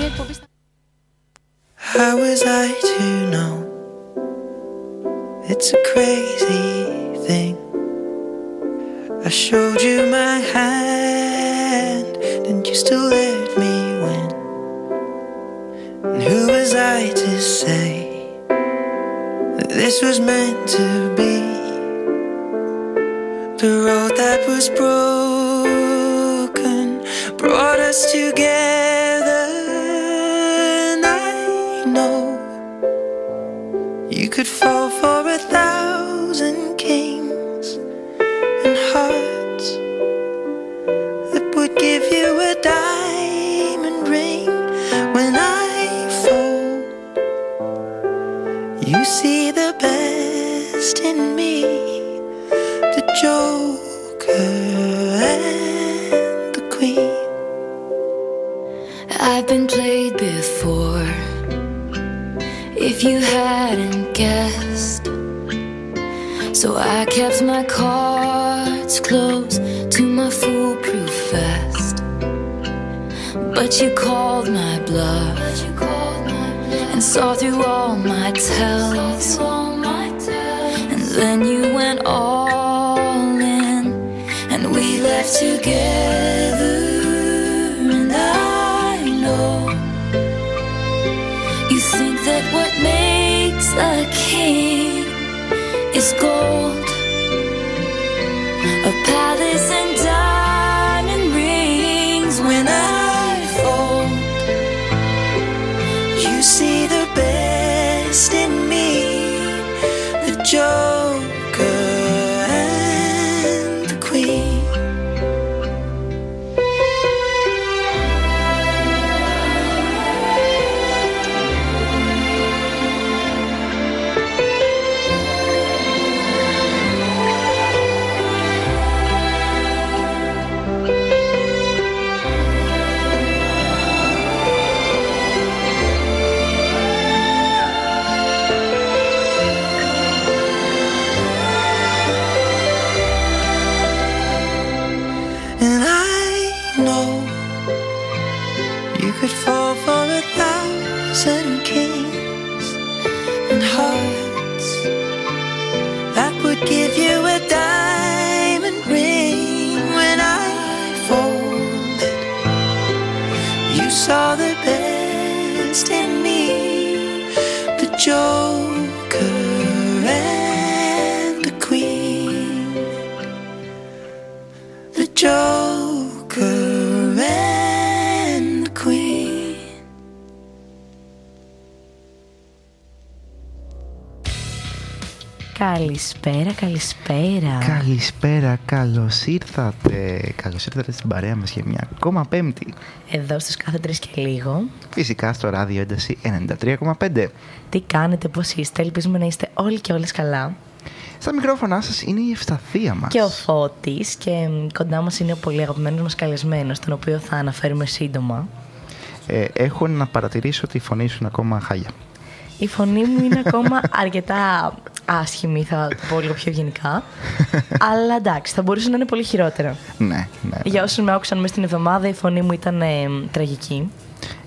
μια εκπομπή στα... How was I to know? It's a crazy thing. I showed you my hand, and you still let me win. And who was I to say that this was meant to be? The road that was broken brought us together, Fall for a thousand kings and hearts that would give you a diamond ring when I fall. You see the best in me, the Joker and the Queen. I've been played If you hadn't guessed, so I kept my cards close to my foolproof vest. But you called my bluff and saw through all my tells. And then you went all in, and we left together. Is gold, a palace and diamond rings. When I fall, you see the best in me, Καλησπέρα, καλησπέρα. Καλησπέρα, καλώς ήρθατε. Καλώς ήρθατε στην παρέα μας για μια ακόμα Πέμπτη. Εδώ στους κάθε τρεις και λίγο. Φυσικά στο ράδιο ένταση 93,5. Τι κάνετε, πώς είστε, ελπίζουμε να είστε όλοι και όλες καλά. Στα μικρόφωνά σας είναι η ευσταθία μας. Και ο Φώτης και μ, κοντά μας είναι ο πολύ αγαπημένος μας καλεσμένος, τον οποίο θα αναφέρουμε σύντομα. Ε, έχω να παρατηρήσω ότι η φωνή σου είναι ακόμα χάλια. Η φωνή μου είναι ακόμα αρκετά άσχημη, θα το πω λίγο πιο γενικά. Αλλά εντάξει, θα μπορούσε να είναι πολύ χειρότερα. Ναι, ναι. ναι. Για όσους με άκουσαν μέσα στην εβδομάδα, η φωνή μου ήταν ε, τραγική.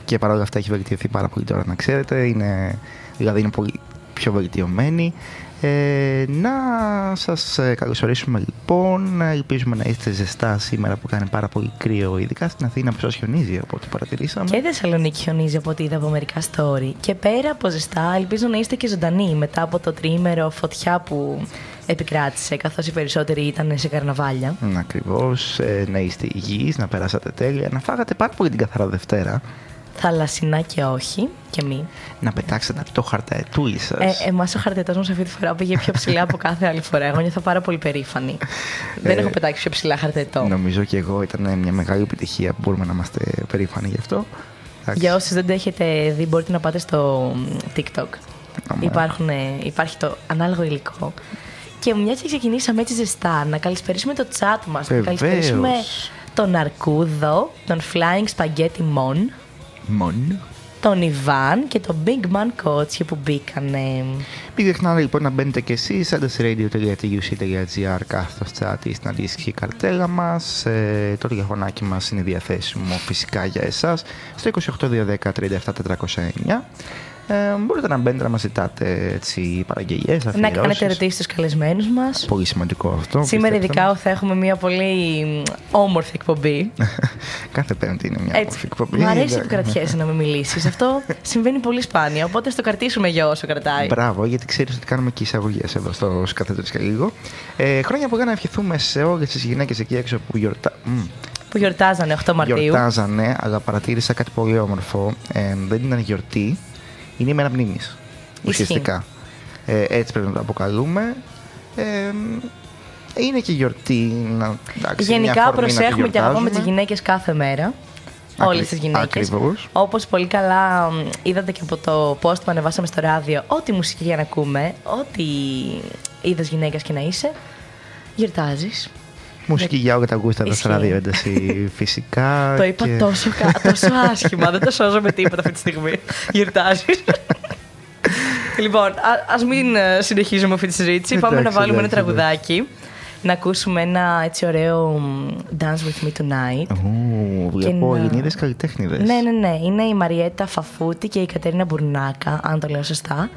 Και παρόλα αυτά έχει βελτιωθεί πάρα πολύ τώρα, να ξέρετε. Είναι, δηλαδή είναι πολύ πιο βελτιωμένη. Ε, να σας ε, καλωσορίσουμε λοιπόν. Ελπίζουμε να είστε ζεστά σήμερα που κάνει πάρα πολύ κρύο, ειδικά στην Αθήνα που σας χιονίζει από ό,τι παρατηρήσαμε. Και η Θεσσαλονίκη χιονίζει από ό,τι είδα από μερικά story. Και πέρα από ζεστά, ελπίζω να είστε και ζωντανοί μετά από το τριήμερο φωτιά που επικράτησε, καθώς οι περισσότεροι ήταν σε καρναβάλια. Ακριβώς. Ε, να είστε υγιείς, να περάσατε τέλεια, να φάγατε πάρα πολύ την καθαρά Δευτέρα. Θαλασσινά και όχι, και μη. Να πετάξετε το χαρταετούι σα. Ε, Εμάς ο χαρτετό μας αυτή τη φορά πήγε πιο ψηλά από κάθε άλλη φορά. Εγώ νιώθω πάρα πολύ περήφανη. Δεν Ε, έχω πετάξει πιο ψηλά χαρτετό. Νομίζω και εγώ ήταν μια μεγάλη επιτυχία που μπορούμε να είμαστε περήφανοι γι' αυτό. Εντάξει. Για όσους δεν το έχετε δει, μπορείτε να πάτε στο TikTok. Άμα. Υπάρχουν, ε, υπάρχει το ανάλογο υλικό. Και μια και ξεκινήσαμε έτσι ζεστά, να καλησπερίσουμε το chat μας. Να Βεβαίως. καλησπερίσουμε τον Αρκούδο, τον Flying Spaghetti Mon. Μον. τον Ιβάν και τον Big Man Κότσιο που μπήκανε. Μην ξεχνάτε λοιπόν να μπαίνετε και εσείς adresradio.tuc.gr κάθετος chat στην αντίστοιχη καρτέλα μας. Ε, το τηλεφωνάκι μας είναι διαθέσιμο φυσικά για εσάς στο 28210 Ε, μπορείτε να μπαίνετε να μας ζητάτε έτσι, παραγγελίες, Να αφιερώσεις. κάνετε ερωτήσεις στους καλεσμένους μας. Πολύ σημαντικό αυτό. Σήμερα πιστέψτε ειδικά θα έχουμε μια πολύ όμορφη εκπομπή. με. Κάθε πέμπτη είναι μια όμορφη εκπομπή. Μ' αρέσει Ναι. που κρατιέσαι να με μιλήσεις. Αυτό συμβαίνει πολύ σπάνια. Οπότε στο κρατήσουμε για όσο κρατάει. Μπράβο, γιατί ξέρεις ότι κάνουμε και εισαγωγές εδώ στο κάθε τρει και λίγο. Ε, χρόνια πολλά να ευχηθούμε σε όλες τις γυναίκες εκεί έξω που γιορτά... μ, Που γιορτάζανε 8 Μαρτίου. γιορτάζανε, αλλά παρατήρησα κάτι πολύ όμορφο. Ε, δεν ήταν γιορτή, είναι η μέρα μνήμη. Ουσιαστικά. Ε, έτσι πρέπει να το αποκαλούμε. Ε, είναι και γιορτή. Να, εντάξει, μια Γενικά αφορμή να τη προσέχουμε και αγαπάμε τις γιορτάζουμε. γυναίκες κάθε μέρα. Όλες τις γυναίκες. ακριβώς. Όπως πολύ καλά μ, είδατε και από το post που ανεβάσαμε στο ράδιο, ό,τι μουσική για να ακούμε, ό,τι είδες γυναίκα και να είσαι, γιορτάζεις. Μουσική για όλα τα γούστα Ισχύει. στα ραδιοένταση φυσικά. Το είπα και- τόσο, κα- τόσο άσχημα, δεν το σώζω με τίποτα αυτή τη στιγμή. Γιορτάζεις. λοιπόν, α ας μην ε, συνεχίζουμε αυτή τη συζήτηση. Πάμε να Εντάξει, βάλουμε ένα εντάξει, τραγουδάκι. Να ακούσουμε ένα έτσι ωραίο μ, Dance with me tonight. Ου, βλέπω να- Ελληνίδες καλλιτέχνηδες. Ναι, ναι, ναι. Είναι η Μαριέτα Φαφούτη και η Κατερίνα Μπουρνάκα, αν το λέω σωστά.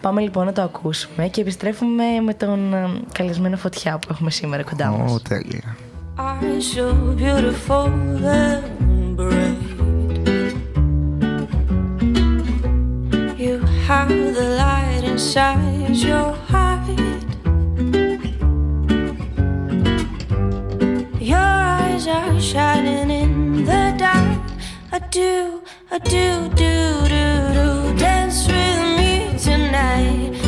Πάμε λοιπόν να το ακούσουμε και επιστρέφουμε με τον ε, καλεσμένο Φωτιά που έχουμε σήμερα κοντά μας. Ω, τέλεια. Eyes so beautiful and bright. You have the light inside your heart. Your eyes are shining in the dark. I do, I do, do, do, do. Dance with me tonight.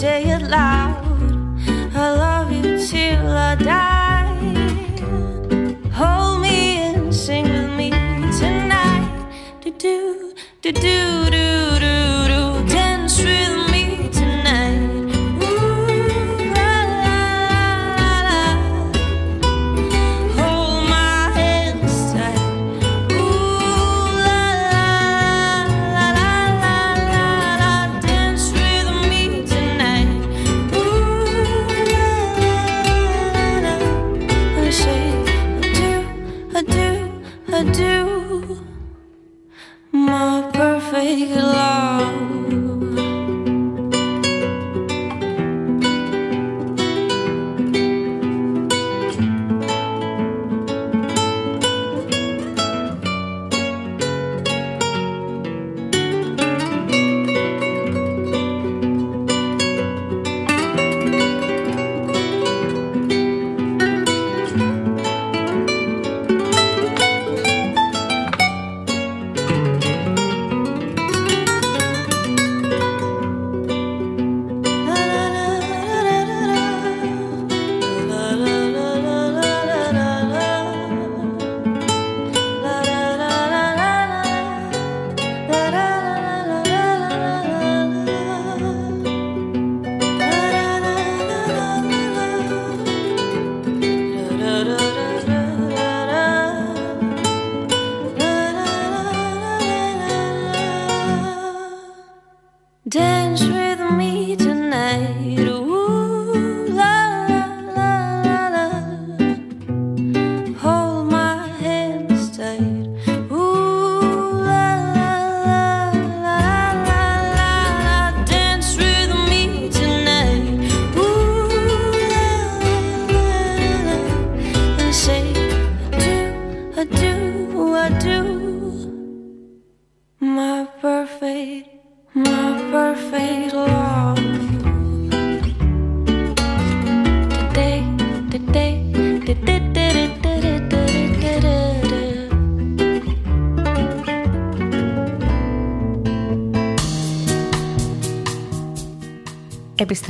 Say it loud. I love you till I die.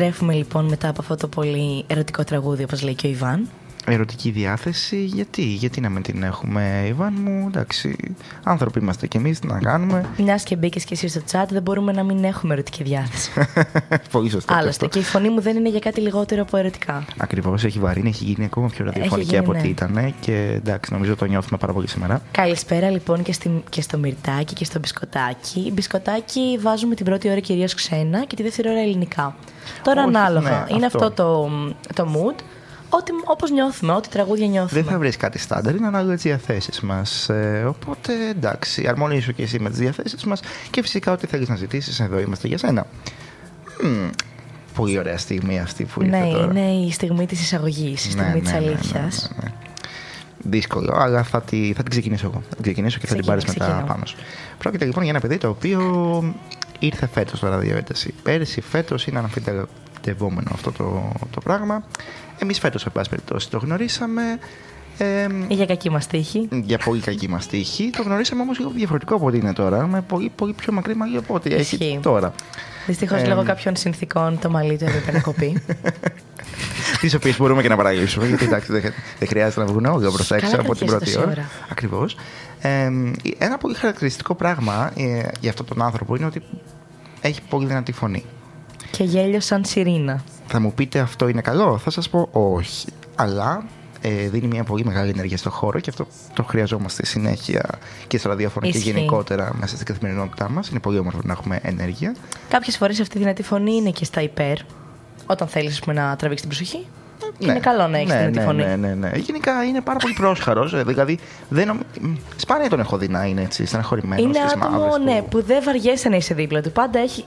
Επιστρέφουμε λοιπόν μετά από αυτό το πολύ ερωτικό τραγούδι, όπως λέει και ο Ιβάν. Ερωτική διάθεση, γιατί, γιατί να μην την έχουμε, Ιβάν μου, εντάξει, άνθρωποι είμαστε κι εμείς, τι να κάνουμε. Μιας και μπήκες και εσύ στο chat, δεν μπορούμε να μην έχουμε ερωτική διάθεση. Πολύ σωστό. και Άλλωστε, αυτό. και η φωνή μου δεν είναι για κάτι λιγότερο από ερωτικά. Ακριβώς, έχει βαρύνει, έχει γίνει ακόμα πιο ραδιοφωνική γίνει, από ναι. ό,τι ήταν και εντάξει, νομίζω το νιώθουμε πάρα πολύ σήμερα. Καλησπέρα λοιπόν και, στη, και στο Μυρτάκι και στο Μπισκοτάκι. Μπισκοτάκι βάζουμε την πρώτη ώρα κυρίως ξένα και τη δεύτερη ώρα ελληνικά. Τώρα Όχι, ανάλογα. ναι, είναι αυτό. αυτό, το, το mood. Ό,τι, όπως νιώθουμε, ό,τι τραγούδια νιώθουμε. Δεν θα βρεις κάτι στάνταρ, είναι ανάλογα τις διαθέσεις μας. Ε, οπότε εντάξει, αρμονίσου και εσύ με τις διαθέσεις μας και φυσικά ό,τι θέλεις να ζητήσεις, εδώ είμαστε για σένα. Μμμ, πολύ ωραία στιγμή αυτή που ήρθε ναι, τώρα. είναι η στιγμή της εισαγωγής, η στιγμή της αλήθειας. ναι, ναι. Δύσκολο, αλλά θα, τη, θα την ξεκινήσω εγώ. Θα την ξεκινήσω και θα την πάρεις Ξεκινά, μετά ξεκινώ. πάνω σου. Πρόκειται λοιπόν για ένα παιδί το οποίο ήρθε φέτος στο ραδιοένταση. Πέρυσι, φέτος είναι αναμφιτευόμενο αυτό το, το πράγμα. Εμείς φέτος, σε πάση περιπτώσει, το γνωρίσαμε. Ε, Για κακή μας τύχη. για πολύ κακή μας τύχη. Το γνωρίσαμε όμως λίγο διαφορετικό από ό,τι είναι τώρα. Με πολύ, πολύ πιο μακρύ μαλλί από ό,τι έχει Ισχύει. τώρα. Δυστυχώς Ε, λόγω κάποιων συνθήκων το μαλλί του έπρεπε να κοπεί. Τις οποίες μπορούμε και να παραγγείλουμε. Γιατί εντάξει, δεν, δεν χρειάζεται να βγουν όλα προ έξω Καλά από την κρατιέσαι πρώτη τόση ώρα. ώρα. Ακριβώς. Ε, ένα πολύ χαρακτηριστικό πράγμα ε, για αυτόν τον άνθρωπο είναι ότι έχει πολύ δυνατή φωνή. Και γέλιο σαν σιρήνα. Θα μου πείτε αυτό είναι καλό, θα σας πω όχι. Αλλά ε, δίνει μια πολύ μεγάλη ενέργεια στο χώρο και αυτό το χρειαζόμαστε συνέχεια και στο ραδιόφωνο και Ισχύει. γενικότερα μέσα στην καθημερινότητά μας. Είναι πολύ όμορφο να έχουμε ενέργεια. Κάποιες φορές αυτή η δυνατή φωνή είναι και στα υπέρ. Όταν θέλεις να τραβήξεις την προσοχή. Είναι καλό να έχεις ναι, δυνατή ναι, φωνή. Ναι, ναι, ναι. Γενικά είναι πάρα πολύ πρόσχαρος. Δηλαδή, δεν νομ... μ, σπάνια τον έχω δει να είναι έτσι, στεναχωρημένος. Είναι στις άτομο μαύρες ναι, του. που δεν βαριέσαι να είσαι δίπλα του. Πάντα έχει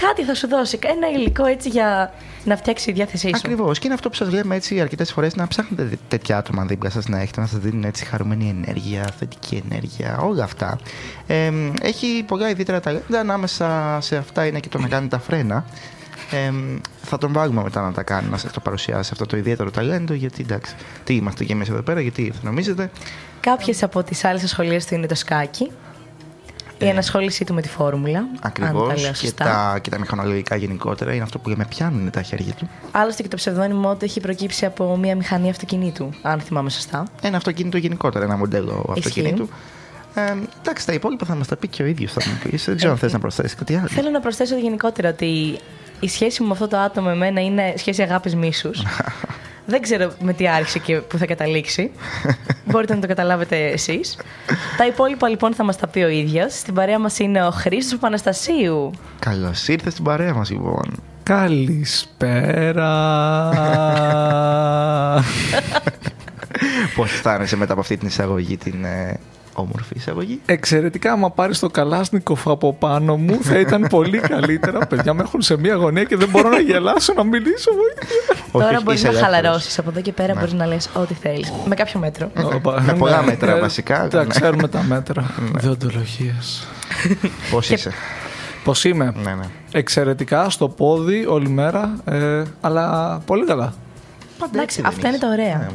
κάτι θα σου δώσει. Ένα υλικό έτσι για να φτιάξει τη διάθεσή σου. Ακριβώς. Και είναι αυτό που σας λέμε έτσι αρκετές φορές να ψάχνετε δι- τέτοια άτομα δίπλα σας να έχετε, να σας δίνουν έτσι χαρούμενη ενέργεια, θετική ενέργεια, όλα αυτά. Ε, έχει πολλά ιδιαίτερα ταλέντα. Ανάμεσα σε αυτά είναι και το να κάνει τα φρένα. Ε, θα τον βάλουμε μετά να τα κάνει, να σα το παρουσιάσει αυτό το ιδιαίτερο ταλέντο. Γιατί εντάξει, τι είμαστε και εμείς εδώ πέρα, γιατί ήρθε, νομίζετε. Κάποιες από τις άλλες ασχολίες του είναι το σκάκι. Η ενασχόλησή του με τη φόρμουλα. Ακριβώς. Αν τα λέω Και σωστά. τα, και τα μηχανολογικά γενικότερα είναι αυτό που λέμε πιάνουν τα χέρια του. Άλλωστε και το ψευδόνυμο του έχει προκύψει από μια μηχανή αυτοκινήτου, αν θυμάμαι σωστά. Ένα αυτοκίνητο γενικότερα, ένα μοντέλο αυτοκίνητου. Ε, εντάξει, τα υπόλοιπα θα μας τα πει και ο ίδιος. Θα μου πεις. Δεν ξέρω αν θες να προσθέσεις κάτι άλλο. Θέλω να προσθέσω γενικότερα ότι η σχέση μου με αυτό το άτομο εμένα είναι σχέση αγάπης μίσους. Δεν ξέρω με τι άρχισε και που θα καταλήξει. Μπορείτε να το καταλάβετε εσείς. τα υπόλοιπα λοιπόν θα μας τα πει ο ίδιος. Στην παρέα μας είναι ο Χρήστος Παναστασίου. Καλώς ήρθες στην παρέα μας, λοιπόν. Καλησπέρα. Πώς αισθάνεσαι μετά από αυτή την εισαγωγή, την ε, όμορφη εισαγωγή. Εξαιρετικά, άμα πάρεις το Καλάσνικοφ από πάνω μου, θα ήταν πολύ καλύτερα. Παιδιά με έχουν σε μία γωνία και δεν μπορώ να γελάσω, να μιλήσω. βοήθεια. Τώρα όχι, μπορείς είσαι να ελεύθερος. χαλαρώσεις. Από εδώ και πέρα Ναι. μπορείς να λες ό,τι θέλεις. Με κάποιο μέτρο. Όπα, με πολλά ναι, μέτρα ε, βασικά, Τα ναι. ξέρουμε τα μέτρα. Διοντολογίες. Πώς είσαι; Πώς είμαι; ναι, ναι. Εξαιρετικά στο πόδι όλη μέρα, ε, αλλά πολύ καλά. Πάντα Εντάξει, έτσι δεν αυτά είναι είσαι. τα ωραία.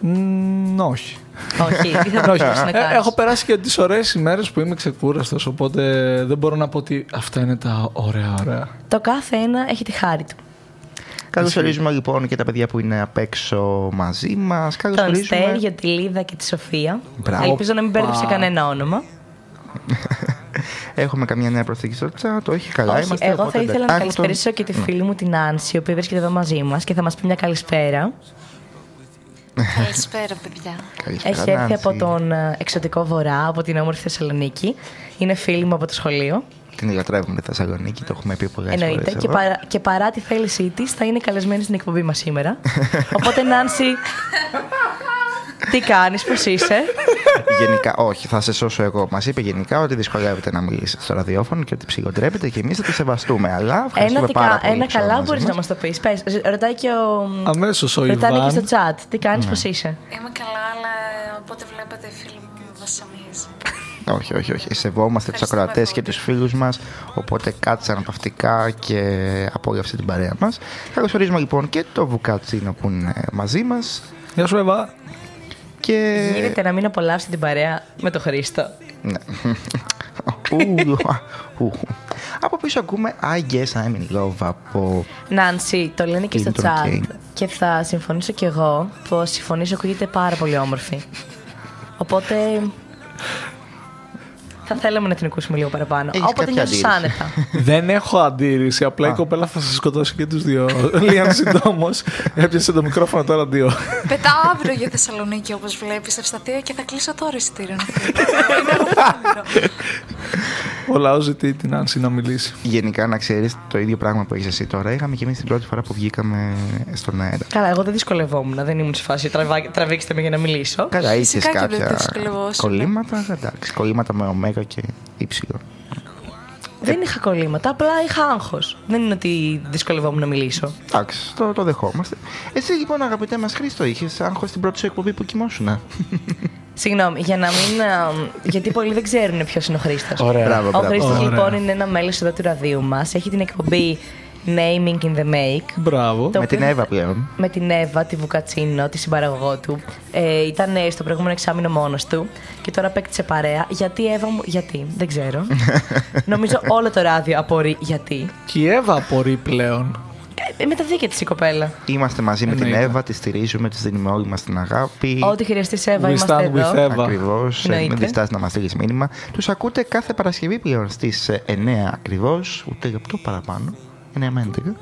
Ναι. Μ, όχι. Όχι, τι θα μπορούσες να Ε, κάνεις; έχω περάσει και τις ωραίες ημέρες που είμαι ξεκούραστος, οπότε δεν μπορώ να πω ότι αυτά είναι τα ωραία ωραία. Το κάθε ένα έχει τη χάρη του. Καλώς ορίζουμε λοιπόν και τα παιδιά που είναι απ' έξω μαζί μας. Καλώς Τον ορίζουμε. Στέργιο, τη Λίδα και τη Σοφία. Μπράβο. Ελπίζω να μην μπέρδεψε Οπα. κανένα όνομα. Έχουμε καμία νέα προσθήκη στο chat. Όχι, καλά Όχι, είμαστε. εγώ θα οπότε ήθελα εντάξει. να Α, έχω τον- καλησπερίσω και τη φίλη μου την Άνση, η οποία βρίσκεται εδώ μαζί μας και θα μας πει μια καλησπέρα. Καλησπέρα, παιδιά. Καλησπέρα, Έχει έρθει Νάνση. από τον ε, εξωτικό βορρά, από την όμορφη Θεσσαλονίκη. Είναι φίλη μου από το σχολείο. Την λατρεύουμε τη Θεσσαλονίκη, το έχουμε πει πολλέ φορέ. Εννοείται. Και, παρά, και παρά τη θέλησή της, θα είναι καλεσμένη στην εκπομπή μας σήμερα. Οπότε, Νάνση, τι κάνεις, πώς είσαι; Γενικά, όχι, θα σε σώσω εγώ. Μας είπε γενικά ότι δυσκολεύεται να μιλήσει στο ραδιόφωνο και ότι ψυχοτρέπεται και εμείς θα τη σεβαστούμε. Αλλά ευχαριστούμε Ένα, τι πάρα κα- πολύ. ένα που είσαι καλά μαζί μπορείς μας. να μας το πεις. Ρωτάει και ο. Αμέσως ο Ρωτάνε και Ιβάν. στο chat. Τι κάνεις, Ναι. πώς είσαι; Είμαι καλά, αλλά από ό,τι βλέπετε, οι φίλοι μου μα βασανίζει. Όχι, όχι, όχι. Σεβόμαστε τους Ευχαριστούμε ακροατές και πολύ. τους φίλους μας. Οπότε κάτσε αναπαυτικά και απόλαυσε την παρέα μας. Καλωσορίζουμε λοιπόν και το Βουκάτσινο που είναι μαζί μας. Γεια σου, Εύα. Και. Γίνεται να μην απολαύσει την παρέα με το Χρήστο. Ναι. Ου, ου. Από πίσω ακούμε I guess I'm in love από. Νάνση, το λένε και στο Clinton chat. Kane. Και θα συμφωνήσω κι εγώ πως η φωνή σου ακούγεται πάρα πολύ όμορφη. Οπότε. Θα θέλαμε να την ακούσουμε λίγο παραπάνω. Έχεις Όποτε κάποια νιώσεις αντίρρηση; άνετα. Δεν έχω αντίρρηση. Απλά η κοπέλα θα σας σκοτώσει και τους δύο. Λίγαν συντόμως. Έπιασε το μικρόφωνο τώρα δύο. Πετάω αύριο για Θεσσαλονίκη όπως βλέπεις ευστατεία και θα κλείσω τώρα εισιτήριο. να φύγω. Είναι αεροπλάνο. Ο λαός ζητεί την Άνση να μιλήσει. Γενικά να ξέρεις το ίδιο πράγμα που έχεις εσύ τώρα. Είχαμε και εμείς την πρώτη φορά που βγήκαμε στον αέρα. Καλά, εγώ δεν δυσκολευόμουν. Δεν ήμουν σε φάση τραβά- τραβήξτε με για να μιλήσω. Καλά, είχες Φυσικά και δεν κάποια δυσκολευόσουν. κολλήματα. Εντάξει, κολλήματα με ωμέγα και ύψιλο. Δεν είχα κολλήματα, απλά είχα άγχος. Δεν είναι ότι δυσκολευόμουν να μιλήσω. Εντάξει, το, το δεχόμαστε. Εσύ λοιπόν, αγαπητέ μας Χρήστο, είχες άγχος στην πρώτη σου εκπομπή που κοιμόσουν. Συγγνώμη, για να μην. α, γιατί πολλοί δεν ξέρουν ποιος είναι ο Χρήστος. Ωραία. Μπράβο, Ο μπράβο. Χρήστος Ωραία. λοιπόν είναι ένα μέλος εδώ του ραδίου μας. Έχει την εκπομπή Naming in the Make. Μπράβο. Το Με την οποίο- Εύα πλέον. Με την Εύα, τη Βουκατσίνο, τη συμπαραγωγό του. Ε, ήταν ε, στο προηγούμενο εξάμεινο μόνος του και τώρα απέκτησε παρέα. Γιατί η Εύα μου. Γιατί, δεν ξέρω. Νομίζω όλο το ράδιο απορεί γιατί. Και η Εύα απορεί πλέον. Ε, με τα δίκαια της η κοπέλα. Είμαστε μαζί με την Εννοείται. Εύα, τη στηρίζουμε, τη δίνουμε όλη μας την αγάπη. Ό,τι χρειαστεί, Εύα, We είμαστε stand with εδώ. Εύα. Ακριβώς. Εννοείται. Μην διστάσει να μας στείλεις μήνυμα. Τους ακούτε κάθε Παρασκευή πλέον στις 9 ακριβώς, ούτε λεπτό παραπάνω. 9 με 11.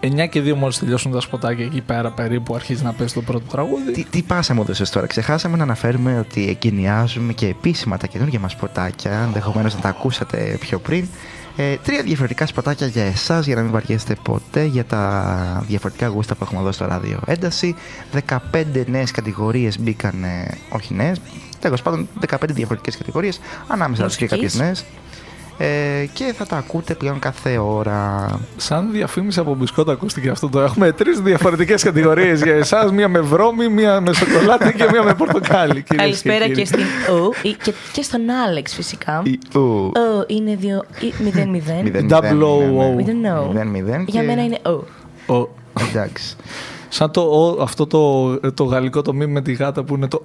9 και 2 μόλις τελειώσουν τα σποτάκια εκεί πέρα περίπου αρχίζει να παίζει το πρώτο τραγούδι. Τι, τι πάσα μου έδωσες τώρα. Ξεχάσαμε να αναφέρουμε ότι εγκαινιάζουμε και επίσημα τα καινούργια μας σποτάκια. Ενδεχομένως να τα ακούσατε πιο πριν. Ε, τρία διαφορετικά σποτάκια για εσάς για να μην βαριέστε ποτέ για τα διαφορετικά γούστα που έχουμε εδώ στο ράδιο ένταση. 15 νέες κατηγορίες μπήκαν, ε, όχι νέες, τέλος πάντων 15 διαφορετικές κατηγορίες ανάμεσα τους και κάποιες Μουσικής. νέες. Ε, και θα τα ακούτε πλέον κάθε ώρα. Σαν διαφήμιση από μπισκότα ακούστηκε αυτό το. Έχουμε τρεις διαφορετικές κατηγορίες για εσάς. Μία με βρώμη, μία με σοκολάτα και μία με πορτοκάλι. κυρίες Καλησπέρα και, κύριοι. στην Ο ή- και, και στον Άλεξ φυσικά. Η- ου, Ο είναι 0-0. μηδέν, Double μηδέν, O, ναι, ναι. O. We don't know. Μηδέν, μηδέν Για και- μένα είναι Ο. Ο- Εντάξει. Σαν το, ο, αυτό το, το γαλλικό το μήνυμα με τη γάτα που είναι το.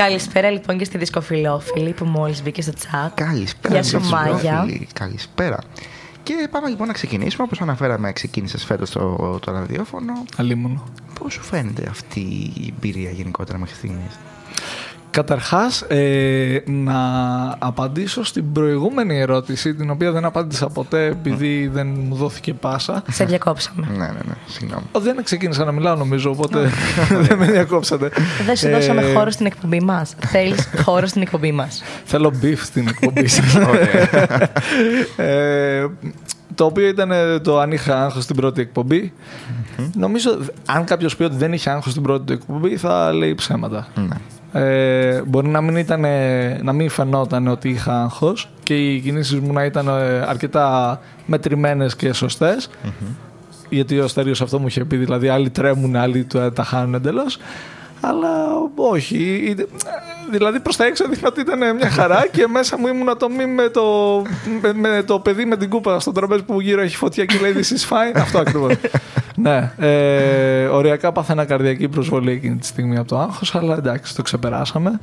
Ο. Καλησπέρα λοιπόν και στη δισκοφιλόφιλη που μόλις μπήκε στο chat. Καλησπέρα. Γεια σου, γεια σας, Μάγια. φίλοι. Καλησπέρα. Και πάμε λοιπόν να ξεκινήσουμε. Όπως αναφέραμε, ξεκίνησες φέτος το, το ραδιόφωνο. Αλίμονο. Πώς σου φαίνεται αυτή η εμπειρία γενικότερα μέχρι στιγμής; Καταρχάς, ε, να απαντήσω στην προηγούμενη ερώτηση, την οποία δεν απάντησα ποτέ επειδή δεν μου δόθηκε πάσα. Σε διακόψαμε. Ναι, ναι, ναι. Συγγνώμη. Ο, Δεν ξεκίνησα να μιλάω νομίζω, οπότε δεν με διακόψατε. Δεν σου Ε, δώσαμε χώρο στην εκπομπή μας. Θέλεις χώρο στην εκπομπή μας. Θέλω beef στην εκπομπή σας. ε, το οποίο ήταν ε, το αν είχα άγχος στην πρώτη εκπομπή. Νομίζω, αν κάποιος πει ότι δεν είχε άγχος στην πρώτη του εκπομπή, θα λέει ψέματα. Ναι. Ε, μπορεί να μην, ήταν, να μην φαινόταν ότι είχα άγχος και οι κινήσεις μου να ήταν ε, αρκετά μετρημένες και σωστές. Γιατί ο Αστέριος αυτό μου είχε πει, δηλαδή άλλοι τρέμουν, άλλοι το- τα χάνουν εντελώς. Αλλά όχι. Είτε- Δηλαδή προς τα έξω έδειχνα ότι ήταν μια χαρά και μέσα μου ήμουν το μη με το, με, με το παιδί με την κούπα στο τραπέζι που γύρω έχει φωτιά και λέει This is fine. Αυτό ακριβώς. ναι. Ε, οριακά πάθαινα καρδιακή προσβολή εκείνη τη στιγμή από το άγχος, αλλά εντάξει, το ξεπεράσαμε.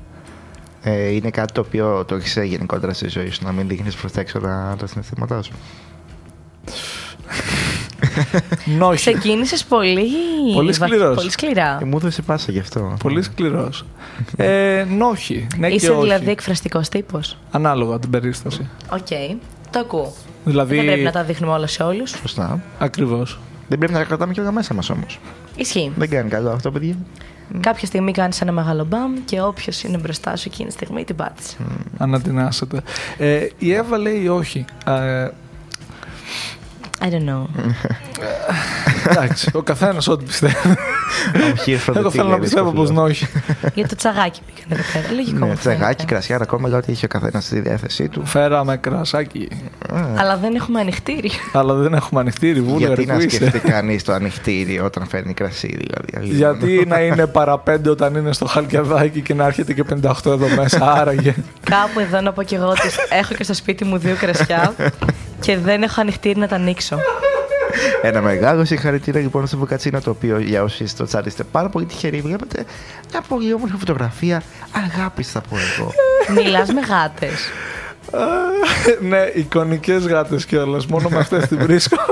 Ε, είναι κάτι το οποίο το έχεις γενικότερα στη ζωή σου, να μην δείχνεις προ τα έξω τα, τα συναισθήματά σου. Νόχι. Ξεκίνησες πολύ. Πολύ βαθ- σκληρός. Πολύ σκληρά. Ε, μου έδωσε πάσα γι' αυτό. Πολύ σκληρός. ε, νόχι. Ναι Είσαι και όχι. δηλαδή εκφραστικός τύπος. Ανάλογα την περίσταση. Οκ. Το ακούω. Δηλαδή, Δεν πρέπει να τα δείχνουμε όλα σε όλους. Σωστά. ακριβώς. Δεν πρέπει να τα κρατάμε και όλα μέσα μας όμως. Ισχύει. Δεν κάνει καλό αυτό, παιδιά. Κάποια στιγμή κάνεις ένα μεγάλο μπαμ και όποιος είναι μπροστά σου εκείνη τη στιγμή την πάτησε. Ανατινάζεται. Ε, η Εύα λέει όχι. Ε, I don't know. Εντάξει, ο καθένας ό,τι πιστεύει. I'm here for the Εγώ tea, θέλω να λέει, πιστεύω πως Ρισκοφλό. όχι. Για το τσαγάκι πήγανε εδώ πέρα. Λογικό. Ναι, μου τσαγάκι, φαίνεται. κρασιά, ακόμα ό,τι έχει ο καθένας στη διάθεσή του. Φέραμε κρασάκι. Αλλά δεν έχουμε ανοιχτήρι. Αλλά δεν έχουμε ανοιχτήρι, βούλγαρη Γιατί που να είστε. σκεφτεί κανείς το ανοιχτήρι όταν φέρνει κρασί, δηλαδή. Γιατί να είναι παραπέντε όταν είναι στο χαλκιαδάκι και να έρχεται και 58 εδώ μέσα, άραγε. Κάπου εδώ να πω κι εγώ ότι έχω και στο σπίτι μου δύο κρασιά και δεν έχω ανοιχτήρι να τα ανοίξω. Ένα μεγάλο συγχαρητήριο λοιπόν στο Βουκατσίνο, το οποίο για όσοι στο chat είστε πάρα πολύ τυχεροί, βλέπετε μια πολύ όμορφη φωτογραφία αγάπης, θα πω εγώ. Μιλάς με γάτες. ναι, εικονικές γάτες κιόλας. Μόνο με αυτές την βρίσκω.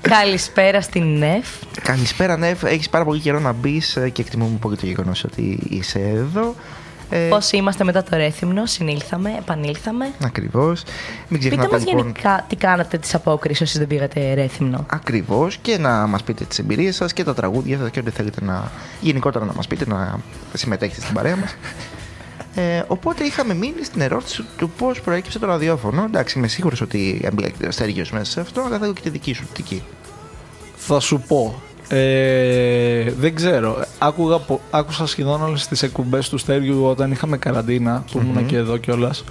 Καλησπέρα στην ΝΕΦ. Καλησπέρα, Νεφ. Έχεις πάρα πολύ καιρό να μπεις και εκτιμούμε πολύ το γεγονός ότι είσαι εδώ. Ε, Πώς είμαστε μετά το Ρέθυμνο, συνήλθαμε, επανήλθαμε. Ακριβώς. Μην Πείτε ξεχνάτε μας λοιπόν. γενικά τι κάνατε τις απόκριση όσοι δεν πήγατε Ρέθυμνο. Ακριβώς και να μας πείτε τις εμπειρίες σας και τα τραγούδια σας και ό,τι θέλετε να. γενικότερα να μας πείτε, να συμμετέχετε στην παρέα μας. Ε, οπότε είχαμε μείνει στην ερώτηση του πώς προέκυψε το ραδιόφωνο. Εντάξει, είμαι σίγουρος ότι εμπλέκεται ο Στέργιος μέσα σε αυτό, αλλά θέλω και τη δική σου οπτική. Θα σου πω. Ε, δεν ξέρω. Άκουγα, πο- άκουσα σχεδόν όλες τις εκπομπές του Στέριου όταν είχαμε καραντίνα, που ήμουν και εδώ κιόλας.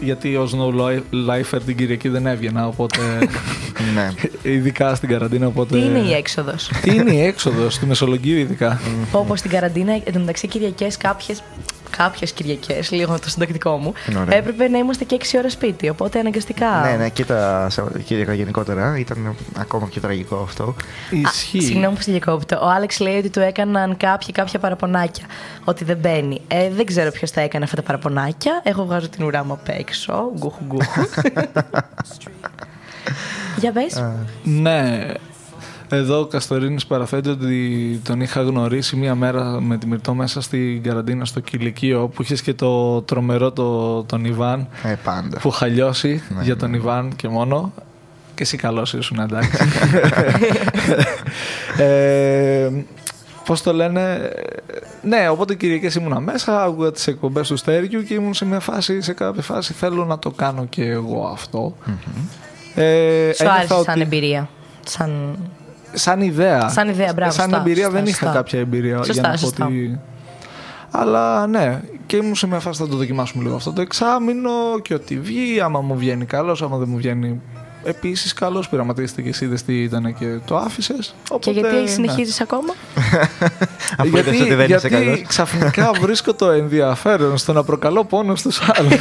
Γιατί ω No Lifer την Κυριακή δεν έβγαινα, οπότε. ναι. ειδικά στην καραντίνα, οπότε. Τι είναι η έξοδος; Τι είναι η έξοδος, στη Μεσολογγίου ειδικά. Πω πω στην καραντίνα, εν τω μεταξύ Κυριακές κάποιες. Κάποιες Κυριακές, λίγο το συντακτικό μου, Ωραία. έπρεπε να είμαστε και 6 ώρα σπίτι. Οπότε αναγκαστικά. ναι, ναι, και τα Σαββατοκύριακα γενικότερα ήταν ακόμα πιο τραγικό αυτό. Ισχύει. Συγγνώμη που σε διακόπτω. Ο Άλεξ λέει ότι του έκαναν κάποιοι κάποια παραπονάκια. Ότι δεν μπαίνει. Ε, δεν ξέρω ποιος τα έκανε αυτά τα παραπονάκια. Εγώ βγάζω την ουρά μου απ' έξω. Γκουχου γκουχου. Για πες. Ναι. Εδώ ο Καστορίνης παραθέτει ότι τον είχα γνωρίσει μία μέρα με τη Μυρτώ μέσα στην καραντίνα στο Κηλικείο που είχες και το τρομερό το, τον Ιβάν Ε, πάντα. που είχα λιώσει Ναι, για ναι. τον Ιβάν και μόνο. Και εσύ καλός ήσουν, εντάξει. ε, Πώς το λένε. Ναι, οπότε Κυριακέ ήμουνα μέσα, άκουγα τις εκπομπές του Στέριου και ήμουν σε μια φάση, σε κάποια φάση θέλω να το κάνω και εγώ αυτό. Ε, Σου ένιωθα άρεσε σαν ότι- εμπειρία. Σαν... Σαν ιδέα. Σαν ιδέα, μπράβο, Σαν σωστά, εμπειρία σωστά, δεν είχα σωστά. κάποια εμπειρία Σωστά, για να πω σωστά. ότι... Αλλά ναι, και ήμουν σε μια φάση θα το δοκιμάσουμε λίγο αυτό το εξάμεινο και ότι βγει, άμα μου βγαίνει καλός, άμα δεν μου βγαίνει επίσης καλός, πειραματίστηκες και είδες τι ήταν και το άφησες. Και Οπότε, γιατί ναι. συνεχίζεις ακόμα; Αφού είδες ότι δεν είσαι γιατί καλός. ξαφνικά βρίσκω το ενδιαφέρον στο να προκαλώ πόνο στους άλλους.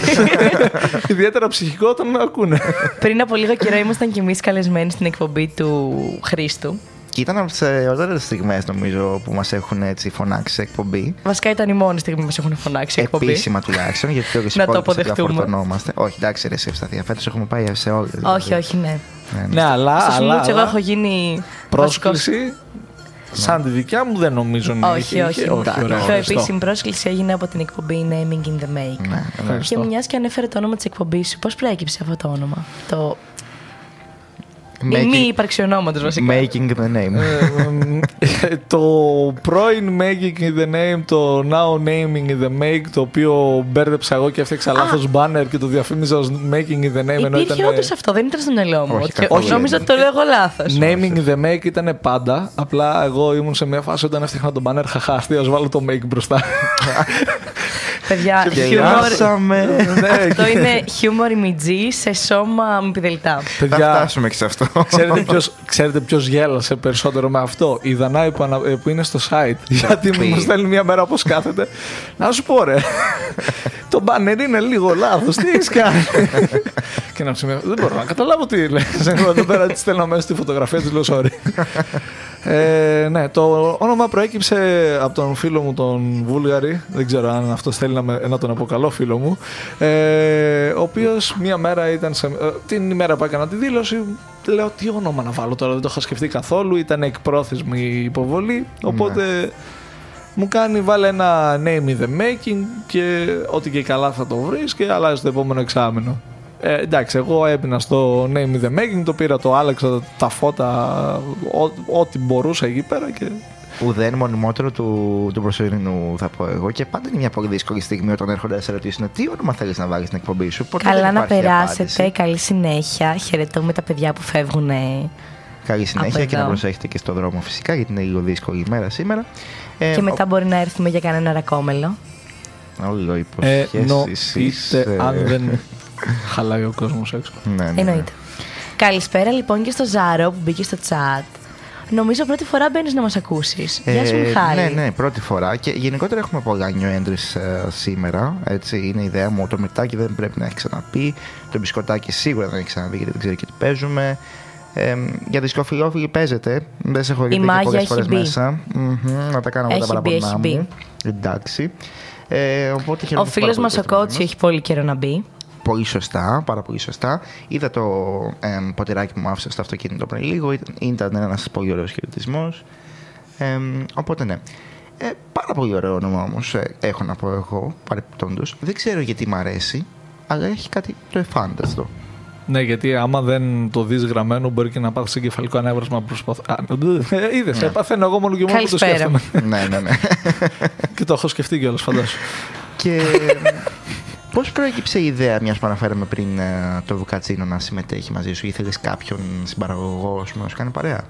Ιδιαίτερα ψυχικό όταν με ακούνε. Πριν από λίγο καιρό ήμασταν κι εμείς καλεσμένοι στην εκπομπή του Χρήστου. Και ήταν από τις ωραίε στιγμές, νομίζω, που μας έχουν έτσι φωνάξει σε εκπομπή. Βασικά ήταν η μόνη στιγμή που μας έχουν φωνάξει η εκπομπή. Επίσημα τουλάχιστον, γιατί όλε οι Να το υπόλοιπε αποδεχτούμε. διαφορτωνόμαστε. Όχι, εντάξει, ρε, εσύ Ευσταθία. Φέτος έχουμε πάει σε όλες. Όχι, όχι, ναι. ναι, αλλά, Στο αλλά, Σμούτς εγώ αλλά έχω γίνει πρόσκληση σαν τη δικιά μου δεν νομίζω να βασικός- Όχι, είχε. όχι. Είχε. όχι Η ωραία, πιο ευχαριστώ. επίσημη πρόσκληση έγινε από την εκπομπή Naming in the Make. Ναι, ναι. Και Ευχαριστώ. μιας και ανέφερε το όνομα της εκπομπής σου, πώς προέκυψε αυτό το όνομα. Το. Η μη Making, ύπαρξη ονόματος βασικά. making the name. Ε, εμ, το πρώην making in the name, το now naming in the make, το οποίο μπέρδεψα εγώ και έφτιαξα λάθος banner και το διαφήμιζα ως making in the name. ενώ Υπήρχε ήταν, όντως αυτό, δεν ήταν στο μυαλό μου. Όχι, Και καθόλου νόμιζα δεν ότι το λέω εγώ λάθος. Naming in the make ήταν πάντα. Απλά εγώ ήμουν σε μια φάση όταν έφτιαχνα το banner. Χαχά, αστείο, ας βάλω το make μπροστά. Παιδιά, Και χιούμορ. γελάσαμε. ναι, Αυτό είναι χιούμορ ημιτζή σε σώμα μη πιδελτά. Θα παιδιά, φτάσουμε και σε αυτό. Ξέρετε ποιος, ξέρετε ποιος γέλασε περισσότερο με αυτό; Η Δανάη που, ανα- ε, που είναι στο site. Γιατί πει. μου στέλνει μια μέρα όπως κάθεται. Να σου πω ρε. το μπάνερ είναι λίγο λάθος. Τι έχεις κάνει; και να ψημίσω. Δεν μπορώ να καταλάβω τι λες. Εγώ εδώ πέρα τη στέλνω μέσα στη φωτογραφία της λέω sorry. Ε, ναι, το όνομα προέκυψε από τον φίλο μου τον Βούλγαρη. Δεν ξέρω αν αυτό θέλει να, με, να τον αποκαλώ φίλο μου. Ε, ο οποίος μία μέρα ήταν. Σε, ε, την ημέρα που έκανα τη δήλωση, λέω τι όνομα να βάλω τώρα. Δεν το είχα σκεφτεί καθόλου. Ήταν εκπρόθεσμη η υποβολή. Οπότε μου κάνει βάλε ένα name in the making και ό,τι και καλά θα το βρεις και αλλάζει το επόμενο εξάμενο. Ε, εντάξει, εγώ έπινα στο name in the making, το πήρα, το άλλαξα τα φώτα, ό- ό,τι μπορούσα εκεί πέρα και Ουδέν μονιμότερο του, του προσωρινού, θα πω εγώ. Και πάντα είναι μια πολύ δύσκολη στιγμή όταν έρχονται να σε ρωτήσουν τι όνομα θέλεις να βάλεις στην εκπομπή σου. Ποτέ Καλά δεν να υπάρχει περάσετε. απάντηση. Καλή συνέχεια. Χαιρετώ με τα παιδιά που φεύγουν Καλή συνέχεια Από και να εδώ. προσέχετε και στο δρόμο φυσικά γιατί είναι λίγο δύσκολη ημέρα σήμερα. Ε, Και μετά μπορεί να έρθουμε για κανένα ρακόμελο. Όλο Ε, υποσχέσεις. Εννοείται ε, αν δεν χαλάει ο κόσμος έξω. Ναι, ναι, ναι. Εννοείται. Καλησπέρα λοιπόν και στο Ζάρο που μπήκε στο chat. Νομίζω πρώτη φορά μπαίνεις να μας ακούσεις. Γεια σου, Ε, Μιχάλη. Ναι, ναι, πρώτη φορά. Και γενικότερα έχουμε πολλά new entries ε, σήμερα. Έτσι είναι η ιδέα μου. Το μυρτάκι δεν πρέπει να έχει ξαναπεί. Το μπισκοτάκι σίγουρα δεν έχει ξαναπεί γιατί δεν ξέρει και τι παίζουμε. Ε, για δισκοφιλόφιλοι παίζετε. Δεν σε έχω δει Μάγια πολλές έχει φορές μπει. μέσα. Μμμ, να τα κάνω εγώ τα Έχει μπει, παραπονά έχει μου. Εντάξει. Ε, οπότε Ο χαιρόμαστε φίλος πάρα μας πολύ ο που Κότσι έχει πολύ καιρό να μπει. Πολύ σωστά, πάρα πολύ σωστά. Είδα το ε, ποτηράκι που μου άφησε στο αυτοκίνητο πριν λίγο. Ήταν- Ήταν ένας πολύ ωραίος χαιρετισμός. Ε, οπότε ναι. Ε, πάρα πολύ ωραίο όνομα όμως έχω να πω εγώ παρεπιπτόντως. Δεν ξέρω γιατί μ' αρέσει, αλλά έχει κάτι το εφάνταστο. Ναι, γιατί άμα δεν το δεις γραμμένο, μπορεί και να πάθεις εγκεφαλικό ανέβρασμα προσπαθ... Είδες, Ναι. παθαίνω εγώ μόνο και μόνο που το Καλησπέρα. σκέφτομαι. ναι, ναι, ναι. και το έχω σκεφτεί κιόλας, φαντάσου. Και πώς προέκυψε η ιδέα, μιας που αναφέραμε πριν ε, το Βουκατσίνο να συμμετέχει μαζί σου, ήθελες κάποιον συμπαραγωγό ας πούμε, να σου κάνει παρέα;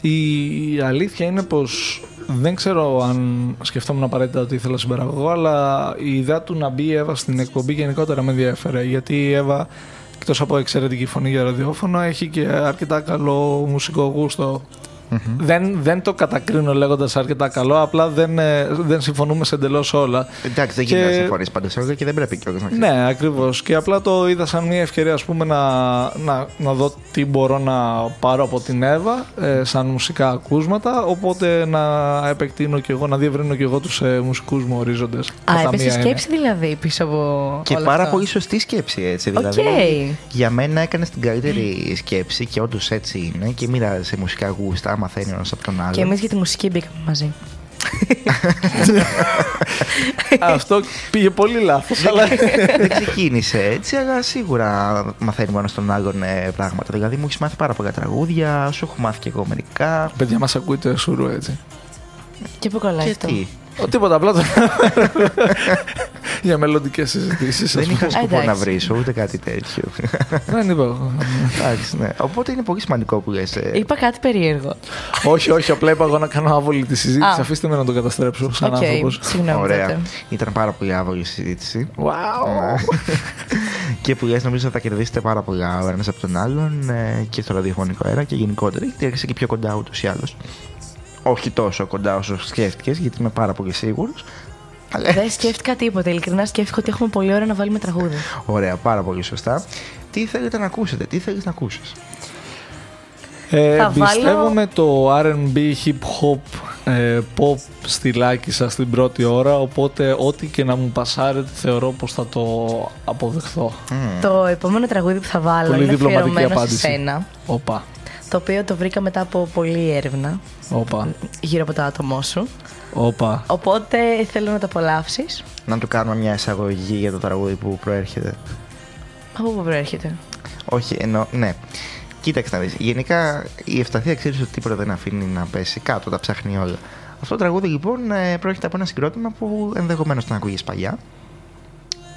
Η αλήθεια είναι πως δεν ξέρω αν σκεφτόμουν απαραίτητα ότι ήθελα συμπαραγωγό, αλλά η ιδέα του να μπει η Εύα στην εκπομπή γενικότερα με ενδιαφέρε. Γιατί η Εύα, εκτός από εξαιρετική φωνή για ραδιόφωνο, έχει και αρκετά καλό μουσικό γούστο. Δεν, δεν το κατακρίνω λέγοντας αρκετά καλό, απλά δεν, ε, δεν συμφωνούμε σε εντελώς όλα. Εντάξει, δεν Και- γίνεται να συμφωνείς πάντα σε όλα και δεν πρέπει κιόλα να ξέρει. Ναι, ακριβώς. Και απλά το είδα σαν μια ευκαιρία ας πούμε, να, να, να δω τι μπορώ να πάρω από την Εύα ε, σαν μουσικά ακούσματα. Οπότε να επεκτείνω και εγώ, να διευρύνω και εγώ τους ε, μουσικούς μου ορίζοντες. Α, έπεσε σκέψη δηλαδή πίσω από. Και όλο πάρα αυτό. πολύ σωστή σκέψη έτσι. Οκ. Δηλαδή, για μένα έκανε την καλύτερη σκέψη και όντως έτσι είναι και μοίραζε μουσικά γούστα, μαθαίνει ένας από τον άλλο. Και εμείς για τη μουσική μπήκαμε μαζί. Αυτό πήγε πολύ λάθος. αλλά δεν ξεκίνησε έτσι, αλλά σίγουρα μαθαίνουμε ένα τον άλλον ε, πράγματα. Δηλαδή, μου έχεις μάθει πάρα πολλά τραγούδια, σου έχω μάθει και εγώ μερικά. παιδιά, μας ακούει το εσουρού έτσι. Και πού κολλάει Και αυτό; τι; Ο, τίποτα, απλά το. για μελλοντικές συζητήσεις. Δεν είχα σκοπό Εντάξει. να βρίσω ούτε κάτι τέτοιο. Δεν είπα. εγώ. Εντάξει, ναι. Οπότε είναι πολύ σημαντικό που λες. ε, Είπα κάτι περίεργο. όχι, όχι, απλά είπα εγώ να κάνω άβολη τη συζήτηση. Α. Αφήστε με να το καταστρέψω σαν Οκ, άνθρωπος. συγγνώμη Ωραία. τότε. Ήταν πάρα πολύ άβολη η συζήτηση. Wow. και που λες νομίζω θα κερδίσετε πάρα πολλά ο ένας από τον άλλον ε, και στο ραδιοφωνικό αέρα και γενικότερα γιατί έρχεσαι και πιο κοντά ούτως ή άλλως. Όχι τόσο κοντά όσο σκέφτηκες, γιατί είμαι πάρα πολύ σίγουρος. Αλλά Δεν σκέφτηκα τίποτα. Ειλικρινά σκέφτηκα ότι έχουμε πολύ ώρα να βάλουμε τραγούδι. Ωραία, πάρα πολύ σωστά. Τι θέλετε να ακούσετε, τι θέλεις να ακούσεις; Ε, Θα πιστεύουμε το R&B hip hop ε, pop στυλάκι σας την πρώτη ώρα οπότε ό,τι και να μου πασάρετε θεωρώ πως θα το αποδεχθώ. Το επόμενο τραγούδι που θα βάλω Πολύ είναι διπλωματική αφιερωμένο σε απάντηση. σένα. Όπα, Το οποίο το βρήκα μετά από πολλή έρευνα όπα, γύρω από το άτομό σου. όπα. Οπότε θέλω να το απολαύσεις. Να του κάνουμε μια εισαγωγή για το τραγούδι που προέρχεται. Από πού προέρχεται; Όχι, εννοώ, ναι. Κοίταξε να δεις. Γενικά η Ευσταθία ξέρει ότι τίποτα δεν αφήνει να πέσει κάτω, τα ψάχνει όλα. Αυτό το τραγούδι λοιπόν ε, προέρχεται από ένα συγκρότημα που ενδεχομένως τον ακούγες παλιά.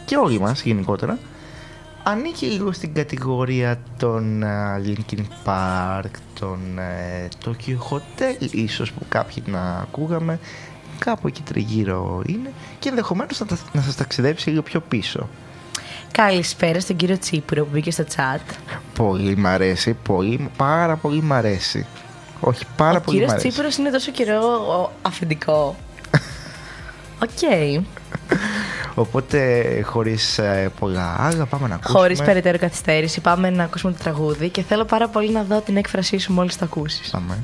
Και όλοι μας γενικότερα. Ανήκει λίγο στην κατηγορία των ε, Linkin Park, των ε, Tokyo Hotel ίσως που κάποιοι να ακούγαμε. Κάπου εκεί τριγύρω είναι και ενδεχομένως να, τα- να σας ταξιδέψει λίγο πιο πίσω. Καλησπέρα στον κύριο Τσίπουρο που μπήκε στο chat. Πολύ μ' αρέσει, πολύ, πάρα πολύ μ' αρέσει. Όχι, πάρα Ο πολύ μ' κύριος αρέσει. Τσίπουρο είναι τόσο καιρό ο, αφεντικό. Οκ. Οπότε, χωρίς ε, πολλά άλλα, πάμε να ακούσουμε. Χωρίς περαιτέρω καθυστέρηση, πάμε να ακούσουμε το τραγούδι και θέλω πάρα πολύ να δω την έκφρασή σου μόλις το ακούσεις. Πάμε.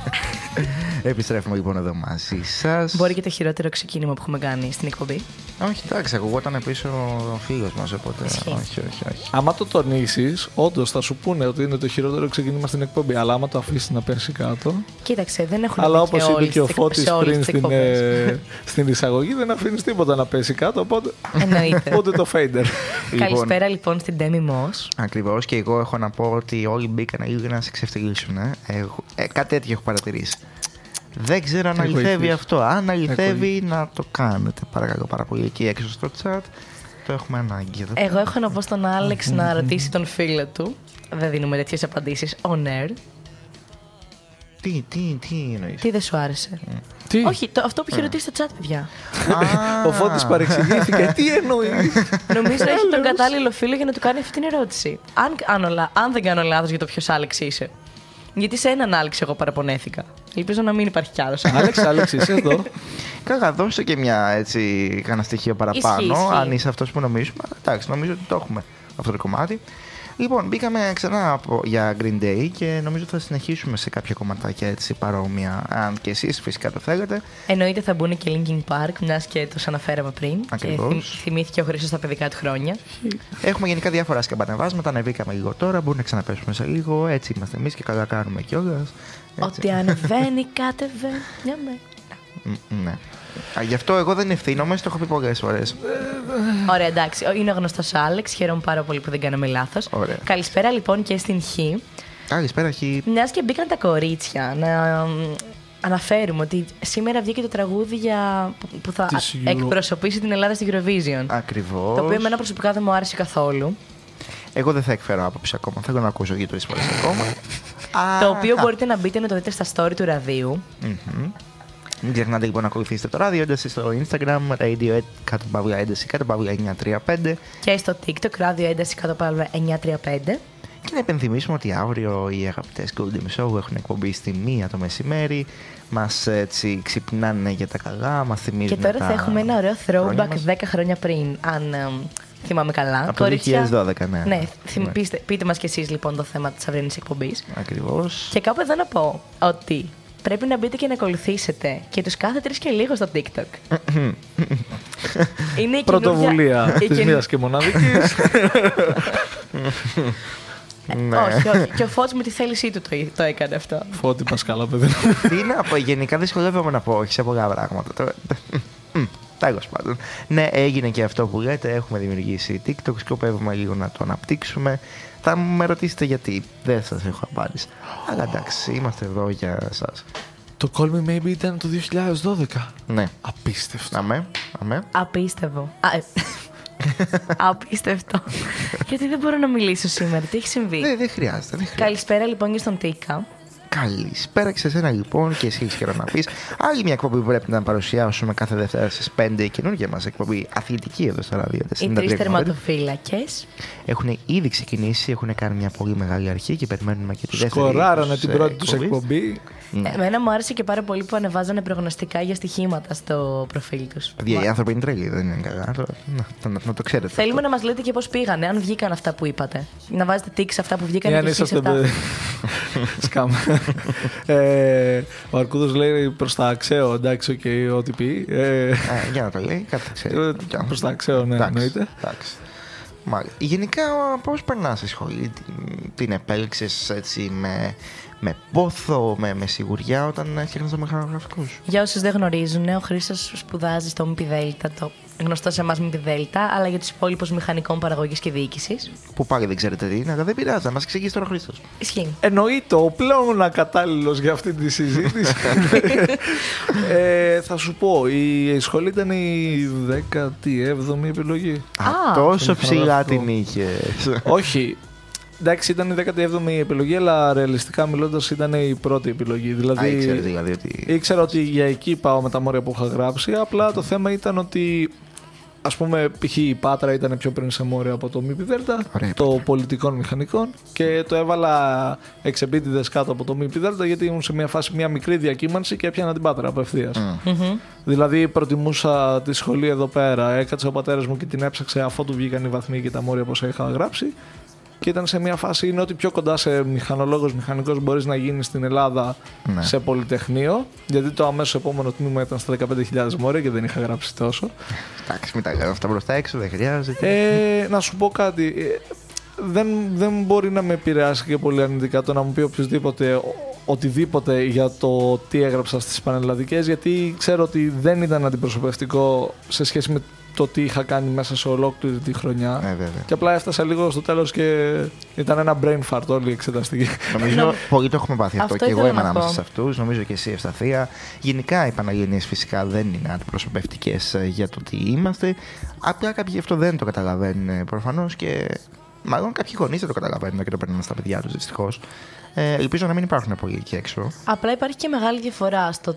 Επιστρέφουμε λοιπόν εδώ μαζί σας. Μπορεί και το χειρότερο ξεκίνημα που έχουμε κάνει στην εκπομπή. Όχι, εντάξει, ακουγόταν πίσω ο φίλος μας, οπότε. Ισχύει. Όχι, όχι, όχι. Άμα το τονίσεις, όντως θα σου πούνε ότι είναι το χειρότερο ξεκίνημα στην εκπομπή. Αλλά άμα το αφήσεις να πέσει κάτω. Κοίταξε, δεν έχουν Αλλά πει όπως και είπε όλες και ο τις Φώτης εκπομπές, όλες πριν τις στην, εκπομπές. ε, στην εισαγωγή, δεν αφήνεις τίποτα να πέσει κάτω. Οπότε Εννοείται. ούτε το fader. Καλησπέρα λοιπόν στην Demi Moss. Ακριβώς και εγώ έχω να πω ότι όλοι μπήκαν λίγο για να σε ξεφτυλίσουν. Ε. Έχω- ε, κάτι τέτοιο έχω παρατηρήσει. Δεν ξέρω αν Έχω αληθεύει ηθήσει. αυτό. Αν αληθεύει, ηθήσει. να το κάνετε. Παρακαλώ πάρα πολύ εκεί έξω στο chat. Το έχουμε ανάγκη εδώ. Εγώ έχω να πω στον Άλεξ να ρωτήσει τον φίλο του. Δεν δίνουμε τέτοιες απαντήσεις on air. Τι, τι, τι εννοείς; Τι δεν σου άρεσε; Τι, Όχι, το, αυτό που είχε ρωτήσει στο chat, παιδιά. ο Φώτης παρεξηγήθηκε. Τι εννοείς; Νομίζω έχει τον κατάλληλο φίλο για να του κάνει αυτή την ερώτηση. Αν, αν, ολα- αν δεν κάνω λάθος για το ποιος Άλεξ είσαι. Γιατί σε έναν Άλεξ εγώ παραπονέθηκα. Ελπίζω να μην υπάρχει κι άλλος. Άλεξ, Άλεξ, είσαι εδώ. Καλά, δώσε και μια έτσι, κανένα στοιχείο παραπάνω. Ισχύει, ισχύει. Αν είσαι αυτός που νομίζουμε. Εντάξει, νομίζω ότι το έχουμε αυτό το κομμάτι. Λοιπόν, μπήκαμε ξανά από, για Green Day και νομίζω θα συνεχίσουμε σε κάποια κομματάκια έτσι παρόμοια. Αν και εσείς φυσικά το θέλετε. Εννοείται θα μπουν και Linkin Park, μιας και του αναφέραμε πριν. Ακριβώς. Και θυμ- θυμήθηκε ο Χρήστος στα παιδικά του χρόνια. Έχουμε γενικά διάφορα σκαμπανεβάσματα. Ανεβήκαμε λίγο τώρα. Μπορεί να ξαναπέσουμε σε λίγο. Έτσι είμαστε εμείς και καλά κάνουμε κιόλας. Ότι ανεβαίνει, κατεβαίνει. Μια μέρα. Ναι. Α, γι' αυτό εγώ δεν ευθύνομαι, το έχω πει πολλές φορές. Ωραία, εντάξει. Ο- Είναι ο γνωστός Άλεξ. Χαίρομαι πάρα πολύ που δεν κάναμε λάθος. Ωραία. Καλησπέρα λοιπόν και στην Χ. Καλησπέρα, Χι. Μιας και μπήκαν τα κορίτσια, να μ, αναφέρουμε ότι σήμερα βγήκε το τραγούδι για, που- που θα Της α- Euro. εκπροσωπήσει την Ελλάδα στην Eurovision. Ακριβώς. Το οποίο εμένα προσωπικά δεν μου άρεσε καθόλου. Εγώ δεν θα εκφέρω άποψη ακόμα. Θέλω να ακούσω δύο-τρει φορές ακόμα. Το οποίο μπορείτε να μπείτε να το δείτε στα story του ραδίου. Μμμ. Μην ξεχνάτε λοιπόν να ακολουθήσετε το ράδιο ένταση στο Instagram, radio κάτω παύλα ένταση κάτω παύλα 935 Και στο TikTok, ράδιο ένταση κάτω πάλβα 935. και να υπενθυμίσουμε ότι αύριο οι αγαπητές Golden Show έχουν εκπομπή στη μία το μεσημέρι. Μας έτσι ξυπνάνε για τα καλά, μας θυμίζουν. Και τώρα τα θα έχουμε ένα ωραίο χρόνια throwback μας. 10 χρόνια πριν, αν εμ, θυμάμαι καλά. Από το 2012, ναι. Ναι, θυμ- Ναι. πείστε- πείτε μας κι εσείς λοιπόν το θέμα της αυριανής εκπομπής. Ακριβώς. Και κάπου εδώ να πω ότι πρέπει να μπείτε και να ακολουθήσετε και τους κάθε τρεις και λίγος στο TikTok. Είναι η καινούργια- Πρωτοβουλία η της καινού- μίας και μοναδικής. Ναι. Όχι, όχι. Και ο Φώτης με τη θέλησή του το, το έκανε αυτό. Φώτη Πασκάλα, παιδί. Τι να πω, γενικά δυσκολεύομαι να πω όχι σε πολλά πράγματα. Τώρα- Μμ, Τέλος πάντων. Ναι, έγινε και αυτό που λέτε. Έχουμε δημιουργήσει TikTok. Σκοπεύουμε λίγο να το αναπτύξουμε. Θα με ρωτήσετε γιατί. Δεν σας έχω απάντηση. Αλλά εντάξει, είμαστε εδώ για εσάς. Το Call Me Maybe ήταν το 2012. Ναι. Απίστευτο. Αμέ, αμέ. Απίστευτο. Α, ε, Απίστευτο. Γιατί δεν μπορώ να μιλήσω σήμερα. Τι έχει συμβεί; Δεν, δεν χρειάζεται. Δεν χρειάζεται. Καλησπέρα λοιπόν και στον Τίκα. Καλησπέρα και σε εσένα λοιπόν και εσύ έχεις καιρό να πεις Άλλη μια εκπομπή που πρέπει να παρουσιάσουμε κάθε Δευτέρα στις 5 η καινούργια μας εκπομπή αθλητική εδώ στο ράδιο Οι 93,5. τρει τερματοφύλακες. Έχουν ήδη ξεκινήσει, έχουν κάνει μια πολύ μεγάλη αρχή και περιμένουμε και τη δεύτερη. Σκοράρανε τους, την ε, πρώτη του εκπομπή. Εκπομπή. Ναι. Εμένα μου άρεσε και πάρα πολύ που ανεβάζανε προγνωστικά για στοιχήματα στο προφίλ τους. Παιδιά, οι άνθρωποι είναι τρελοί, δεν είναι καλά. Το- Να, να, να το ξέρετε. Θέλουμε αυτό. να μας λέτε και πώς πήγανε, αν βγήκαν αυτά που είπατε. Να βάζετε τίξ αυτά που βγήκαν Ή αν και εσείς είσαστε. αυτά. Scam. ε, ο Αρκούδος λέει προς τα αξαίο, εντάξει, οκ, ό,τι πει. Ε, Ε, για να το λέει, κάτι θα ξέρει. Ε, προς τα αξαίο, ναι, Εντάξει, εννοείται. εντάξει. Μάλιστα. Γενικά, πώς περνάς στη σχολή, την, την επέλεξες έτσι με, με πόθο, με, με σιγουριά όταν έφτιαχνε το μηχανογραφικό σου. Για όσους δεν γνωρίζουν, ο Χρήστος σπουδάζει στο ΜΠ το γνωστό σε εμάς ΜΠ αλλά για τους υπόλοιπους μηχανικών παραγωγής και διοίκησης. Που πάλι δεν ξέρετε τι είναι, αλλά δεν πειράζει, να μας εξηγήσει τώρα ο Χρήστος. Ισχύει. Εννοείται, ο πλέον ακατάλληλος για αυτή τη συζήτηση. ε, θα σου πω, η σχολή ήταν η 17η επιλογή. Α, τόσο το ψηλά μηχανογραφικό. την είχες. Όχι. Εντάξει, ήταν η 17η επιλογή, αλλά ρεαλιστικά μιλώντας ήταν η πρώτη επιλογή. Δηλαδή, Α, ήξερε δηλαδή ότι. Ήξερα ότι για εκεί πάω με τα μόρια που είχα γράψει. Απλά το θέμα ήταν ότι. Α πούμε, π.χ. η Πάτρα ήταν πιο πριν σε μόρια από το ΜΠΔ, Ωραία, το πολιτικών μηχανικών και το έβαλα εξεπίτηδε κάτω από το ΜΠΔ γιατί ήμουν σε μια φάση μια μικρή διακύμανση και έπιανα την Πάτρα απευθείας. Μμμ. Δηλαδή προτιμούσα τη σχολή εδώ πέρα, έκατσε ο πατέρας μου και την έψαξε αφού του βγήκαν οι βαθμοί και τα μόρια που είχα γράψει. Και ήταν σε μια φάση είναι ότι πιο κοντά σε μηχανολόγος, μηχανικός μπορείς να γίνεις στην Ελλάδα Ναι. σε πολυτεχνείο γιατί το αμέσως επόμενο τμήμα ήταν στα 15.000 μόρια και δεν είχα γράψει τόσο. Εντάξει, μην τα λέμε αυτά μπροστά έξω, δεν χρειάζεται. Ε, να σου πω κάτι. ε, Δεν, δεν μπορεί να με επηρεάσει και πολύ αρνητικά το να μου πει οποιοδήποτε ο- οτιδήποτε για το τι έγραψα στις πανελλαδικές γιατί ξέρω ότι δεν ήταν αντιπροσωπευτικό σε σχέση με το τι είχα κάνει μέσα σε ολόκληρη τη χρονιά. Ναι, βέβαια. Και απλά έφτασα λίγο στο τέλος και ήταν ένα brain fart όλη η εξεταστική. Νομίζω πολλοί το έχουμε πάθει αυτό. Αυτό και εγώ ήθελα είμαι να ανάμεσα πω. σε αυτούς. Νομίζω και εσύ Ευσταθία. Γενικά οι Παναγενείς φυσικά δεν είναι αντιπροσωπευτικές για το τι είμαστε. Απλά κάποιοι αυτό δεν το καταλαβαίνουν προφανώς και μάλλον κάποιοι γονείς δεν το καταλαβαίνουν και το παίρνουν στα παιδιά τους δυστυχώς. Ε, ελπίζω να μην υπάρχουν πολλοί εκεί έξω. Απλά υπάρχει και μεγάλη διαφορά στο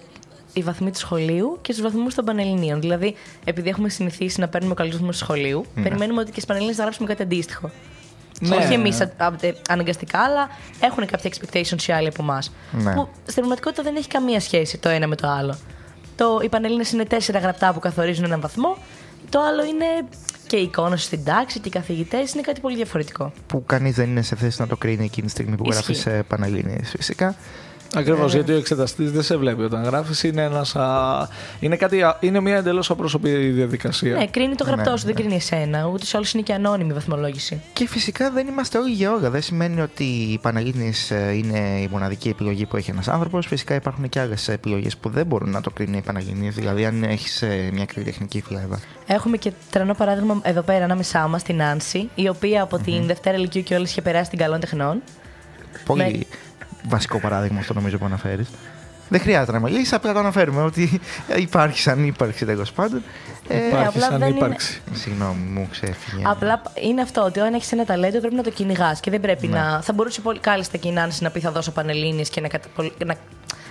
οι βαθμοί του σχολείου και στους βαθμούς των Πανελληνίων. Δηλαδή, επειδή έχουμε συνηθίσει να παίρνουμε καλούς βαθμούς του σχολείου, περιμένουμε ότι και στις Πανελληνίες θα γράψουμε κάτι αντίστοιχο. Ναι. Όχι εμείς αναγκαστικά, αλλά έχουν κάποια expectations οι άλλοι από εμάς. Ναι. Που στην πραγματικότητα δεν έχει καμία σχέση το ένα με το άλλο. Το, οι Πανελλήνες είναι τέσσερα γραπτά που καθορίζουν έναν βαθμό. Το άλλο είναι και η εικόνα σου στην τάξη και οι καθηγητές είναι κάτι πολύ διαφορετικό. Που κανείς δεν είναι σε θέση να το κρίνει εκείνη τη στιγμή που Ισχύει. γράφεις Παναγενείς φυσικά. Ακριβώς, Ε. γιατί ο εξεταστής δεν σε βλέπει όταν γράφεις. Είναι, ένας, α, είναι, κάτι, α- είναι μια εντελώς απρόσωπη διαδικασία. Ναι, κρίνει το γραπτό Ναι, σου, δεν ναι. κρίνει εσένα. Ούτως ή άλλως είναι και ανώνυμη η βαθμολόγηση. Και φυσικά δεν είμαστε όλοι για όλα. Δεν σημαίνει ότι η Παναγίνης ε, είναι η μοναδική επιλογή που έχει ένας άνθρωπος. Φυσικά υπάρχουν και άλλες επιλογές που δεν μπορούν να το κρίνει η Παναγίνη. Δηλαδή, αν έχεις μια καλλιτεχνική φλέβα. Έχουμε και τρανό παράδειγμα εδώ πέρα ανάμεσά μας, την Άνση, η οποία από την Δευτέρα Λυκειού και όλες είχε περάσει την καλών τεχνών. Πολύ βασικό παράδειγμα αυτό νομίζω που αναφέρεις. Δεν χρειάζεται να μιλήσεις, απλά το αναφέρουμε ότι υπάρχει σαν ύπαρξη τέλος πάντων. Ε, Υπάρχει απλά σαν δεν είναι- ύπαρξη. Συγγνώμη, μου ξέφυγε. Απλά είναι αυτό ότι αν έχεις ένα ταλέντο πρέπει να το κυνηγάς και δεν πρέπει Ναι. να. Θα μπορούσε πολύ κάλλιστα και η Νάνση να πει θα δώσω πανελίνε και να, κατα... να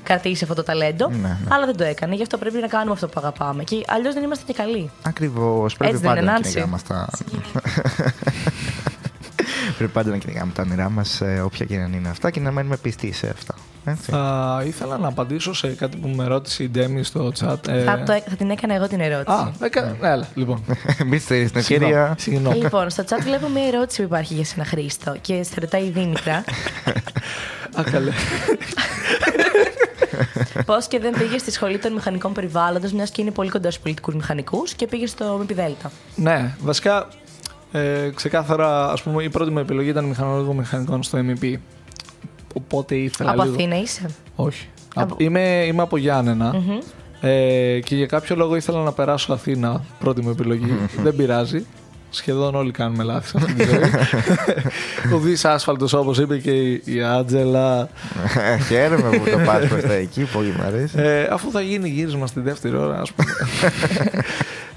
κρατήσει αυτό το ταλέντο. Ναι, ναι. Αλλά δεν το έκανε. Γι' αυτό πρέπει να κάνουμε αυτό που αγαπάμε. Και αλλιώς δεν είμαστε και καλοί. Ακριβώς. Πρέπει Έτσι δεν πάντα είναι, να Νάνση; κυνηγάμε αυτά. Πρέπει πάντα να κυνηγάμε τα όνειρά μας, όποια και να είναι αυτά, και να μένουμε πιστοί σε αυτά. Έτσι. Θα ήθελα να απαντήσω σε κάτι που με ρώτησε η Ντέμι στο chat. Ε, Θα, το, θα την έκανα εγώ την ερώτηση. Α, έκα... ναι, έλα, λοιπόν. Μην στείλει την ευκαιρία. Συγγνώμη. Λοιπόν, στο chat βλέπω μια ερώτηση που υπάρχει για σένα, Χρήστο. Και σε ρωτάει η Δήμητρα. Α, καλέ. Πώς και δεν πήγες στη σχολή των μηχανικών περιβάλλοντος, μιας και είναι πολύ κοντά στους πολιτικούς μηχανικούς και πήγες στο ΜΠΔ. ναι, βασικά, ε, ξεκάθαρα, ας πούμε, η πρώτη μου επιλογή ήταν μηχανολόγο μηχανικών στο MEP. Οπότε ήθελα Από λίγο... Αθήνα είσαι; Όχι. Από- Είμαι, είμαι από Γιάννενα. Μμμ. Ε, και για κάποιο λόγο ήθελα να περάσω Αθήνα, πρώτη μου επιλογή. Δεν πειράζει. Σχεδόν όλοι κάνουμε λάθη σε αυτή τη ζωή. Ουδή άσφαλτος όπως είπε και η, η Άτζελα. Χαίρομαι που το πας προς τα εκεί, πολύ μου αρέσει. Ε, αφού θα γίνει γύρισμα στη δεύτερη ώρα, ας πούμε.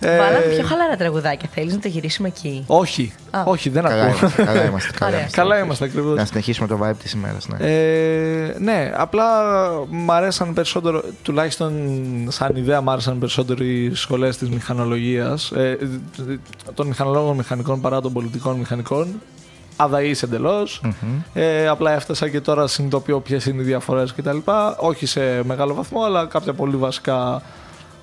Ε, Βάλαμε πιο χαλαρά τραγουδάκια. Θέλεις να το γυρίσουμε εκεί. Όχι, Α. όχι, δεν Καλά ακούω. είμαστε. Καλά είμαστε. καλά Ωραία. είμαστε. Καλά είμαστε ακριβώς. Να συνεχίσουμε το vibe της ημέρας. Ναι. Ε, ναι, απλά μ' αρέσαν περισσότερο, τουλάχιστον σαν ιδέα μ' άρεσαν περισσότερο οι σχολές της μηχανολογίας, ε, των μηχανολόγων μηχανικών παρά των πολιτικών μηχανικών. Αδαείς εντελώς. Μμμ. Ε, απλά έφτασα και τώρα συνειδητοποιώ ποιες είναι οι διαφορές κτλ. Όχι σε μεγάλο βαθμό, αλλά κάποια πολύ βασικά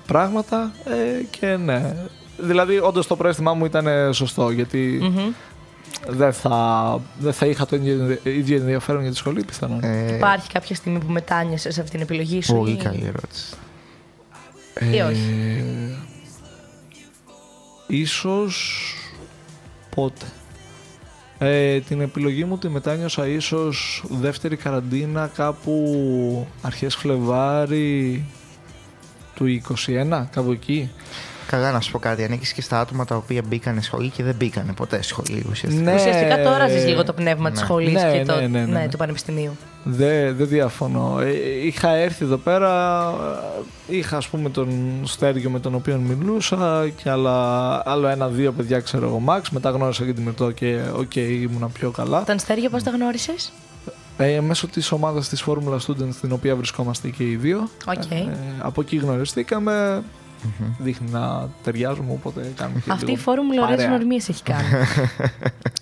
πράγματα. Ε, και ναι. Δηλαδή, όντως το πρόστιμά μου ήταν σωστό, γιατί Μμμ. δεν, θα, δεν θα είχα το ίδιο, ίδιο ενδιαφέρον για τη σχολή, πιθανόν. Ε, Υπάρχει κάποια στιγμή που μετάνιωσε σε αυτήν την επιλογή σου. Πολύ ή- καλή ερώτηση. ή όχι; Ε, ίσως πότε. Ε, την επιλογή μου τη μετάνιωσα ίσως δεύτερη καραντίνα κάπου αρχές Φλεβάρι του 21, κάπου εκεί. Καλά, να σου πω κάτι. Ανήκεις και στα άτομα τα οποία μπήκανε σχολή και δεν μπήκανε ποτέ σχολή ουσιαστικά. Ναι. Ουσιαστικά τώρα ζεις λίγο το πνεύμα Ναι. της σχολής Ναι, και το, ναι, ναι, ναι, ναι. του πανεπιστημίου. Δεν δεν διαφωνώ. Ε, είχα έρθει εδώ πέρα, ε, είχα ας πούμε τον Στέργιο με τον οποίο μιλούσα και άλλα, άλλο ένα-δύο παιδιά ξέρω εγώ max. Μετά γνώρισα και τη Μυρτώ και οκ, ήμουνα πιο καλά. Τον Στέργιο πώς το γνώρισες; Ε, μέσω της ομάδας της Formula Students στην οποία βρισκόμαστε και οι δύο. Οκ. Ε, από εκεί γνωριστήκαμε Δείχνει να ταιριάζουμε, οπότε κάνουμε και Αυτή λίγο η φόρμουλα ωραίες παρέα. γνωριμίες έχει κάνει.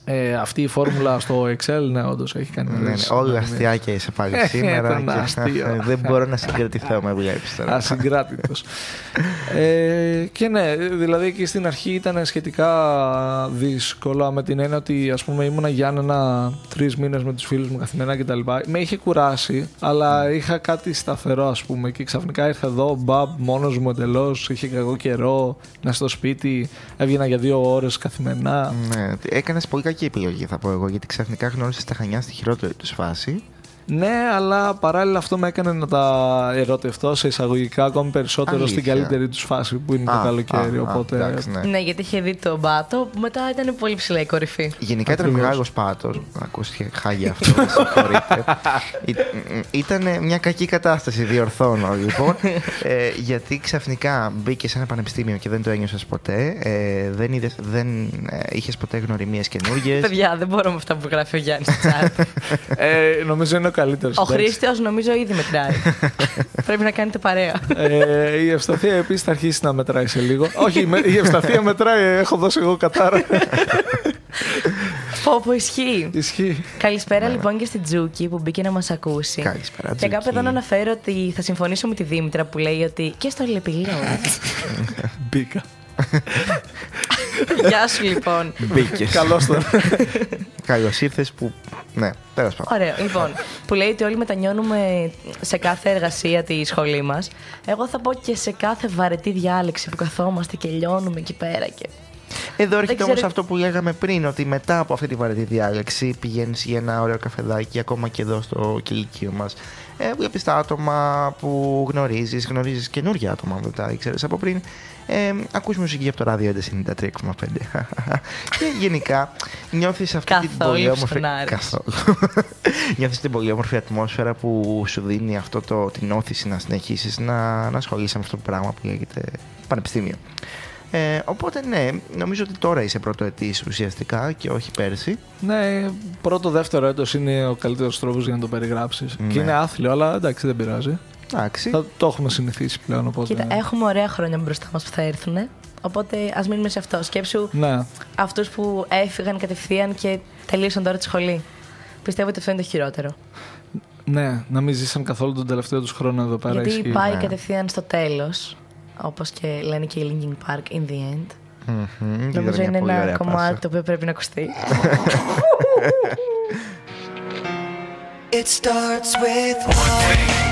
Ε, αυτή η φόρμουλα στο Excel, ναι, όντως έχει κάνει. Ναι, ναι, ωραίες όλα γνωριμίες. αστιάκια είσαι πάλι Ε, σήμερα. ήταν και αστείο. δεν μπορώ να συγκρατηθώ με βλέπεις τώρα. Ασυγκράτητος. ε, και ναι, δηλαδή εκεί στην αρχή ήταν σχετικά δύσκολα με την έννοια ότι ας πούμε ήμουνα για ένα τρεις μήνες με τους φίλους μου καθημερινά κτλ. Με είχε κουράσει, αλλά είχα κάτι σταθερό ας πούμε και ξαφνικά ήρθα εδώ, μπαμπ, μόνος μου εντελώς, είχε κακό καιρό, να στο σπίτι, έβγαινα για δύο ώρες καθημερινά. Ναι, έκανες πολύ κακή επιλογή θα πω εγώ, γιατί ξαφνικά γνώρισες τα Χανιά στη χειρότερη τους φάση. Ναι, αλλά παράλληλα αυτό με έκανε να τα ερωτευτώ σε εισαγωγικά ακόμη περισσότερο στην Αλήθεια. καλύτερη τους φάση που είναι Α, το καλοκαίρι. α, α, οπότε εντάξει, ναι. ναι, γιατί είχε δει τον Μπάτο, που μετά ήταν πολύ ψηλά η κορυφή. Γενικά ήταν Ακριβώς. μεγάλος πάτος. Ακούστηκε χάγια αυτό, με συγχωρείτε. Ήταν μια κακή κατάσταση, διορθώνω λοιπόν. ε, γιατί ξαφνικά μπήκε σε ένα πανεπιστήμιο και δεν το ένιωσες ποτέ. Ε, δεν είδες, δεν ε, είχες ποτέ γνωριμίες καινούργιες. Παιδιά, δεν μπορώ με αυτά που γράφει ο Γιάννης στο chat. ε, νομίζω είναι ο καλύτερος. ο Χρήστιο νομίζω ήδη μετράει. Πρέπει να κάνετε παρέα. Ε, η ευσταθία επίσης θα αρχίσει να μετράει σε λίγο. Όχι, με- η ευσταθία μετράει, έχω δώσει εγώ κατάρα. πω, πω, ισχύει. Ισχύει. Καλησπέρα λοιπόν και στην Τζούκη που μπήκε να μας ακούσει. Καλησπέρα, Και Τζούκη. κάπου εδώ να αναφέρω ότι θα συμφωνήσω με τη Δήμητρα που λέει ότι και στο Λεπιλό. Μπήκα. Γεια σου λοιπόν. Μπήκες. Καλώς τον. Καλώ ήρθε που. Ναι, τέλος πάντων. Ωραίο. Λοιπόν, που λέει ότι όλοι μετανιώνουμε σε κάθε εργασία τη σχολή μας. Εγώ θα πω και σε κάθε βαρετή διάλεξη που καθόμαστε και λιώνουμε εκεί πέρα. Και... Εδώ έρχεται ξέρω- όμως αυτό που λέγαμε πριν, ότι μετά από αυτή τη βαρετή διάλεξη πηγαίνεις για ένα ωραίο καφεδάκι, ακόμα και εδώ στο κηλικείο μας. Ε, Βλέπει τα άτομα που γνωρίζεις, γνωρίζεις καινούργια άτομα που δεν τα ήξερε από πριν. Ε, ακούς μουσική από το ράδιο 93,5. και γενικά νιώθεις αυτή την Καθόλου πολύ όμορφη. ψωνάρες. Καθόλου. νιώθεις την πολύ όμορφη ατμόσφαιρα που σου δίνει αυτό το, την όθηση να συνεχίσεις να, να ασχολείσαι με αυτό το πράγμα που λέγεται πανεπιστήμιο. Ε, οπότε ναι, νομίζω ότι τώρα είσαι πρωτοετής ουσιαστικά και όχι πέρσι. ναι, πρώτο δεύτερο έτος είναι ο καλύτερος τρόπος για να το περιγράψεις. Ναι. Και είναι άθλιο, αλλά εντάξει, δεν πειράζει. Εντάξει. Θα το έχουμε συνηθίσει πλέον. Οπότε... Κοίτα, έχουμε ωραία χρόνια μπροστά μας που θα έρθουν. Οπότε ας μείνουμε σε αυτό. Σκέψου Ναι, αυτούς που έφυγαν κατευθείαν και τελείωσαν τώρα τη σχολή. Πιστεύω ότι αυτό είναι το χειρότερο. ναι, να μην ζήσαν καθόλου τον τελευταίο τους χρόνο εδώ πέρα. Γιατί ισχύει. πάει ναι. κατευθείαν στο τέλος. Όπως και λένε και οι Linkin Park in the end. Μμμ, ήταν Νομίζω μια είναι πολύ ένα ωραία κομμάτι πάσα. το οποίο πρέπει να ακουστεί. It starts with One thing,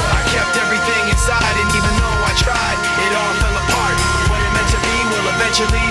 Eventually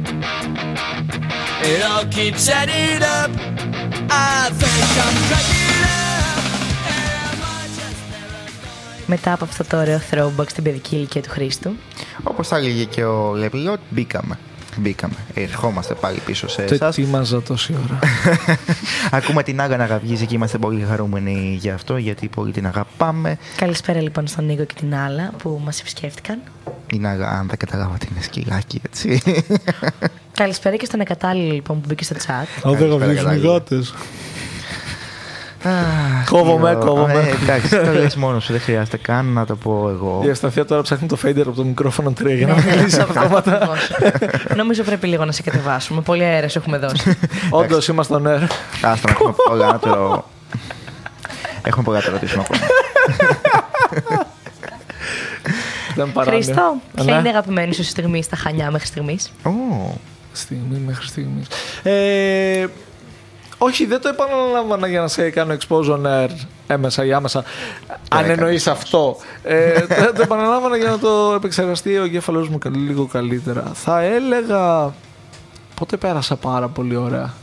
It all keeps adding up. I think I'm cracking up. Am I just paranoid? Μετά από αυτό το ωραίο throwback στην παιδική ηλικία του Χρήστου. Όπως θα έλεγε και ο Λεπιλότ, μπήκαμε. Μπήκαμε. Ερχόμαστε πάλι πίσω σε Το εσάς. ετοίμαζα τόση ώρα. Ακούμε την Άγα να γαυγίζει και είμαστε πολύ χαρούμενοι για αυτό, γιατί πολύ την αγαπάμε. Καλησπέρα λοιπόν στον Νίκο και την Άλλα που μας επισκέφτηκαν. Είναι Άγα, αν δεν καταλάβατε, είναι σκυλάκι, έτσι. Καλησπέρα και στον Εκατάλληλο λοιπόν που μπήκε στο chat. Αν δεν Καλησπέρα, γαυγίζουν οι Κατάλληλα. γάτες. Αχ, Κόβομαι, κύριο. κόβομαι. Ε, εντάξει, το λες μόνος σου, δεν χρειάζεται καν να το πω εγώ. Η Ασταθία τώρα ψάχνει το fader από το μικρόφωνο 3 για να μιλήσει αυτό αυτόματα. ακριβώς. Νομίζω πρέπει λίγο να σε κατεβάσουμε. Πολύ αέρας σου έχουμε δώσει. Όντως είμαστε on air. Άστα να έχουμε πολλά να το... Έχουμε πολλά να το ρωτήσουμε ακόμα. Δεν παράνοια. Χρήστο, ποια Ναι. είναι η αγαπημένη σου στιγμή στα Χανιά μέχρι στιγμής; Ω, Στιγμή μέχρι στιγμής. Ε, όχι, δεν το επαναλάμβανα για να σε κάνω expose on air έμεσα ή άμεσα. Αν έκανες. εννοείς αυτό. Ε, το, το επαναλάμβανα για να το επεξεργαστεί ο εγκέφαλός μου καλ- λίγο καλύτερα. Θα έλεγα. Πότε πέρασα πάρα πολύ ωραία.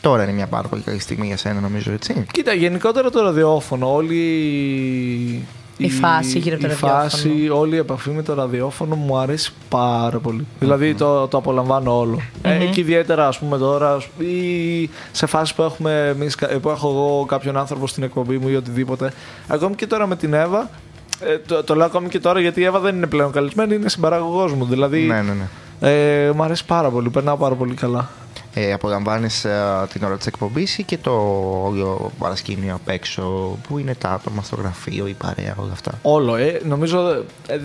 τώρα είναι μια πάρα πολύ καλή στιγμή για σένα, νομίζω, έτσι. Κοίτα, γενικότερα το ραδιόφωνο, όλη Η φάση γύρω από το η ραδιόφωνο. φάση, όλη η επαφή με το ραδιόφωνο μου αρέσει πάρα πολύ. Δηλαδή το, το απολαμβάνω όλο. Ε, και ιδιαίτερα ας πούμε τώρα ή σε φάσεις που, έχουμε εμείς, κα- που έχω εγώ κάποιον άνθρωπο στην εκπομπή μου ή οτιδήποτε. Ακόμη και τώρα με την Εύα, ε, το, το λέω ακόμη και τώρα γιατί η Εύα δεν είναι πλέον καλεσμένη, είναι συμπαραγωγός μου. Δηλαδή Ναι, ναι, ναι. ε, μου αρέσει πάρα πολύ, περνάω πάρα πολύ καλά. Ε, απολαμβάνεις την ώρα της εκπομπής ή και το όλο παρασκήνιο απ' έξω που είναι τα άτομα στο γραφείο, η παρέα, όλα αυτά; Όλο, ε, νομίζω. Ε,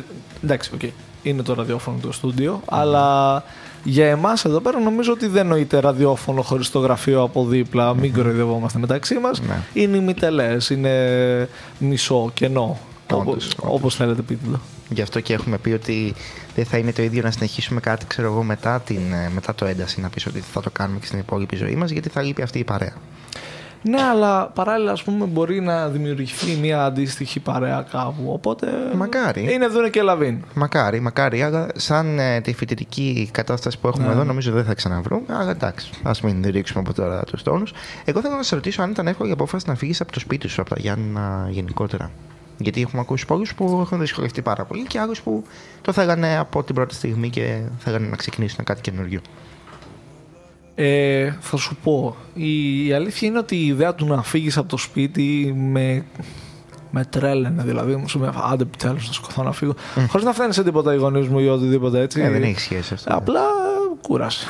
εντάξει, οκ. Είναι το ραδιόφωνο του στούντιο, αλλά για εμάς εδώ πέρα νομίζω ότι δεν νοείται ραδιόφωνο χωρίς το γραφείο από δίπλα. Μην κοροϊδευόμαστε μεταξύ μας. Ναι. Είναι ημιτελές, είναι μισό, κενό. Όντως, Όπως όντως. όπως θέλετε, πείτε το. Γι' αυτό και έχουμε πει ότι δεν θα είναι το ίδιο να συνεχίσουμε κάτι, ξέρω εγώ, μετά, την, ε, μετά το ένταση, να πεις ότι θα το κάνουμε και στην υπόλοιπη ζωή μας, γιατί θα λείπει αυτή η παρέα. Ναι, αλλά παράλληλα, ας πούμε, μπορεί να δημιουργηθεί μια αντίστοιχη παρέα κάπου. Οπότε. Μακάρι. Είναι δούνε και λαβίν. Μακάρι, μακάρι, αλλά σαν ε, τη φοιτητική κατάσταση που έχουμε Ναι. εδώ, νομίζω δεν θα ξαναβρούμε. Αλλά εντάξει, ας μην ρίξουμε από τώρα τους τόνους. Εγώ θέλω να σε ρωτήσω αν ήταν εύκολη η απόφαση να φύγεις από το σπίτι σου, από τα Γιάννα γενικότερα. Γιατί έχουμε ακούσει πολλούς που έχουν δυσκολευτεί πάρα πολύ και άλλους που το θέλανε από την πρώτη στιγμή και θέλανε να ξεκινήσουν κάτι καινούριο. Ε, θα σου πω. Η, η αλήθεια είναι ότι η ιδέα του να φύγεις από το σπίτι με, με τρέλαινε. Δηλαδή, μου σου λέει, άντε επιτέλους να σηκωθώ να φύγω. Χωρίς να φαίνεται σε τίποτα οι γονείς μου ή οτιδήποτε έτσι. Ε, δεν έχει σχέση αυτό. Απλά κούρασε.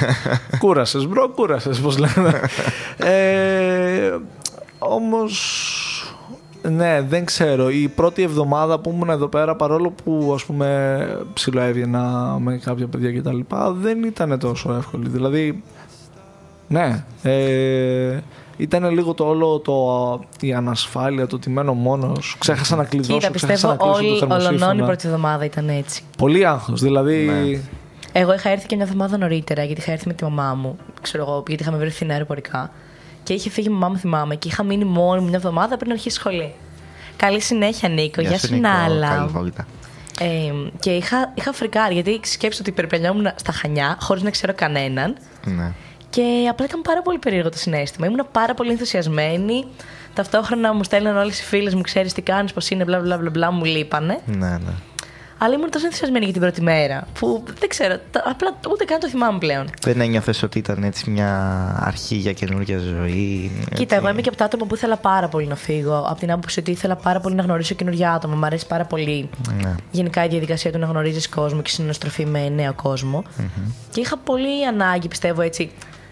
κούρασες, bro, κούρασες, πώς λένε. ε, Όμως. Ναι, δεν ξέρω. Η πρώτη εβδομάδα που ήμουν εδώ πέρα, παρόλο που ας πούμε ψιλοέβγαινα με κάποια παιδιά κτλ., δεν ήταν τόσο εύκολη. Δηλαδή, ναι, ε, ήταν λίγο το όλο το, η ανασφάλεια, το τιμένο μόνος. Ξέχασα να κλειδώσω, Κοίτα, ξέχασα πιστεύω να κλείσω το όλη, θερμοσύφωνα. ολονών η πρώτη εβδομάδα ήταν έτσι. Πολύ άγχος, δηλαδή... Ναι. Εγώ είχα έρθει και μια εβδομάδα νωρίτερα, γιατί είχα έρθει με τη μαμά μου, ξέρω εγώ, γιατί είχαμε βρεθεί αεροπορικά. Και είχε φύγει η μαμά μου, θυμάμαι, και είχα μείνει μόνη μου μια εβδομάδα πριν αρχίσει σχολή. Καλή συνέχεια, Νίκο. Γεια σου, Νίκο. Νάλα. Καλή βόλτα. Ε, και είχα, είχα φρικάρει, γιατί σκέψω ότι περιπλανιόμουν στα Χανιά, χωρίς να ξέρω κανέναν. Ναι. Και απλά ήταν πάρα πολύ περίεργο το συνέστημα. Ήμουν πάρα πολύ ενθουσιασμένη. Ταυτόχρονα μου στέλναν όλες οι φίλες μου, ξέρεις τι κάνεις, πώ είναι, μπλα μπλα μπλα, μπλα μου λείπανε. Ναι, ναι. Αλλά ήμουν τόσο ενθουσιασμένη για την πρώτη μέρα. Που δεν ξέρω, τα- απλά ούτε καν το θυμάμαι πλέον. Δεν ένιωθες ότι ήταν έτσι μια αρχή για καινούργια ζωή. Κοίτα, έτσι; εγώ είμαι και από τα άτομα που ήθελα πάρα πολύ να φύγω. Από την άποψη ότι ήθελα πάρα πολύ να γνωρίσω καινούργια άτομα. Μ' αρέσει πάρα πολύ Ναι. γενικά η διαδικασία του να γνωρίζεις κόσμο και συναστροφή με νέο κόσμο. Και είχα πολύ ανάγκη, πιστεύω έτσι,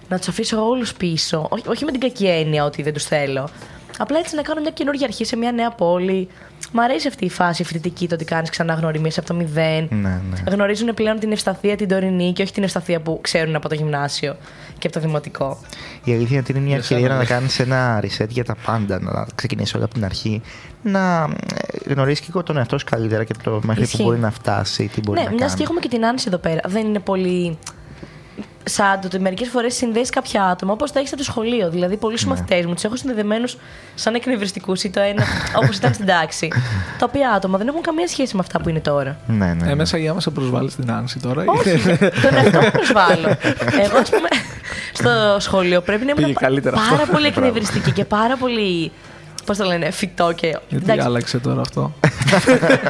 να τους αφήσω όλους πίσω. Όχι, όχι με την κακή έννοια ότι δεν τους θέλω. Απλά έτσι να κάνω μια καινούργια αρχή σε μια νέα πόλη. Μ' αρέσει αυτή η φάση η φοιτητική, το ότι κάνεις ξανά γνωριμίε από το μηδέν. Ναι, ναι. Γνωρίζουν πλέον την ευσταθία την τωρινή και όχι την ευσταθία που ξέρουν από το γυμνάσιο και από το δημοτικό. Η αλήθεια είναι ότι είναι μια Για ευκαιρία σένα, να ναι. κάνεις ένα reset για τα πάντα, να ξεκινήσει όλα από την αρχή, να ε, γνωρίσει και τον εαυτό σου καλύτερα και το μέχρι Ισχύει. που μπορεί να φτάσει, τι μπορεί ναι, να μιας κάνει. και έχουμε και την Άνση εδώ πέρα. Δεν είναι πολύ. Σαν το ότι μερικές φορές συνδέεις κάποια άτομα όπως τα έχεις από το σχολείο. Δηλαδή, πολλού Ναι. μαθητές μου τους έχω συνδεδεμένους σαν εκνευριστικούς ή το ένα όπως ήταν στην τάξη. τα οποία άτομα δεν έχουν καμία σχέση με αυτά που είναι τώρα. Ναι, ναι. ναι. Ε, μέσα για μας σε προσβάλλεις την Άνση τώρα. Όχι, τον εαυτό μου προσβάλλω. Εγώ, ας πούμε, στο σχολείο πρέπει να Πήγε ήμουν καλύτερα πάρα αυτό. πολύ εκνευριστική και πάρα πολύ. Πώς το λένε, φυτό και. Γιατί Εντάξει, άλλαξε τώρα αυτό;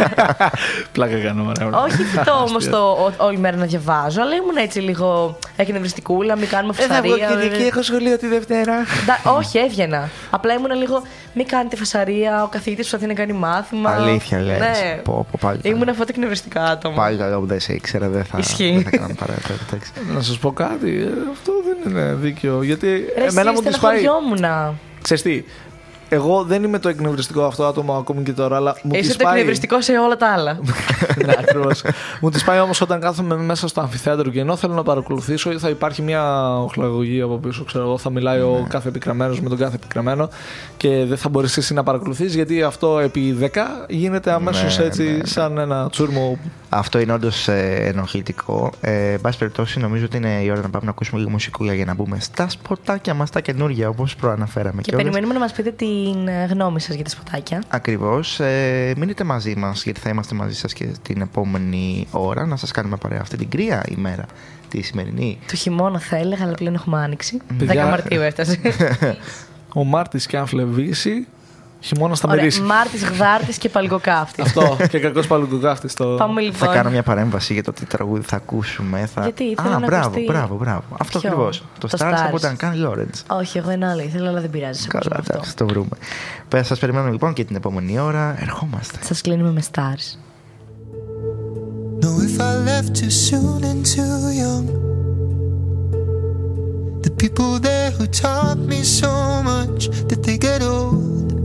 Πλάκα κάνω, ωραία. Όχι φυτό όμως το ο- όλη μέρα να διαβάζω, αλλά ήμουν έτσι λίγο εκνευριστικούλα, μην κάνουμε φασαρία. έχω σχολείο τη Δευτέρα. Ντα- Όχι, έβγαινα. Απλά ήμουν λίγο. Μην κάνετε φασαρία, ο καθηγητής προσπαθεί να κάνει μάθημα. Αλήθεια λες. Ναι. Πω, πω, πάλι καλά. Ήμουν αυτό το εκνευριστικά άτομο. Πάλι καλά που δεν σε ήξερα, δεν θα, Ισχύει. δεν θα κάναμε παρέα. εντάξει. Να σας πω κάτι. ε, Αυτό δεν είναι δίκαιο. Γιατί Ρε, εμένα εσύ, μου τη πάει. στεναχωριόμουνα. Ξέρεις τι, εγώ δεν είμαι το εκνευριστικό αυτό άτομο ακόμη και τώρα, αλλά μου Είσαι τις το πάει... εκνευριστικό σε όλα τα άλλα. ναι, ακριβώς. μου τη πάει όμως όταν κάθομαι μέσα στο αμφιθέατρο και ενώ θέλω να παρακολουθήσω, θα υπάρχει μια οχλαγωγή από πίσω. Ξέρω εγώ, θα μιλάει Ναι. ο κάθε επικραμένο με τον κάθε επικραμένο και δεν θα μπορείς εσύ να παρακολουθείς γιατί αυτό επί 10 γίνεται αμέσως Ναι, έτσι, ναι, ναι. σαν ένα τσούρμο. Αυτό είναι όντως ενοχλητικό. Ε, εν πάση περιπτώσει, νομίζω ότι είναι η ώρα να πάμε να ακούσουμε λίγο μουσικούλα για να μπούμε στα σποτάκια μας τα καινούργια, όπως προαναφέραμε. Και περιμένουμε να μας πείτε την ε, γνώμη σας για τα σποτάκια. Ακριβώς. Ε, μείνετε μαζί μας, γιατί θα είμαστε μαζί σας και την επόμενη ώρα να σας κάνουμε παρέα αυτή την κρύα ημέρα τη σημερινή. Του χειμώνα θα έλεγα, αλλά πλέον έχουμε άνοιξη. 10 Παιδιά, Μαρτίου έφτασε. Ο Μάρτης και αν φλεβήσει, χειμώνα θα Ωραία, μυρίσει. Μάρτης, Γδάρτης και Παλγκοκάφτη. Αυτό και κακός παλουκουκάφτη το. Πάμε λοιπόν. Θα κάνω μια παρέμβαση για το τι τραγούδι θα ακούσουμε. Θα... Γιατί, ήθελα Α, να μπράβο, ακουστεί. μπράβο, μπράβο. Αυτό Ποιο; ακριβώς. Το, Το Stars από Stars. τον Καν Λόρεντ. Όχι, εγώ ένα άλλο ήθελα, αλλά δεν πειράζει. Καλά, αυτό. εντάξει, το βρούμε. Σας περιμένουμε λοιπόν και την επόμενη ώρα. Ερχόμαστε. Σας κλείνουμε με stars. Know if I left too soon and too young. The people there who taught me so much, did they get old?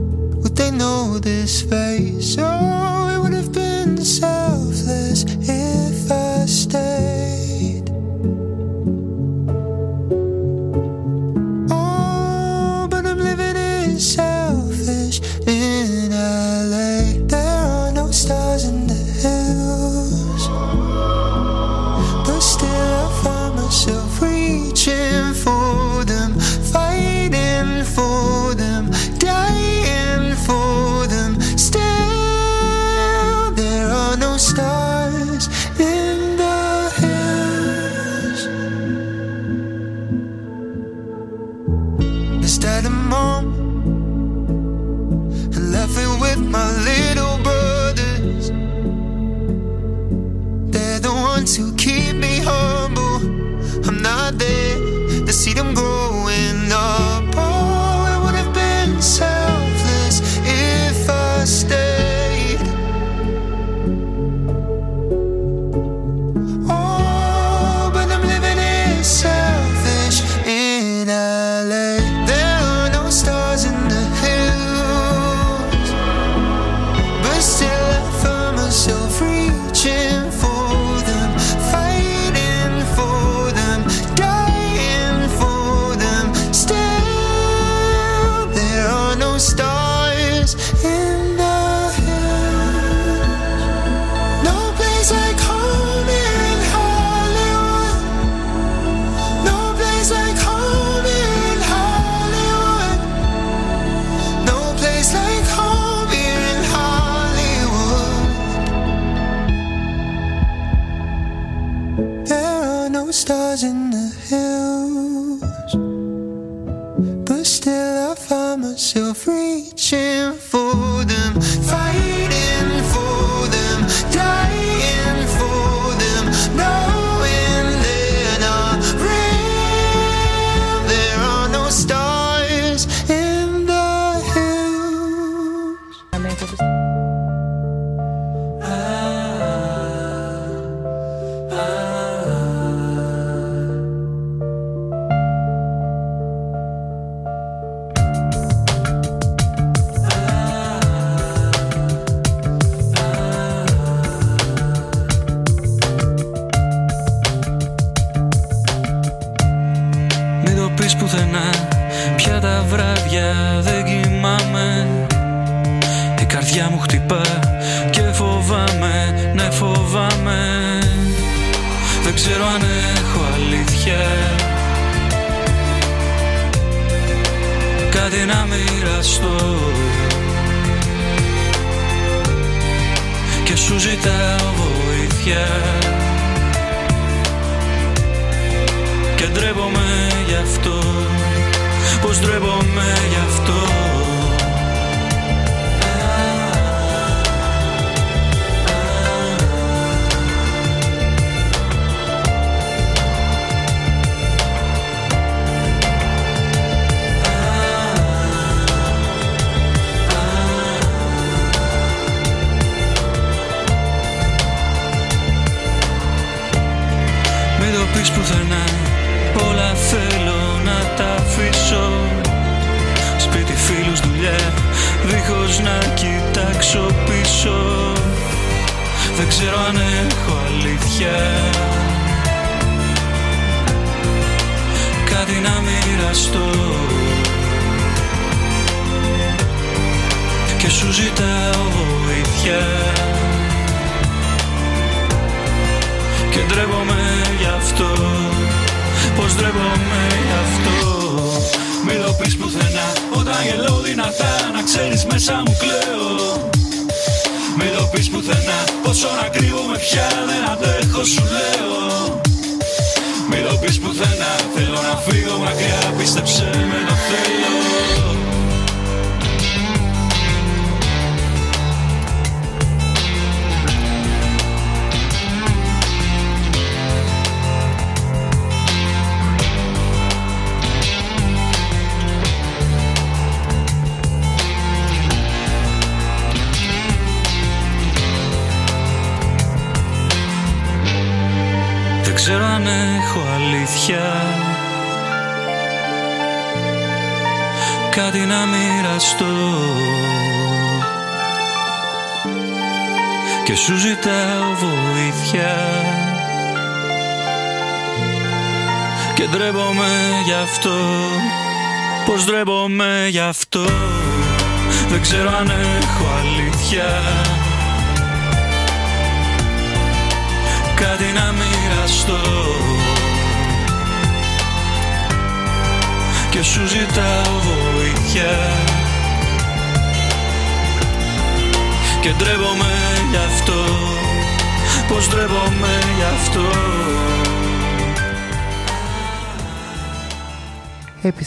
They know this face? Oh, it would have been selfless if I stayed. day to see them grow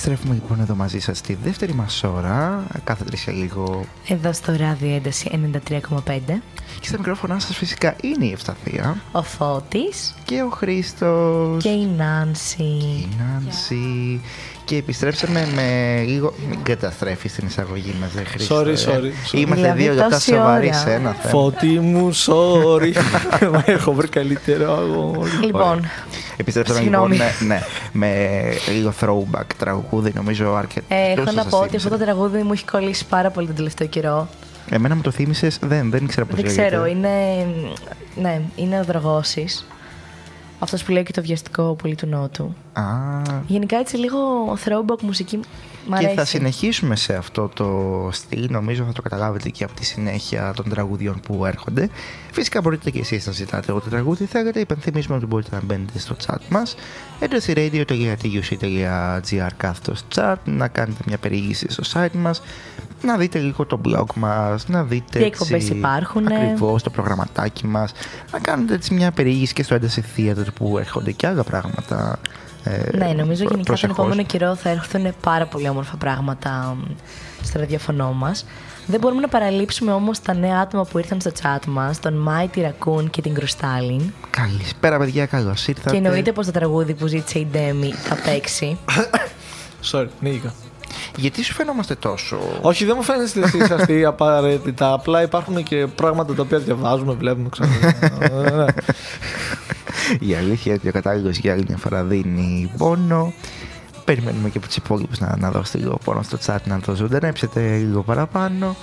Επιστρέφουμε λοιπόν εδώ μαζί σας στη δεύτερη μας ώρα, κάθε τρεις και λίγο. Εδώ στο ράδιο ένταση 93,5. Και στα μικρόφωνά σας φυσικά είναι η Ευσταθία Ο Φώτης και ο Χρήστος και η Νάνση. η Νάνση. Και επιστρέψαμε με λίγο. Μην καταστρέφεις την εισαγωγή μας, δεν Χρήστο. Sorry, ε. sorry, sorry. Είμαστε Δηλαδή, δύο λεπτά τόση σοβαροί ώρα. σε ένα θέμα. Φώτη μου, sorry. Μα έχω βρει καλύτερο αγόρι. Λοιπόν, Επιστρέψαμε Συγγνώμη. λοιπόν ναι, ναι, με λίγο throwback τραγούδι, νομίζω αρκετός. ε, έχω σας να πω ότι θύμισε. αυτό το τραγούδι μου έχει κολλήσει πάρα πολύ τον τελευταίο καιρό. Εμένα μου το θύμισες, δεν, δεν ήξερα πώς Δεν ξέρω, είναι. Ναι, είναι ο Δραγώσης. Αυτός που λέει και το βιαστικό πολύ του Νότου. Α, Γενικά έτσι λίγο throwback μουσική μ' και αρέσει. θα συνεχίσουμε σε αυτό το στυλ, νομίζω θα το καταλάβετε και από τη συνέχεια των τραγουδιών που έρχονται. Φυσικά μπορείτε και εσείς να ζητάτε ό,τι τραγούδι θέλετε. Υπενθυμίζουμε ότι μπορείτε να μπαίνετε στο chat μας radio.tuc.gr κάθετος chat, να κάνετε μια περιήγηση στο site μας, να δείτε λίγο το blog μας, να δείτε Τι εκπομπές υπάρχουνε. ακριβώς το προγραμματάκι μας, να κάνετε έτσι μια περιήγηση και στο ένταση theater που έρχονται και άλλα πράγματα. ε, Ναι, νομίζω προ- γενικά τον προσεχώς. επόμενο καιρό θα έρθουν πάρα πολύ όμορφα πράγματα μ, στο ραδιοφωνό μας. Δεν μπορούμε να παραλείψουμε όμως τα νέα άτομα που ήρθαν στο chat μας, τον Mighty Raccoon και την Κρουστάλιν. Καλησπέρα, παιδιά, καλώς ήρθατε. Και εννοείται πως το τραγούδι που ζήτησε η Ντέμι θα παίξει. Sorry, νίγηκα. Γιατί σου φαινόμαστε τόσο; Όχι, δεν μου φαίνεστε εσείς αυτοί απαραίτητα. Απλά υπάρχουν και πράγματα τα οποία διαβάζουμε, βλέπουμε, ξέρω. Ε, ναι. Η αλήθεια είναι ότι ο κατάλληλος για άλλη μια φορά δίνει πόνο. Περιμένουμε και από του υπόλοιπου να, να δώσετε λίγο πόνο στο chat να το ζωντανέψετε λίγο παραπάνω.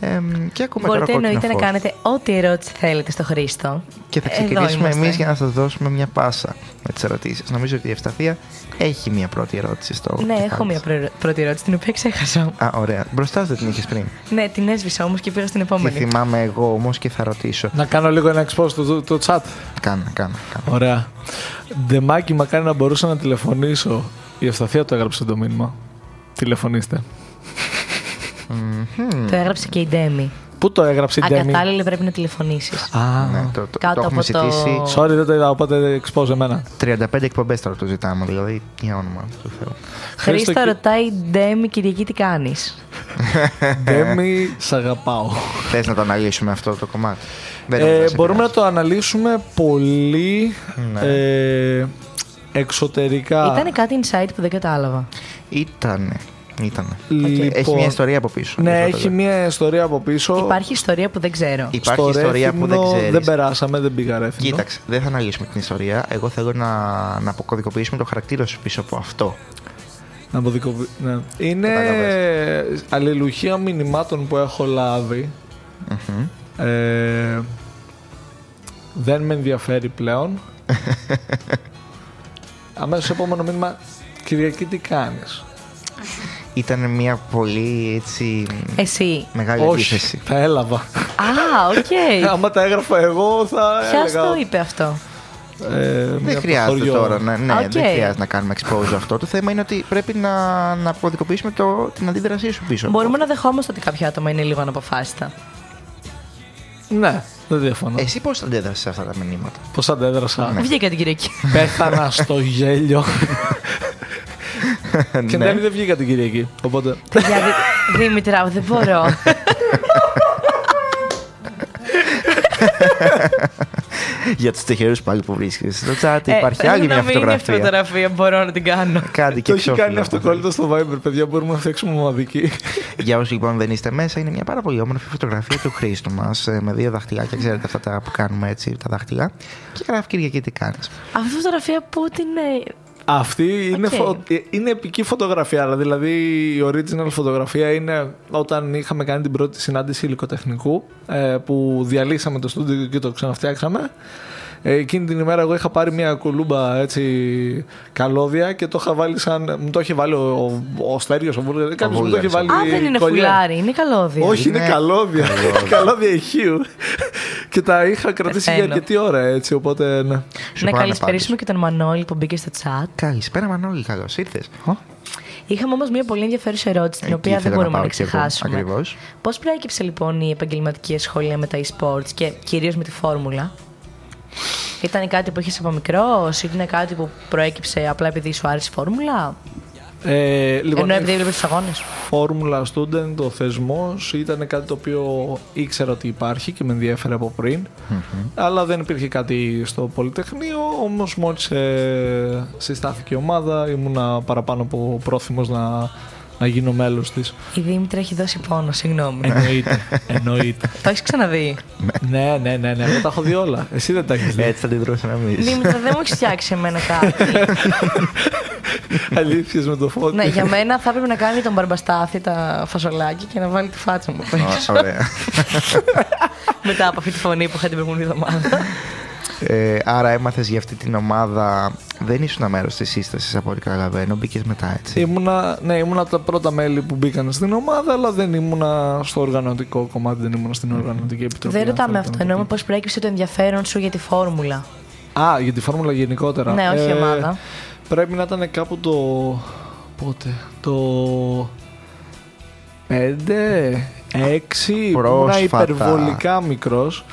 Ε, και ακούμε Μπορείτε τώρα εννοείται να κόκκινο φως. κάνετε ό,τι ερώτηση θέλετε στο Χρήστο. Και θα Εδώ ξεκινήσουμε είμαστε. εμείς για να σας δώσουμε μια πάσα με τις ερωτήσεις. Νομίζω ότι η Ευσταθία έχει μια πρώτη ερώτηση στο. Ναι, κεφάλι έχω μια της. πρω- πρώτη ερώτηση, την οποία ξέχασα. Α, ωραία. Μπροστά σου δεν την είχες πριν. Ναι, την έσβησα όμως και πήγα στην Τη επόμενη. θυμάμαι εγώ όμως και θα ρωτήσω. Να κάνω λίγο ένα expose το, το, το chat. Κάνε, κάνε. κάνε. Ωραία. Ντεμάκι, μακάρι να μπορούσα να τηλεφωνήσω. Η Ευσταθία το έγραψε το μήνυμα. Τηλεφωνήστε. Το έγραψε και η Ντέμι. Πού το έγραψε η Ντέμι; Ακατάλληλα πρέπει να τηλεφωνήσεις. Α, Ναι, το, το, Κάτω το έχουμε από το- ζητήσει. sorry, δεν το είδα, οπότε expose εμένα. 35 εκπομπές τώρα το ζητάμε, δηλαδή για όνομα του Θεού. Χρήστο και- ρωτάει Ντέμι, Κυριακή, τι κάνεις; Ντέμι, σ' αγαπάω. Θες να το αναλύσουμε αυτό το κομμάτι; Δεν Ε, νομίζω να σε μπορούμε να επηρεάσει. το αναλύσουμε πολύ Ναι. ε, εξωτερικά. Ήταν κάτι insight που δεν κατάλαβα. Ήτανε. Ήτανε. Λοιπόν, Έχει μια ιστορία από πίσω. Ναι, αυτό έχει το- μια ιστορία από πίσω. Υπάρχει ιστορία που δεν ξέρω. Υπάρχει Στο ιστορία που δεν Ρέθυμνο ξέρεις. Δεν περάσαμε, δεν πήγα ρέθυμνο. Κοίταξε, δεν θα αναλύσουμε την ιστορία. Εγώ θέλω να, να αποκωδικοποιήσουμε το χαρακτήρα σου πίσω από αυτό. Να αποδικοποιη- ναι. Είναι Κατάλαβες. αλληλουχία μηνυμάτων που έχω λάβει. Μμμ. Ε, δεν με ενδιαφέρει πλέον. Αμέσως επόμενο μήνυμα, Κυριακή τι κάνεις; Ήταν μια πολύ έτσι Εσύ. μεγάλη Όχι, αντίθεση. τα έλαβα. Α, οκ. Άμα τα έγραφα εγώ θα Ποιος έλεγα... το είπε αυτό; ε, μία από Δεν το χρειάζεται χωριό. τώρα, ναι, ναι Οκ. δεν χρειάζεται να κάνουμε expose αυτό. Το θέμα είναι ότι πρέπει να, να αποκωδικοποιήσουμε το, την αντίδρασή σου πίσω. από Μπορούμε να δεχόμαστε ότι κάποια άτομα είναι λίγο αναποφάσιστα. Ναι, δεν διαφωνώ. Εσύ πώς αντέδρασες σε αυτά τα μηνύματα; Πώς αντέδρασα; Βγήκα την Κυριακή. Πέθανα στο γέλιο. και Ναι. δεν, δεν βγήκα την Κυριακή. Οπότε. Παιδιά, Δη- Δήμητρα, δεν μπορώ. Για τους τυχερούς πάλι που βρίσκεσαι στο chat Ε, υπάρχει θέλω άλλη να μια μην είναι αυτή η φωτογραφία. φωτογραφία, μπορώ να την κάνω. Κάντε και Το έχει κάνει εξώφυλλο. αυτοκόλλητο στο Viber, παιδιά. Μπορούμε να φτιάξουμε μοναδική. Για όσου λοιπόν δεν είστε μέσα, είναι μια πάρα πολύ όμορφη φωτογραφία του Χρήστου μας με δύο δαχτυλάκια. Ξέρετε αυτά τα που κάνουμε έτσι, τα δάχτυλα. Και γράφει Κυριακή τι κάνεις; Αυτή η φωτογραφία που την. Ε, Αυτή είναι, Οκ. φω- ε, είναι επική φωτογραφία. αλλά Δηλαδή η original φωτογραφία είναι όταν είχαμε κάνει την πρώτη συνάντηση υλικοτεχνικού ε, που διαλύσαμε το στούντιο και το ξαναφτιάξαμε. Ε, εκείνη την ημέρα εγώ είχα πάρει μια κουλούρα έτσι καλώδια και το είχα βάλει σαν. Μου το είχε βάλει ο, ο, ο Στέριος, ο Βούλγαρης, κάποιος μου το είχε Βούλγαρης, βάλει. Α, δεν είναι κολλιέ. φουλάρι, είναι καλώδια. Όχι, είναι, Είναι καλώδια. καλώδια. καλώδια ηχείου. και τα είχα κρατήσει για Πεθαίνω. αρκετή ώρα έτσι, οπότε ναι. Σου να πάω καλησπερίσουμε και τον Μανώλη που μπήκε στο chat. Καλησπέρα, Μανώλη, καλώς ήρθες. Είχαμε όμως μια πολύ ενδιαφέρουσα ερώτηση, την οποία δεν μπορούμε να ξεχάσουμε. Ακριβώς. Πώς προέκυψε λοιπόν η επαγγελματική ασχολία με τα e-sports και κυρίως με τη φόρμουλα; Ήταν κάτι που είχες από μικρό, ήταν κάτι που προέκυψε απλά επειδή σου άρεσε η φόρμουλα; Ε, λοιπόν, Ενώ η επειδή έβλεπες τους αγώνες. Formula Student, ο θεσμός ήταν κάτι το οποίο ήξερα ότι υπάρχει και με ενδιαφέρε από πριν. Αλλά δεν υπήρχε κάτι στο Πολυτεχνείο. Όμως μόλις ε, συστάθηκε η ομάδα, ήμουνα παραπάνω από πρόθυμος να, να γίνω μέλος της. Η Δήμητρα έχει δώσει πόνο, συγγνώμη. Εννοείται. εννοείται. Το έχεις ξαναδεί; ναι, ναι, ναι, ναι, εγώ τα έχω δει όλα. Εσύ δεν τα έχεις δει. Έτσι θα αντιδρούσαμε εμεί. Δήμητρα, δεν μου έχεις φτιάξει εμένα κάτι. Αλήθειες με το φώτι. ναι, για μένα θα έπρεπε να κάνει τον μπαρμπαστάθι τα φασολάκια και να βάλει τη φάτσα μου απ' έξω. Ωραία. Μετά από αυτή τη φωνή που είχα την προηγούμενη εβδομάδα. Ε, άρα έμαθες για αυτή την ομάδα. Δεν ήσουν μέρος της σύστασης από ό,τι καταλαβαίνω. Μπήκες μετά έτσι. Ήμουνα, ναι, ήμουνα από τα πρώτα μέλη που μπήκαν στην ομάδα, αλλά δεν ήμουνα στο οργανωτικό κομμάτι, δεν ήμουνα στην οργανωτική επιτροπή. δεν αν ρωτάμε θέλετε αυτό. να το Εννοούμε πείτε. πώς προέκυψε το ενδιαφέρον σου για τη φόρμουλα. Α, για τη φόρμουλα γενικότερα. Ναι, όχι η ομάδα. Πρέπει να ήταν κάπου το. Πότε. Το. 5, 6. Ήμουνα Πρόσφατα. υπερβολικά μικρός.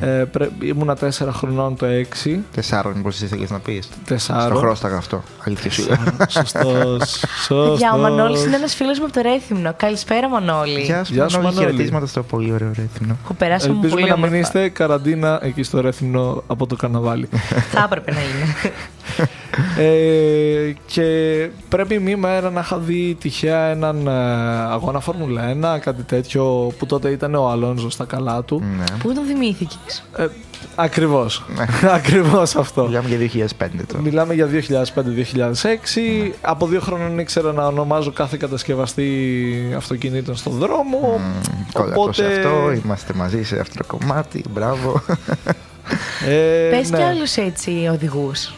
Ναι. Ε, πρέ- ήμουνα 4 χρονών το 6. Τεσσάρων, πώ ήθελε να πεις. 4. Στο χρώσταγα αυτό. Αλήθεια σου. Σωστός. Για ο Μανώλης είναι ένας φίλος μου από το Ρέθυμνο. Καλησπέρα, Μανώλη. Γεια σου, Γεια σου, Μανώλη. Μανώλη. Χαιρετίσματα στο πολύ ωραίο ρέθυμνο. Που περάσαμε Ελπίζουμε πολύ να μην όμορφα. είστε καραντίνα εκεί στο Ρέθυμνο από το καρναβάλι. Θα έπρεπε να είναι. Ε, και πρέπει μία μέρα να είχα δει τυχαία έναν ε, αγώνα Φόρμουλα 1, κάτι τέτοιο που τότε ήταν ο Αλόνζο στα καλά του. Ναι. Πού τον θυμήθηκες; Ε, Ακριβώς. Ακριβώς αυτό. Μιλάμε για 2005 τώρα. Μιλάμε για 2005-2006. Από δύο χρόνων ήξερα να ονομάζω κάθε κατασκευαστή αυτοκινήτων στον δρόμο. Κόλλα σε αυτό, είμαστε μαζί σε αυτό το κομμάτι. Μπράβο. Ε, Πες ναι. κι άλλους έτσι οδηγούς.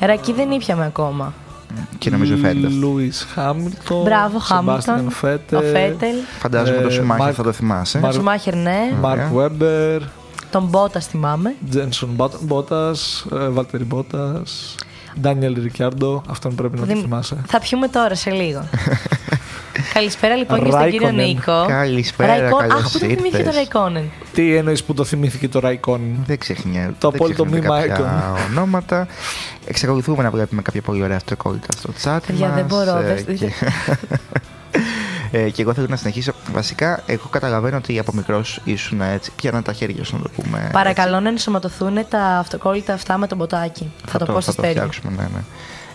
Ρακί δεν ήπιαμε ακόμα. και νομίζω φέτος. Λούις Χάμιλτον. Μπράβο, Σεμπάστιαν Χάμιλτον. Φέτελ. Ο Φέτελ. Φαντάζομαι το Ε, Σουμάχερ Μαρκ- θα το θυμάσαι. Μαρκ- Σουμάχερ, ναι. Μαρκ Ωραία. Βέμπερ. Τον Μπότας θυμάμαι. Τζένσον Μπότας. Βάλτερι Μπότας. Ντάνιελ Ρικιάρντο. Αυτόν πρέπει να το Δημ- θυμάσαι. Θα πιούμε τώρα σε λίγο. Καλησπέρα λοιπόν και στον κύριο Ράικονεν. Νίκο. Καλησπέρα, Ράικο- καλώς Αχ, πού το θυμήθηκε ήρθες. το Ραϊκόνεν. Τι εννοείς που το θυμήθηκε το Ράικον. Δεν ξεχνιέται. Το δεν απόλυτο ξεχνιέται μήμα κάποια ονόματα. Εξακολουθούμε να βλέπουμε κάποια πολύ ωραία αυτοκόλλητα στο chat Παιδιά, μας. δεν μπορώ, ε, δες- και... ε, και εγώ θέλω να συνεχίσω. Βασικά, εγώ καταλαβαίνω ότι από μικρός ήσουν έτσι. Πιάναν τα χέρια σου, να το πούμε. Παρακαλώ να ενσωματωθούν τα αυτοκόλλητα αυτά με τον ποτάκι. Θα, το πω στο θα το στέλιο. φτιάξουμε, ναι, ναι.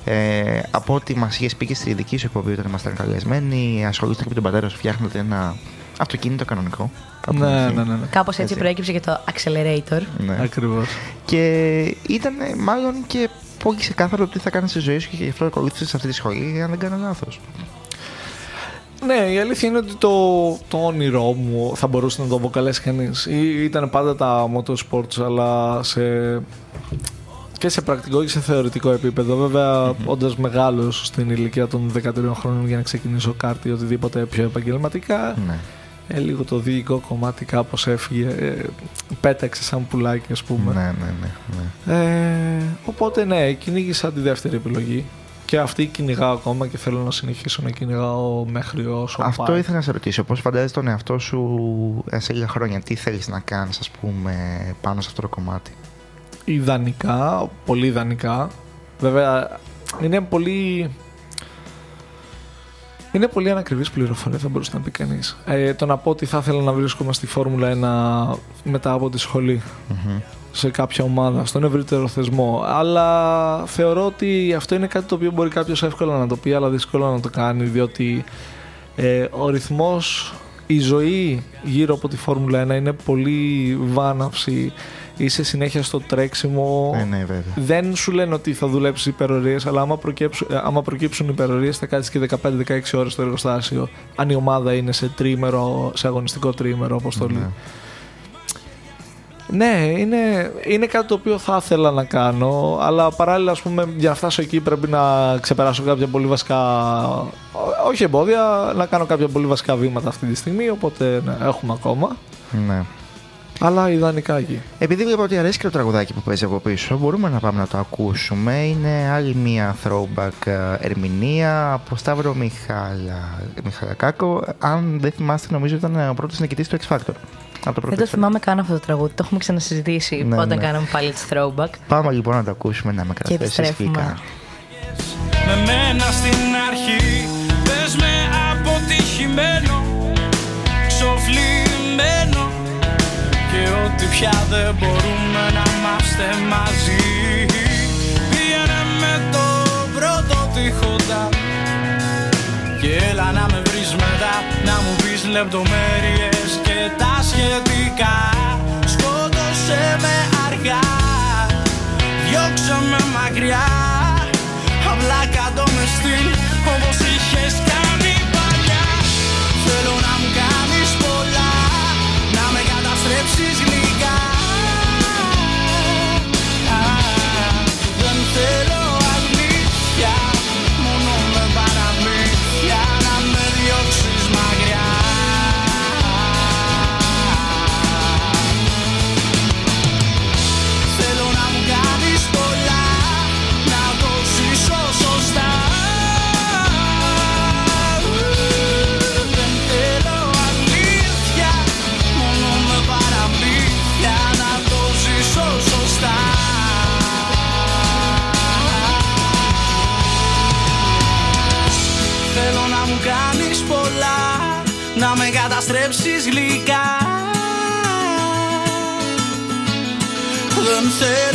Ε, από ό,τι μας είχες πει και στη δική σου εκπομπή όταν ήμασταν καλεσμένοι, ασχολήθηκα με τον πατέρα σου, φτιάχνετε ένα αυτοκίνητο κανονικό. από την Ναι, αρχή. ναι, ναι. ναι. Κάπως έτσι, Έτσι. προέκυψε και το Accelerator. Ναι. Ακριβώς. Και ήταν ε, μάλλον και πολύ ξεκάθαρο τι θα κάνεις στη ζωή σου και γι' αυτό ακολούθησες αυτή τη σχολή, αν δεν κάνω λάθος. Ναι, η αλήθεια είναι ότι το, το όνειρό μου θα μπορούσε να το αποκαλέσει κανείς. Ήταν πάντα τα motorsports, αλλά σε, και σε πρακτικό και σε θεωρητικό επίπεδο. Βέβαια, mm-hmm. όντας μεγάλος στην ηλικία των 13 χρόνων για να ξεκινήσω κάτι ή οτιδήποτε πιο επαγγελματικά, Ναι. ε, λίγο το διοικητικό κομμάτι κάπως έφυγε. Ε, πέταξε σαν πουλάκι, ας πούμε. Ναι, ναι, ναι. ναι. Ε, οπότε ναι, κυνήγησα τη δεύτερη επιλογή. Και αυτή κυνηγάω ακόμα και θέλω να συνεχίσω να κυνηγάω μέχρι όσο Αυτό πάει. ήθελα να σε ρωτήσω. Πώ φαντάζεσαι τον εαυτό σου ε, σε λίγα χρόνια, τι θέλεις να κάνεις, ας πούμε, πάνω σε αυτό το κομμάτι; Ιδανικά, πολύ ιδανικά. Βέβαια, είναι πολύ. Είναι πολύ ανακριβής πληροφορία, θα μπορούσε να πει κανείς. Ε, το να πω ότι θα ήθελα να βρίσκομαι στη Φόρμουλα 1 μετά από τη σχολη σε κάποια ομάδα, στον ευρύτερο θεσμό. Αλλά θεωρώ ότι αυτό είναι κάτι το οποίο μπορεί κάποιος εύκολα να το πει, αλλά δύσκολο να το κάνει, διότι ε, ο ρυθμός, η ζωή γύρω από τη Φόρμουλα 1 είναι πολύ βάναυση. Είσαι συνέχεια στο τρέξιμο. Ναι, ναι, βέβαια. Δεν σου λένε ότι θα δουλέψεις υπερορίες, αλλά άμα προκύψουν, ε, άμα προκύψουν υπερορίες, θα κάτσεις και 15-16 ώρες στο εργοστάσιο. Αν η ομάδα είναι σε, τρίμερο, σε αγωνιστικό τρίμερο αποστολή. Ναι. Ναι, είναι, είναι κάτι το οποίο θα ήθελα να κάνω, αλλά παράλληλα, ας πούμε, για να φτάσω εκεί πρέπει να ξεπεράσω κάποια πολύ βασικά, ό- όχι εμπόδια, να κάνω κάποια πολύ βασικά βήματα αυτή τη στιγμή, οπότε ναι, έχουμε ακόμα, ναι. αλλά ιδανικά εκεί. Επειδή βλέπω ότι αρέσει και το τραγουδάκι που παίζει από πίσω, μπορούμε να πάμε να το ακούσουμε. Είναι άλλη μία throwback ε, ερμηνεία από Σταύρο Μιχάλα, Μιχαλακάκο. Αν δεν θυμάστε, νομίζω ήταν ο πρώτος νικητής του X Factor. Από το πρώτο Δεν το X Factor. θυμάμαι καν αυτό το τραγούδι. Το έχουμε ξανασυζητήσει Ναι, όταν ναι. κάναμε πάλι τη throwback. Πάμε λοιπόν να το ακούσουμε να με Και καταθέσει επιστρέφουμε. γλυκά. Με μένα στην αρχή Πες με αποτυχημένο Ξοφλημένο Και ότι πια δεν μπορούμε να είμαστε μαζί Πήγαινε με το πρώτο τυχόντα Και έλα να με βρεις μετά Να μου πεις λεπτομέρειες Διώξε με μακριά. Απλά κάτω μες στυλ Όπως είχες κάνει Να με καταστρέψεις γλυκά. Δεν θέλω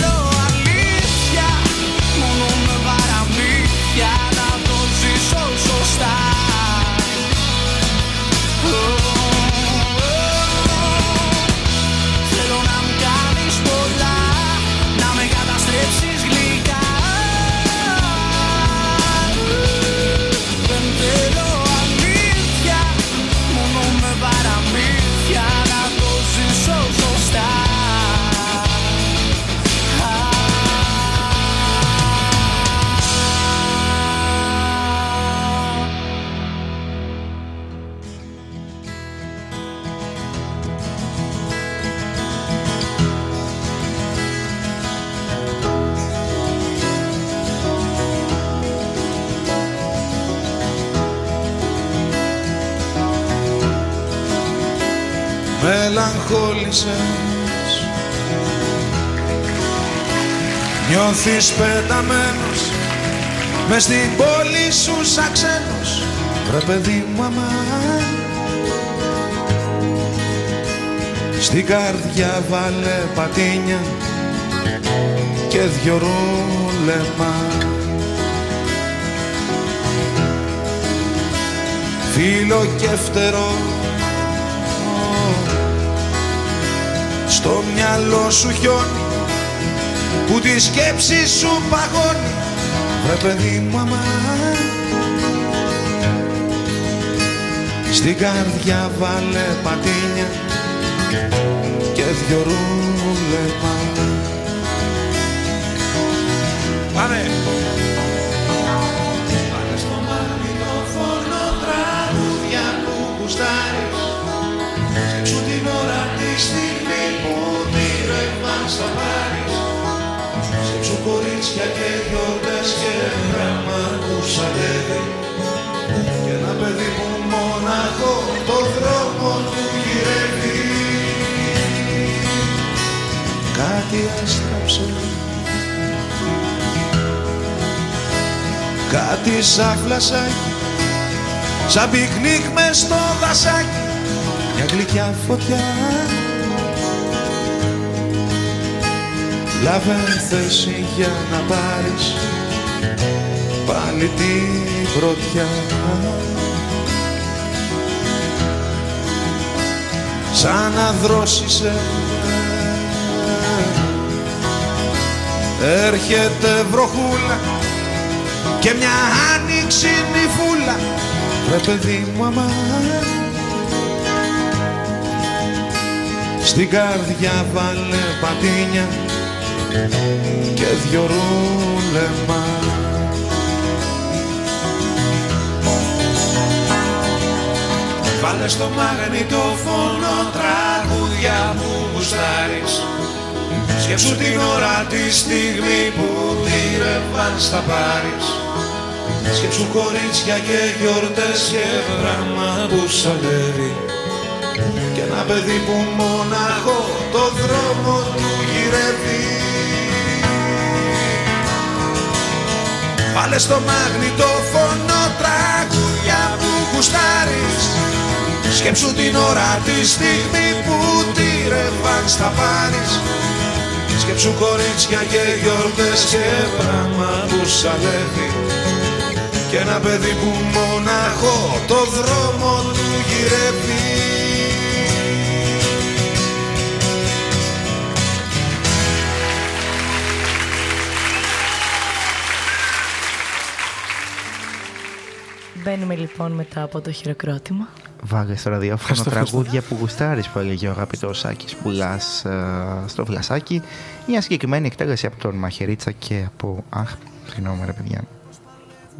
Νιώθεις πεταμένος Μες στην πόλη σου σαν ξένος Βρε παιδί μου αμάν. Στην καρδιά βάλε πατίνια Και δυο ρούλεμα. Φίλο και φτερό Στο μυαλό σου χιόνι που τη σκέψη σου παγώνει. Βρε παιδί μου αμάν Στην καρδιά βάλε πατίνια και δυο ρούλεμα Πάμε! Πάμε στο μαγνητόφωνο τραγούδια που γουστάρεις. Σκέψου την ώρα τη στιγμή που ονειρεύαν στα πάρεις Σκέψου κορίτσια και γιορτές και γράμμα που σαλεύει Και ένα παιδί που μοναχό το δρόμο του γυρεύει. Κάτι έστραψε. Κάτι σαν φλασάκι Σαν πικνίκ μες στο δασάκι. Μια γλυκιά φωτιά Λάβε θέση για να πάρεις Πάλι την πρωτιά Σαν να δρόσισε Έρχεται βροχούλα και μια άνοιξη νυφούλα. Ρε παιδί μου αμάν Στην καρδιά βάλε πατίνια και δυο ρούλεμα. Βάλε στο μαγνητόφωνο τραγούδια που γουστάρεις. Σκέψου την ώρα τη στιγμή που τύρευαν στα πάρεις. Σκέψου κορίτσια και γιορτές και γράμμα που σαλεύει Και ένα παιδί που μοναχό το δρόμο του γυρεύει Βάλε στο μαγνητόφωνο τραγούδια που γουστάρεις. Σκέψου την ώρα τη στιγμή που τύρευαν στα πάρεις. Σκέψου κορίτσια και γιορτές και πράγμα που σαλεύει Και ένα παιδί που μοναχό το δρόμο του γυρεύει Μπαίνουμε λοιπόν μετά από το χειροκρότημα. Βάλε στο ραδιόφωνο Ευχαριστώ, τραγούδια που γουστάρεις που έλεγε ο αγαπητός Σάκη Πουλάς στο Βλασάκι. Μια συγκεκριμένη εκτέλεση από τον Μαχαιρίτσα και από. Αχ, συγγνώμη ρε παιδιά.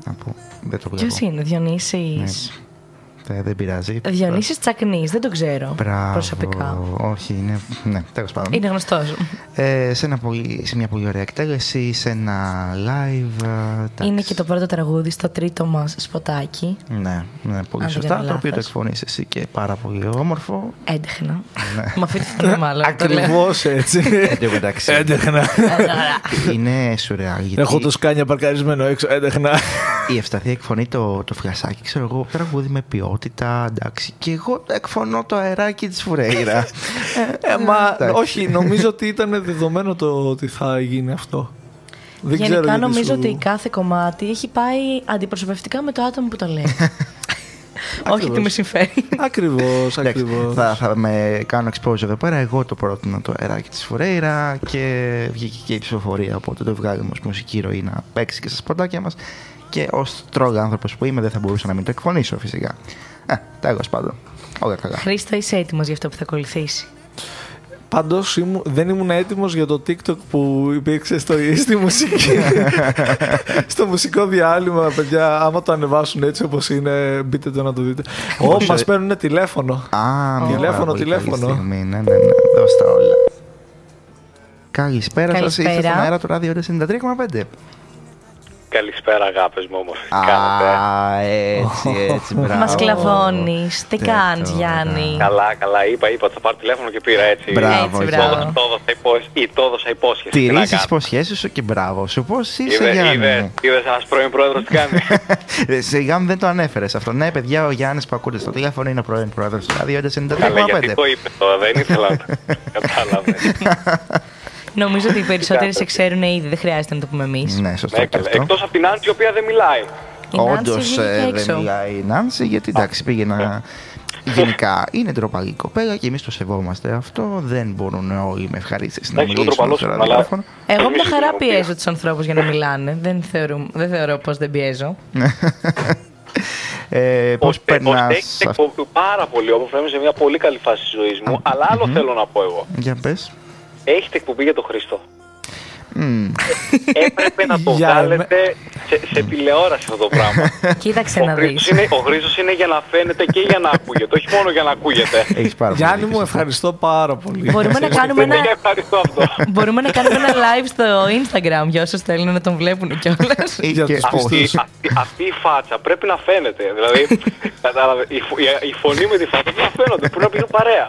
Από. Δεν το βλέπω. Ποιος είναι, Διονύσης... Ε, δεν πειράζει. Διονύσης Τσακνής, δεν τον ξέρω Μπράβο. προσωπικά. Όχι, είναι. Ναι, τέλος πάντων. Είναι γνωστός. Ε, σε, ένα πολύ, σε μια πολύ ωραία εκτέλεση, σε ένα live. ε, εντάξει. Είναι και το πρώτο τραγούδι στο τρίτο μας σποτάκι. Ναι, ναι, πολύ Αν δεν σωστά. κάνω Το οποίο το λάθος. εκφωνείς εσύ και πάρα πολύ όμορφο. Έντεχνα. Ναι. Με αυτή τη στιγμή μάλλον. το λέω. Ακριβώς έτσι. Εν τω μεταξύ, Έντεχνα. είναι σουρεάλ. Γιατί Έχω το σκάνια παρκαρισμένο έξω. Έντεχνα. Η ευσταθή εκφωνεί το, το φλασάκι, ξέρω εγώ, τραγούδι με ποιότητα, εντάξει. Και εγώ εκφωνώ το αεράκι της Φουρέιρα. Ε, μα εντάξει. όχι, νομίζω ότι ήταν δεδομένο το ότι θα γίνει αυτό. Δεν ξέρω Γενικά γιατί νομίζω σου- ότι κάθε κομμάτι έχει πάει αντιπροσωπευτικά με το άτομο που το λέει. Όχι τι με συμφέρει. Ακριβώς, Εντάξει, ακριβώς. θα, θα με κάνω expose εδώ πέρα. Εγώ το πρότεινα το αεράκι της Φουρέιρα και βγήκε και η ψηφοφορία. Οπότε το βγάλαμε ως μουσική ροή να παίξει και στα σποντάκια μας. Και ως τρόγα άνθρωπος που είμαι, δεν θα μπορούσα να μην το εκφωνήσω φυσικά. Ε, τέλο πάντων. Όλα καλά. Χρήστο, είσαι έτοιμος για αυτό που θα ακολουθήσει; Πάντως δεν ήμουν έτοιμος για το TikTok που υπήρξε στο, στη μουσική. στο μουσικό διάλειμμα, παιδιά. Άμα το ανεβάσουν έτσι όπως είναι, μπείτε το να το δείτε. Ω, Όχι, μας ε. παίρνουν τηλέφωνο. Α, μια Τηλέφωνο, πάρα πολύ τηλέφωνο. καλή στιγμή. Ναι, ναι, ναι. Δώσ' τα όλα. Καλησπέρα σας. Είστε Καλησπέρα. στον αέρα του ράδιο 93,5. Καλησπέρα, αγάπες μου, όμορφες. Τι κάνετε. Α, έτσι, έτσι, μπράβο. Μας κλαβώνεις. Τι Τέτοιο, κάνεις, ωραία. Γιάννη; Καλά, καλά, είπα, είπα, θα πάρω τηλέφωνο και πήρα έτσι. Μπράβο, Έτσι, Γιάννη. Το μπράβο. έδωσα- το έδωσα υπόσχεση. Ή το έδωσα υπόσχεση. Τι να Τηρήσεις κάνω. υποσχέσεις σου και μπράβο σου. Πώς είσαι, Είδε, Γιάννη; είδε, μου. είδες ένας πρώην πρόεδρος τι κάνει; Ε, Σιγά μου δεν το ανέφερες αυτό. Ναι, παιδιά, ο Γιάννης που ακούτε στο τηλέφωνο είναι ο πρώην πρόεδρος του Radio 93,5. Καλά, γιατί το είπε τώρα, δεν ήθελα να το κατάλαβε. Νομίζω ότι οι περισσότεροι σε ξέρουν ήδη, δεν χρειάζεται να το πούμε εμείς. Ναι, σωστό Ναι, και καλά. αυτό. Εκτός από την Άντζη, η οποία δεν μιλάει. Η Νάνση Όντως βγήκε δεν έξω. μιλάει η Νάνση, γιατί εντάξει πήγε να. Γενικά είναι ντροπαλή κοπέλα και εμείς το σεβόμαστε αυτό. Δεν μπορούν όλοι με ευχαρίστηση να Εντάξει, εγώ μιλήσουν ντροπαλός στο είμαι, αλλά- ραδιόφωνο. Εγώ Εμείς μια χαρά συνομιλία. πιέζω τους ανθρώπους για να μιλάνε. Δεν, θεωρούμε, δεν θεωρώ πως δεν πιέζω. Ε, Πώς Ώστε- περνάς. ώστε έχεις εκπομπή πάρα πολύ όμορφα, είμαι σε μια πολύ καλή φάση της ζωής μου, αλλά άλλο θέλω να πω εγώ. Για πες. Έχετε εκπομπή για τον Χρήστο. Mm. Έπρεπε να το Για βγάλετε σε, σε τηλεόραση αυτό το πράγμα. Κοίταξε ο, να δεις. Χρήστος είναι, ο Χρήστος είναι για να φαίνεται και για να ακούγεται, όχι μόνο για να ακούγεται. Έχεις πάρα πολύ Γιάννη δίκιο μου, σε αυτό. ευχαριστώ πάρα πολύ. Μπορούμε να κάνουμε Δεν ένα, είναι ευχαριστώ αυτό. μπορούμε να κάνουμε ένα live στο Instagram για όσους θέλουν να τον βλέπουν κιόλας. Ε, Για και τους όχι. πιστούς. αυτή, αυτή, αυτή η φάτσα πρέπει να φαίνεται. Δηλαδή, κατάλαβε, η, φο- η, η φωνή με τη φάτσα πρέπει να φαίνονται. Πρέπει να πίνουν παρέα.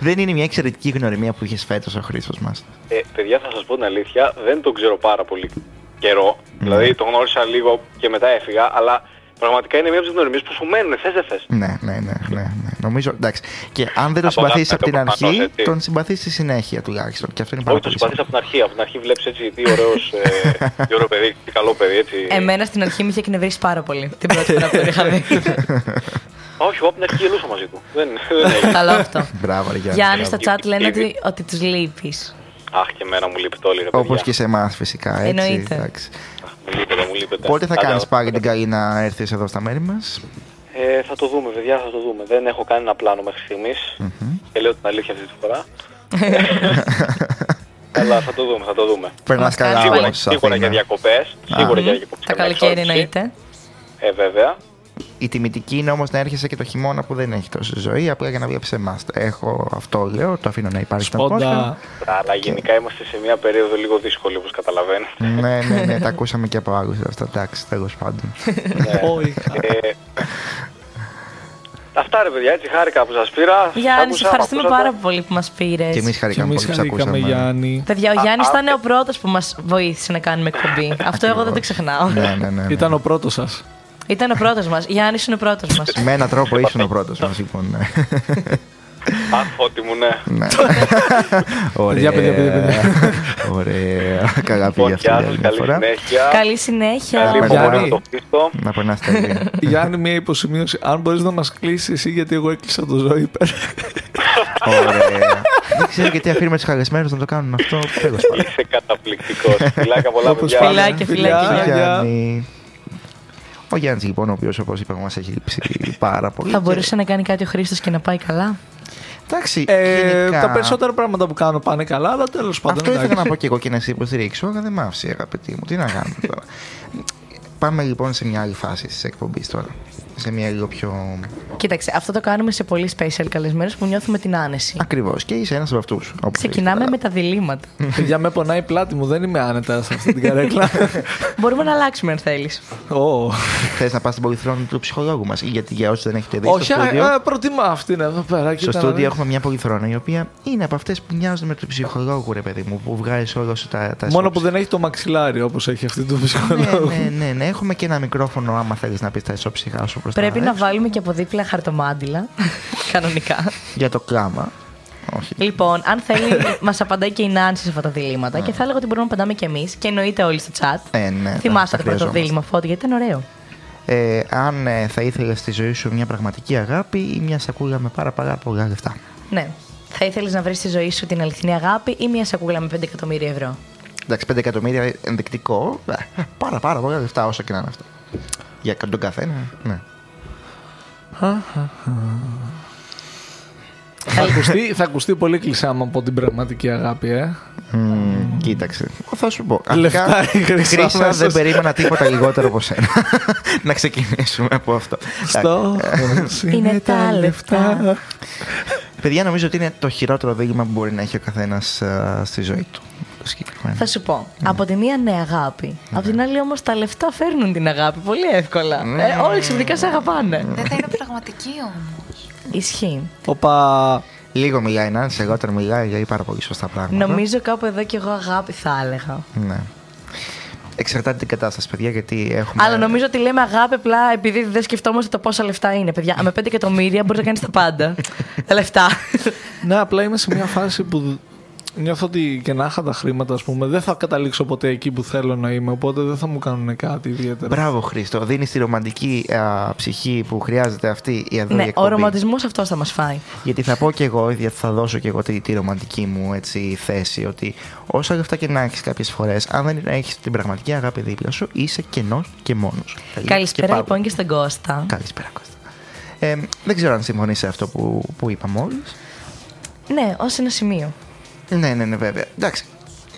Δεν είναι μια εξαιρετική γνωριμία που είχες φέτος ο Χρήστος μας. Ε, παιδιά, θα σας πω την αλήθεια, δεν τον ξέρω πάρα πολύ καιρό. Ναι. Δηλαδή, τον γνώρισα λίγο και μετά έφυγα, αλλά πραγματικά είναι μια από τις γνωριμίες που σου μένουν, θες δεν θες. Ναι, ναι, ναι, ναι, ναι. Νομίζω εντάξει. Και αν δεν το Από συμπαθεί κάτω από την προφανώς, αρχή, έτσι. τον συμπαθείς στη συνέχεια τουλάχιστον. Και αυτό είναι πάρα Όχι, το πολύ συμπαθείς από την αρχή. Από την αρχή βλέπεις έτσι τι ωραίος ε, τι ωραίο παιδί, τι καλό παιδί. Έτσι. Εμένα στην αρχή με είχε εκνευρίσει πάρα πολύ. Την πρώτη φορά που τον είχα δει. Όχι, εγώ από την αρχή γελούσα μαζί του. Δεν, δεν έγινε. Καλό αυτό. Μπράβο, ρε Γιάννη. Γιάννη, στο Μπράβο. chat λένε ότι, ότι τους λείπεις. Αχ, και εμένα μου λείπει το όλοι, ρε παιδιά. Όπως και σε εμάς φυσικά. Έτσι, Εννοείται. εντάξει. Μου λείπετε, μου λείπετε. Πότε θα Άντε, κάνεις άντε. πάλι την καλή να έρθεις εδώ στα μέρη μας; Ε, θα το δούμε, παιδιά, θα το δούμε. Δεν έχω κάνει ένα πλάνο μέχρι στιγμής. Και λέω την αλήθεια αυτή τη φορά. Αλλά θα το δούμε, θα το δούμε. Περνάς μας καλά κάνεις Σίγουρα, όμω. σίγουρα για διακοπές. Σίγουρα για διακοπές. Τα καλοκαίρι εννοείται. Ε, βέβαια. Η τιμητική είναι όμως να έρχεσαι και το χειμώνα που δεν έχει τόση ζωή, απλά για να βλέπεις εμάς. Έχω αυτό, λέω, το αφήνω να υπάρχει στον κόσμο. Σπόντα. Αλλά γενικά είμαστε σε μια περίοδο λίγο δύσκολη, όπως καταλαβαίνετε. ναι, ναι, ναι, τα ακούσαμε και από άλλους αυτά. Εντάξει, τέλος πάντων. Όχι. Ε, Αυτά ρε παιδιά, έτσι χάρηκα που σας πήρα. Γιάννη, Άκουσα, σε ευχαριστούμε ακούσατε. πάρα πολύ που μας πήρες. και εμείς Και χαρήκαμε εμείς πολύ που σε χαρήκαμε, ακούσαμε. Γιάννη. Παιδιά, ο Α, Γιάννης α, ήταν ε. ο πρώτος που μας βοήθησε να κάνουμε εκπομπή. Αυτό εγώ δεν το ξεχνάω. Ναι, ναι, ναι. ναι. Ήταν ο πρώτος σας. Ήταν ο πρώτος μας. Γιάννης είναι ο πρώτος μας. Με έναν τρόπο ήσουν ο πρώτος μας, λοιπόν. ναι. Αχ, φώτη μου, ναι. Ναι. Ωραία. Παιδιά, παιδιά, παιδιά, Ωραία. Καλά πήγε Λοιπόν, αυτό γεια για σας, άλλη μια καλή φορά. συνέχεια. Καλή συνέχεια. Καλή Γιάννη. υπομονή με το Χρήστο. Να περνάς τέλεια. Γιάννη, μια υποσημείωση. Αν μπορείς να μας κλείσεις εσύ, γιατί εγώ έκλεισα το ζωή υπέρ. Ωραία. Δεν ξέρω γιατί αφήνουμε του καλεσμένου να το κάνουν αυτό. Τέλος πάντων. Είσαι καταπληκτικός. Φιλάκια πολλά, Όπως παιδιά. πάντα. Φιλάκια, Φιλιά. φιλάκια. Γεια. Γιάννη. Ο Γιάννης, λοιπόν, ο οποίος όπως είπαμε, μας έχει λείψει πάρα πολύ. Θα και- μπορούσε να κάνει κάτι ο Χρήστος και να πάει καλά; Εντάξει, Ε, γενικά, τα περισσότερα πράγματα που κάνω πάνε καλά, αλλά τέλος πάντων. Αυτό ήθελα εντάξει. να πω και εγώ και να σε υποστηρίξω, αλλά δεν μ' άφησε, αγαπητή μου. Τι να κάνουμε τώρα; Πάμε λοιπόν σε μια άλλη φάση της εκπομπής τώρα. Σε μια λίγο πιο. Κοίταξε, αυτό το κάνουμε σε πολύ special καλεσμένους που νιώθουμε την άνεση. Ακριβώς. Και είσαι ένας από αυτούς. Ξεκινάμε με τα διλήμματα. Παιδιά, με πονάει η πλάτη μου, δεν είμαι άνετα σε αυτή την καρέκλα. Μπορούμε να αλλάξουμε αν θέλεις. Ω. Θες να πας στην πολυθρόνα του ψυχολόγου μας. Γιατί για όσους δεν έχετε δει Όχι, στο α, στούντιο. α, προτιμά αυτήν εδώ πέρα. Στο κοίτα να στούντιο δεις. έχουμε μια πολυθρόνα η οποία είναι από αυτές που μοιάζουν με του ψυχολόγου, ρε παιδί μου, που βγάζεις όλα σου τα, τα Μόνο εσώψη. που δεν έχει το μαξιλάρι όπως έχει αυτή του Ναι, ψυχολόγου. ναι, ναι, ναι. Έχουμε και ένα μικρόφωνο άμα θέλεις να πεις τα εσώψυχά σου προς Πρέπει να βάλουμε και από δίπλα χαρτομάντιλα. Κανονικά. Για το κλάμα. Όχι. Λοιπόν, αν θέλει, μας απαντάει και η Νάνση σε αυτά τα διλήμματα και θα έλεγα ότι μπορούμε να απαντάμε και εμείς και εννοείται όλοι στο chat. Ε, ναι, Θυμάστε τα το πρώτο χρειαζόμαστε. δίλημα, Φώτη, γιατί ήταν ωραίο. Ε, αν ε, θα ήθελες στη ζωή σου μια πραγματική αγάπη ή μια σακούλα με πάρα, πάρα πολλά λεφτά. Ναι. Θα ήθελες να βρεις στη ζωή σου την αληθινή αγάπη ή μια σακούλα με 5 εκατομμύρια ευρώ; Εντάξει, 5 εκατομμύρια ενδεικτικό. ε, πάρα, πάρα πολλά λεφτά όσο και να είναι αυτό. Για τον καθένα, ναι. Θα, ακουστεί, θα ακουστεί πολύ κλεισάμα από την πραγματική αγάπη, ε. Μμμ, κοίταξε. Θα σου πω. Λεφτά Αρχικά, ή χρυσά Χρήσα, μέσα δεν σε- περίμενα τίποτα λιγότερο από σένα. να ξεκινήσουμε από αυτό. Στο Είναι τα λεφτά. Παιδιά, νομίζω ότι είναι το χειρότερο δίλημα που μπορεί να έχει ο καθένας στη ζωή του. Συγκεκριμένα. Θα σου πω. Από τη μία ναι αγάπη. Από την άλλη όμως τα λεφτά φέρνουν την αγάπη πολύ εύκολα. Ναι. Ε, όλοι ξαφνικά σε αγαπάνε. Δεν θα είναι πραγματική όμως. Ισχύει. Οπα. Λίγο μιλάει να σε εγώ όταν μιλάει λέει πάρα πολύ σωστά πράγματα. Νομίζω κάπου εδώ κι εγώ αγάπη θα έλεγα. Ναι. Εξαρτάται την κατάσταση, παιδιά, γιατί έχουμε. Αλλά νομίζω ότι λέμε αγάπη απλά επειδή δεν σκεφτόμαστε το πόσα λεφτά είναι. Παιδιά, με 5 εκατομμύρια μπορείς να κάνεις τα πάντα. τα λεφτά. Ναι, απλά είμαι σε μια φάση που νιώθω ότι και να είχα τα χρήματα, ας πούμε, δεν θα καταλήξω ποτέ εκεί που θέλω να είμαι. Οπότε δεν θα μου κάνουν κάτι ιδιαίτερο. Μπράβο, Χρήστο. Δίνεις τη ρομαντική α, ψυχή που χρειάζεται αυτή η εδώ η ναι, ο εκπομπή. ρομαντισμός αυτός θα μας φάει. Γιατί θα πω και εγώ, γιατί θα δώσω και εγώ τη, τη ρομαντική μου έτσι, θέση, ότι όσα λεφτά και να έχεις κάποιες φορές, αν δεν έχεις την πραγματική αγάπη δίπλα σου, είσαι κενός και μόνος. Καλησπέρα λοιπόν και στον Κώστα. Καλησπέρα, Κώστα. Ε, δεν ξέρω αν συμφωνείς σε αυτό που, που είπα μόλις. Ναι, ως ένα σημείο. Ναι, ναι, ναι, βέβαια. Εντάξει.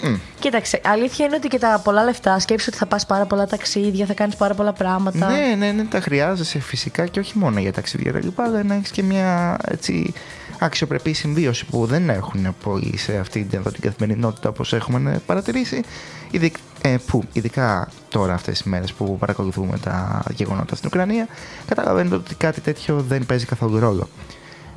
Μμ. Κοίταξε, αλήθεια είναι ότι και τα πολλά λεφτά σκέψου ότι θα πας πάρα πολλά ταξίδια, θα κάνεις πάρα πολλά πράγματα. Ναι, ναι, ναι, τα χρειάζεσαι φυσικά και όχι μόνο για ταξίδια και λοιπά, αλλά να έχεις και μια έτσι, αξιοπρεπή συμβίωση που δεν έχουν πολλοί σε αυτή την, εδώ, την καθημερινότητα όπως έχουμε παρατηρήσει. Ειδικ, ε, που, ειδικά τώρα αυτές τις μέρες που παρακολουθούμε τα γεγονότα στην Ουκρανία, καταλαβαίνετε ότι κάτι τέτοιο δεν παίζει καθόλου ρόλο.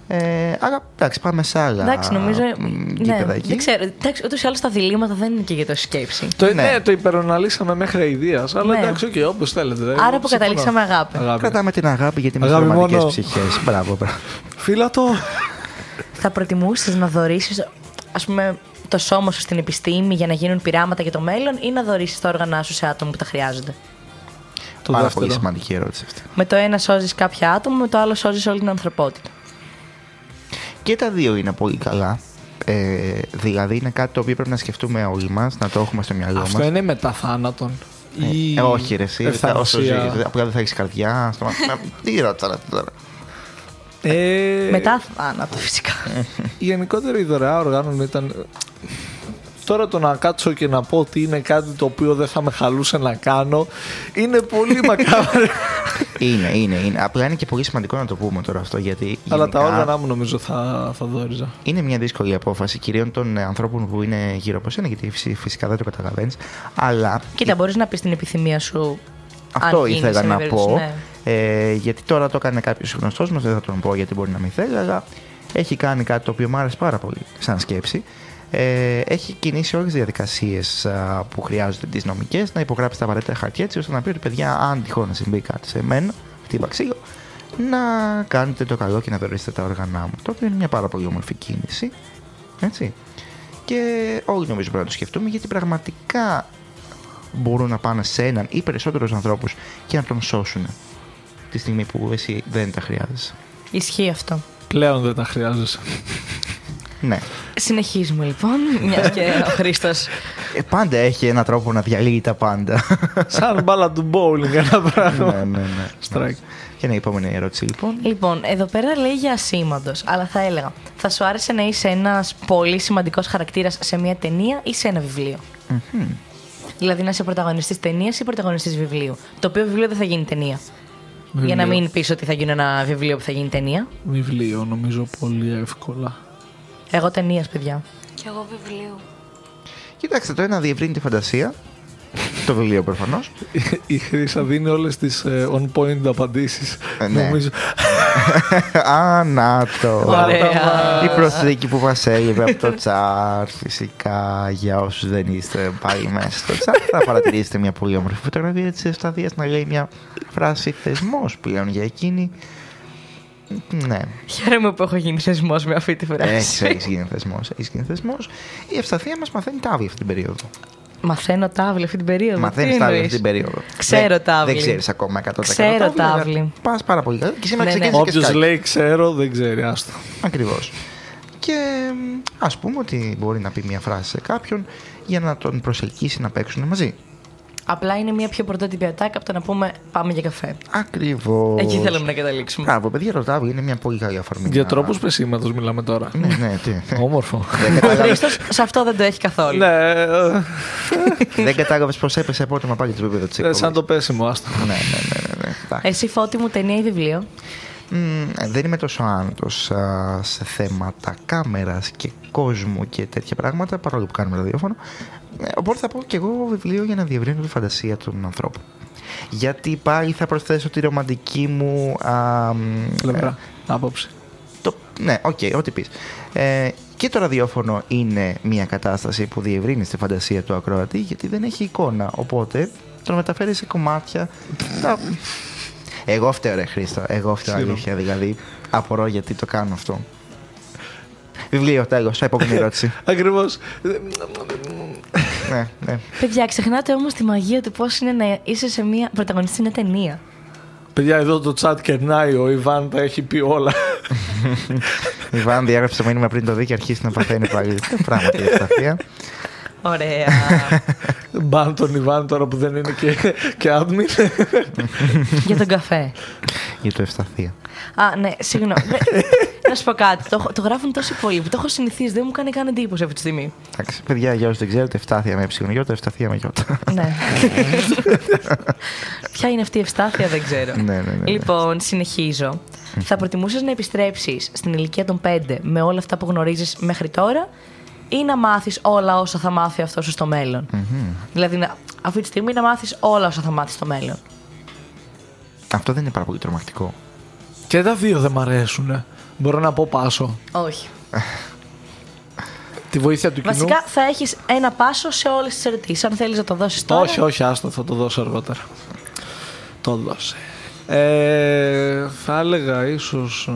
Ε, αλλά εντάξει, πάμε σε άλλα Εντάξει, νομίζω. μ, Ναι, γήπεδα εκεί. δεν ξέρω. Εντάξει, ούτως ή άλλως τα διλήμματα δεν είναι και για το σκέψη. Το, ναι. Ναι. το υπεροναλύσαμε μέχρι αηδίας. Αλλά Ναι. εντάξει, okay, όπως θέλετε. Εγώ Άρα που συμφωνώ. καταλήξαμε αγάπη. Κρατάμε την αγάπη γιατί είμαστε Αγάπη ρομαντικές μόνο. ψυχές. Μπράβο, μπράβο. Φύλατο. Θα προτιμούσες να δωρήσει, ας πούμε, το σώμα σου στην επιστήμη για να γίνουν πειράματα για το μέλλον ή να δωρήσει τα όργανα σου σε άτομα που τα χρειάζονται; Το Πάρα δεύτερο. πολύ σημαντική ερώτηση αυτή. Με το ένα σώζεις κάποια άτομα, με το άλλο σώζεις όλη την ανθρωπότητα. Και τα δύο είναι πολύ καλά. Ε, δηλαδή είναι κάτι το οποίο πρέπει να σκεφτούμε όλοι μας, να το έχουμε στο μυαλό Αυτό μας. είναι μετά θάνατον. Ε, Ή ε, όχι ρε εσύ, θα, όσο ευθανασία. ζεις, απλά δεν θα έχεις καρδιά. Στο... Τι ρώτησα ρε, τώρα. Ε, Μετά θάνατο, φυσικά. Γενικότερα η δωρεά οργάνων ήταν. Τώρα το να κάτσω και να πω ότι είναι κάτι το οποίο δεν θα με χαλούσε να κάνω είναι πολύ μακάβριο. είναι, είναι, είναι. Απλά είναι και πολύ σημαντικό να το πούμε τώρα αυτό γιατί Αλλά τα γενικά όργανα μου νομίζω θα, θα δόριζα. είναι μια δύσκολη απόφαση κυρίως των ε, ανθρώπων που είναι γύρω από σένα γιατί φυσι- φυσικά δεν το καταλαβαίνεις αλλά Κοίτα, μπορείς να πεις την επιθυμία σου. Αυτό αν γίνει ήθελα σε να μια περίπτωση, πω. ναι. Ε, γιατί τώρα το έκανε κάποιος γνωστός μας, δεν θα τον πω γιατί μπορεί να μην θέλει, αλλά έχει κάνει κάτι το οποίο μου άρεσε πάρα πολύ σαν σκέψη. Ε, έχει κινήσει όλες τις διαδικασίες που χρειάζονται τις νομικές να υπογράψει τα απαραίτητα χαρτιά έτσι ώστε να πει ότι παιδιά, αν τυχόν να συμβεί κάτι σε μένα, χτύπα ξύλο, να κάνετε το καλό και να δωρήσετε τα όργανά μου. Το οποίο είναι μια πάρα πολύ όμορφη κίνηση. Έτσι. Και όλοι νομίζω πρέπει να το σκεφτούμε γιατί πραγματικά μπορούν να πάνε σε έναν ή περισσότερους ανθρώπους και να τον σώσουν τη στιγμή που εσύ δεν τα χρειάζεσαι. Ισχύει αυτό. Πλέον δεν τα χρειάζεσαι. Ναι. Συνεχίζουμε λοιπόν, μιας και ο Χρήστος. Ε, πάντα έχει έναν τρόπο να διαλύει τα πάντα. Σαν μπάλα του bowling ένα πράγμα. ναι, ναι, ναι. Strike. Και είναι η επόμενη ερώτηση λοιπόν. Λοιπόν, εδώ πέρα λέει για ασήμαντος, αλλά θα έλεγα, θα σου άρεσε να είσαι ένας πολύ σημαντικός χαρακτήρας σε μια ταινία ή σε ένα βιβλίο; Μμμ. Δηλαδή να είσαι πρωταγωνιστής ταινίας ή πρωταγωνιστής βιβλίου; Το οποίο βιβλίο δεν θα γίνει ταινία. Για να Βιβλίο. μην πεις ότι θα γίνει ένα βιβλίο που θα γίνει ταινία. Βιβλίο νομίζω πολύ εύκολα. Εγώ ταινία, παιδιά. Κι εγώ βιβλίου. Κοιτάξτε, το ένα διευρύνει τη φαντασία. το βιβλίο προφανώς. Η Χρύσα δίνει όλες τις ε, on point απαντήσεις. Ε, ναι. Νομίζω. Α, να το. Ωραία. Η προσθήκη που μας έλειπε από το τσάρ. Φυσικά για όσους δεν είστε πάλι μέσα στο τσάρ, θα παρατηρήσετε μια πολύ όμορφη φωτογραφία της Ευσταθίας να λέει μια φράση θεσμός πλέον για εκείνη. Ναι, Χαίρομαι που έχω γίνει θεσμός με αυτή τη έχεις φράση. έχεις γίνει θεσμός. Έχεις γίνει θεσμός. Η Ευσταθία μας μαθαίνει τάβη αυτή την περίοδο. Μαθαίνω τάβλη αυτή την περίοδο. Μαθαίνεις Τι τάβη εννοείς; αυτή την περίοδο. Ξέρω δεν, τάβλη. Δεν ξέρεις ακόμα 100% Ξέρω τάβλη. Πας πάρα πολύ καλά. Και σήμερα Ναι, ναι. ξεκίνησες και Όποιος σκάκι. λέει ξέρω δεν ξέρει. Άστο. Ακριβώς. Και ας πούμε ότι μπορεί να πει μια φράση σε κάποιον για να τον προσελκύσει να παίξουν μαζί. Απλά είναι μια πιο πρωτότυπη ατάκα από το να πούμε πάμε για καφέ. Ακριβώς. Εκεί θέλουμε να καταλήξουμε. Μπράβο, παιδιά, το τάβι είναι μια πολύ καλή αφορμή. Για να- τρόπους πεσήματο μιλάμε τώρα. Ναι, ναι, τι. Όμορφο. Δεν Ο κατάλαβες- Χρήστος σε αυτό δεν το έχει καθόλου. ναι, ε, Δεν κατάλαβες πώ έπεσε απότομα πάλι το επίπεδο της ε, σαν το πέσιμο, άστο. Ναι, ναι, ναι. ναι, ναι. Εντάξει. Εσύ φώτη μου ταινία ή βιβλίο; Μμ, δεν είμαι τόσο άνετος α, σε θέματα κάμερας και κόσμου και τέτοια πράγματα, παρόλο που κάνουμε ραδιόφωνο. Ε, οπότε θα πω και εγώ βιβλίο για να διευρύνω τη φαντασία των ανθρώπων. Γιατί πάλι θα προσθέσω τη ρομαντική μου. Α, μ, Πλευρά. Άποψη. το, ναι, οκ, ό,τι πεις. Ε, και το ραδιόφωνο είναι μια κατάσταση που διευρύνει τη φαντασία του ακροατή γιατί δεν έχει εικόνα. Οπότε το μεταφέρει σε κομμάτια. τα- Εγώ φταίω ρε Χρήστο, εγώ φταίω Συγγνώμη. αλήθεια δηλαδή. Απορώ γιατί το κάνω αυτό. Βιβλίο, τέλος, επόμενη ερώτηση. Ακριβώς. Ναι, ναι. Παιδιά, ξεχνάτε όμως τη μαγεία του πώς είναι να είσαι σε μια πρωταγωνιστή σε μια ταινία. Παιδιά, εδώ το chat κερνάει. Ο Ιβάν τα έχει πει όλα. Η Βάν διάγραψε το μήνυμα πριν το δει και αρχίσει να παθαίνει πάλι. Πράγματι, η ευσταθία. Ωραία. Μπαν τον Ιβάν τώρα που δεν είναι και, και admin. Για τον καφέ. Για το ευσταθία. Α, ναι, συγγνώμη. Δεν- να σου πω κάτι. Το, το γράφουν τόσοι πολλοί που το έχω συνηθίσει. Δεν μου κάνει καν εντύπωση αυτή τη στιγμή. Εντάξει, παιδιά, για όσους δεν ξέρετε, ευστάθεια με έψιλον γιώτα, ευσταθία με γιώτα. ναι. Ποια είναι αυτή η ευστάθεια, δεν ξέρω. Ναι, ναι, ναι, ναι. Λοιπόν, συνεχίζω. Θα προτιμούσες να επιστρέψεις στην ηλικία των 5 με όλα αυτά που γνωρίζεις μέχρι τώρα ή να μάθεις όλα όσα θα μάθει αυτός σου στο μέλλον; Δηλαδή, να, αυτή τη στιγμή να μάθεις όλα όσα θα μάθεις στο μέλλον. Αυτό δεν είναι πάρα πολύ τρομακτικό. και τα δύο δεν μ' αρέσουν. Μπορώ να πω πάσο. Όχι. Τη βοήθεια του κοινού. Βασικά θα έχεις ένα πάσο σε όλες τις ερωτήσεις. Αν θέλεις να το δώσεις τώρα. Όχι, όχι, άστο, θα το δώσω αργότερα. Το δώσε. Ε, θα έλεγα ίσως... ε,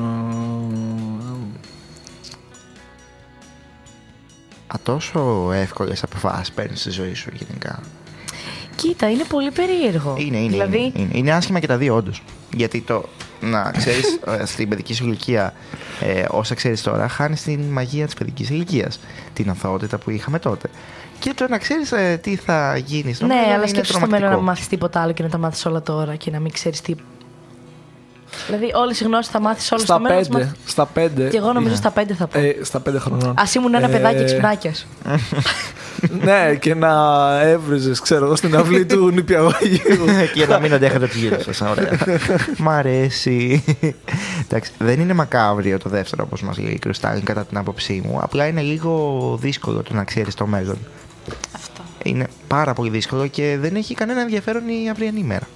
Α, τόσο εύκολες αποφάσεις παίρνεις στη ζωή σου γενικά. Κοίτα, είναι πολύ περίεργο. Είναι, είναι. Δηλαδή, είναι, είναι. είναι άσχημα και τα δύο, όντως. Γιατί το να ξέρεις στην παιδική σου ηλικία ε, όσα ξέρεις τώρα, χάνεις την μαγεία της παιδικής ηλικίας. Την αθωότητα που είχαμε τότε. Και το να ξέρεις τι θα γίνεις στο ναι, μέλλον αλλά είναι σκέψου στο μέλλον τρομακτικό. να μάθεις τίποτα άλλο και να τα μάθεις όλα τώρα και να μην ξέρεις τι. Δηλαδή, όλες οι γνώσεις θα μάθεις όλε στα στο μέλλον. να τις πέντε, μάθεις- στα πέντε, Και εγώ νομίζω στα πέντε θα πω. ε, στα πέντε χρονών. Α ήμουν ένα Ε, παιδάκι εξυπνάκια. ναι, και να έβριζες, ξέρω εγώ, στην αυλή του νηπιαγωγείου. και να μην αντέχετε τους γύρω σας. Ωραία. Μ' αρέσει. Εντάξει, δεν είναι μακάβριο το δεύτερο, όπως μας λέει η Κρουστάλιν, κατά την άποψή μου. Απλά είναι λίγο δύσκολο το να ξέρεις το μέλλον. Αυτό. Είναι πάρα πολύ δύσκολο και δεν έχει κανένα ενδιαφέρον η αυριανή μέρα.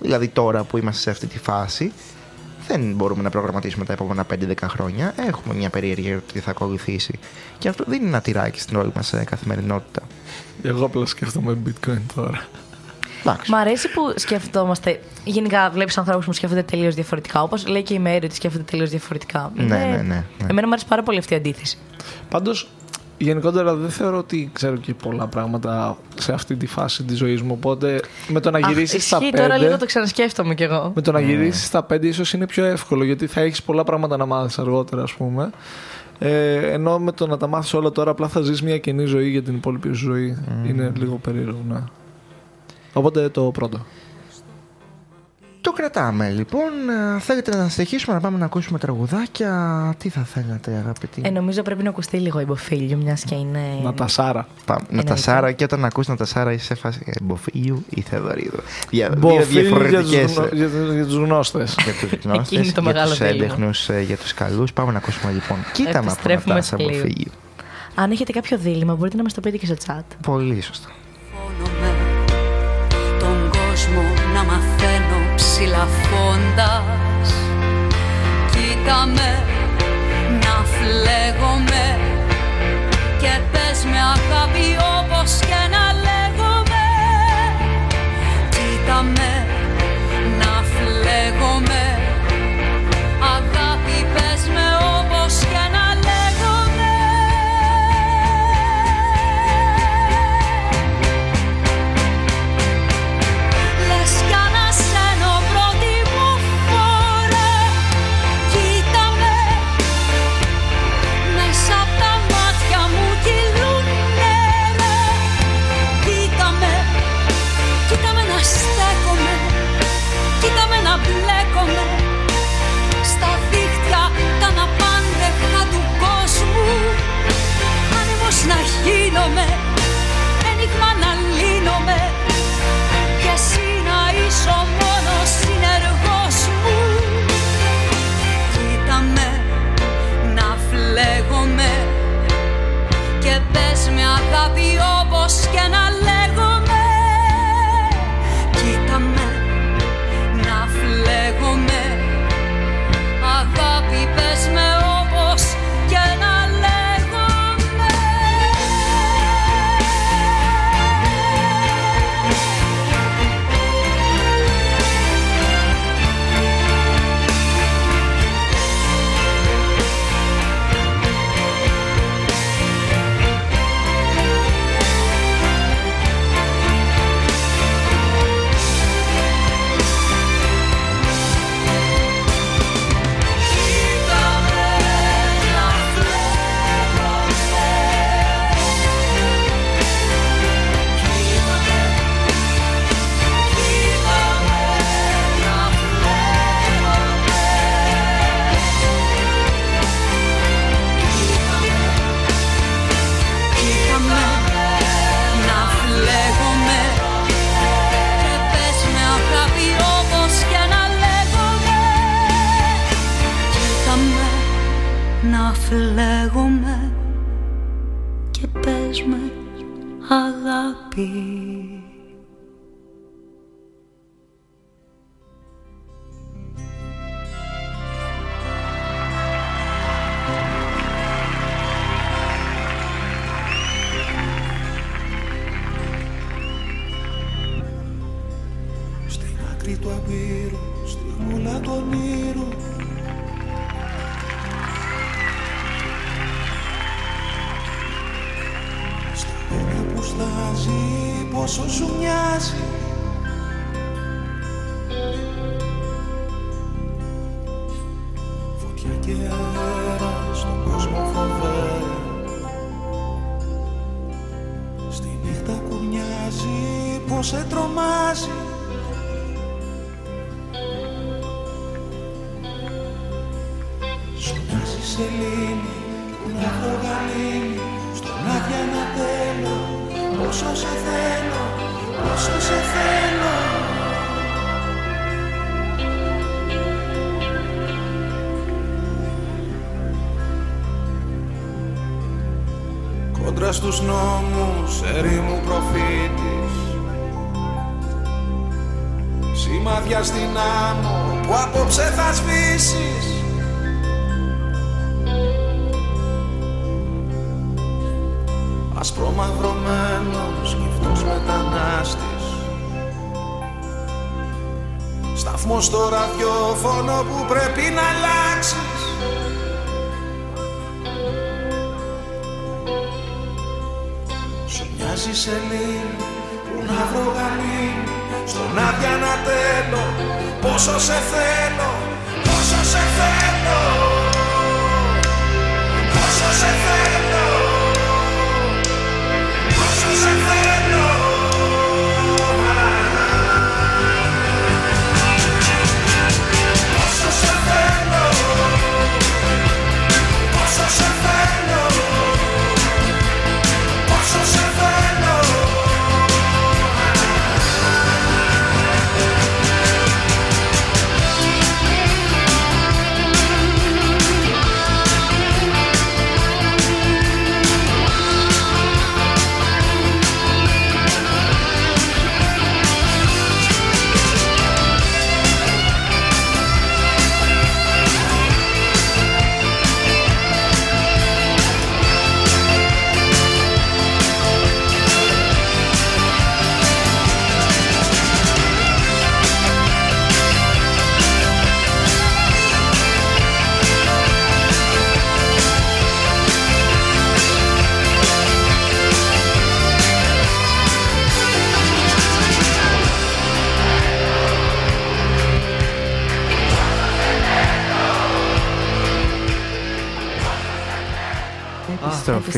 Δηλαδή τώρα που είμαστε σε αυτή τη φάση, δεν μπορούμε να προγραμματίσουμε τα επόμενα 5-10 χρόνια. Έχουμε μια περίεργη για το τι θα ακολουθήσει. Και αυτό δεν είναι ένα τυράκι στην όλη μας καθημερινότητα. Εγώ απλά σκέφτομαι bitcoin τώρα. Εντάξει. Μ' αρέσει που σκεφτόμαστε. Γενικά, βλέπεις ανθρώπους που σκέφτονται τελείως διαφορετικά. Όπως λέει και η Μέρη ότι σκέφτονται τελείως διαφορετικά. Ναι, Είναι- ναι, ναι, ναι. Εμένα μου αρέσει πάρα πολύ αυτή η αντίθεση. Πάντως, γενικότερα δεν θεωρώ ότι ξέρω και πολλά πράγματα σε αυτή τη φάση της ζωής μου. Οπότε με το να Αχ, γυρίσεις στα ισχύει, πέντε. τώρα λίγο το ξανασκέφτομαι κι εγώ. Με το να γυρίσεις στα πέντε, ίσως είναι πιο εύκολο γιατί θα έχεις πολλά πράγματα να μάθεις αργότερα, ας πούμε. Ε, ενώ με το να τα μάθεις όλα τώρα, απλά θα ζεις μια καινή ζωή για την υπόλοιπη σου ζωή. Είναι λίγο περίεργο, ναι. Οπότε το πρώτο. Το κρατάμε λοιπόν. Ε, Θέλετε να συνεχίσουμε να πάμε να ακούσουμε τραγουδάκια; Τι θα θέλατε, αγαπητοί; Ε, νομίζω πρέπει να ακουστεί λίγο υποφίλιο, μιας και είναι. Να τα σάρα. Πάμε. Εννοείται. Νατασάρα και όταν ακούς Νατασάρα είσαι σε φάση ε, Μποφίλιου ή Θεοδωρίδου. Δια, δύο Μποφίλ για τους, διαφορετικές γνω... ε, για, τους- για τους γνώστες. για τους γνώστες, είναι το για μεγάλο τους δίλημμα. έντεχνους, ε, για τους καλούς. Πάμε να ακούσουμε λοιπόν. Κοίτα με από Επιστρέφουμε Νατάσα σε λίγο. Μποφίλιου. Αν έχετε κάποιο δίλημα, μπορείτε να μας το πείτε και στο chat. Πολύ σωστά. Φώνομαι τον κόσμο να μαθαίνω ψηλαφώντας Κοίτα με να φλέγομαι και πες με αγάπη όπως και να λέγομαι. Κοίτα με αγάπη Στην άκρη του πόσο σου μοιάζει στους νόμους ερήμου προφήτης. Σημάδια στην άμμο που απόψε θα σβήσεις. Ασπρομαυρωμένος γυφτός μετανάστης. Σταθμός στο ραδιόφωνο που πρέπει να αλλάξεις Σου μοιάζει σελήνη που να βρω γαλήνη. Στον άδεια να τέλω Πόσο σε θέλω Πόσο σε θέλω. Πόσο σε θέλω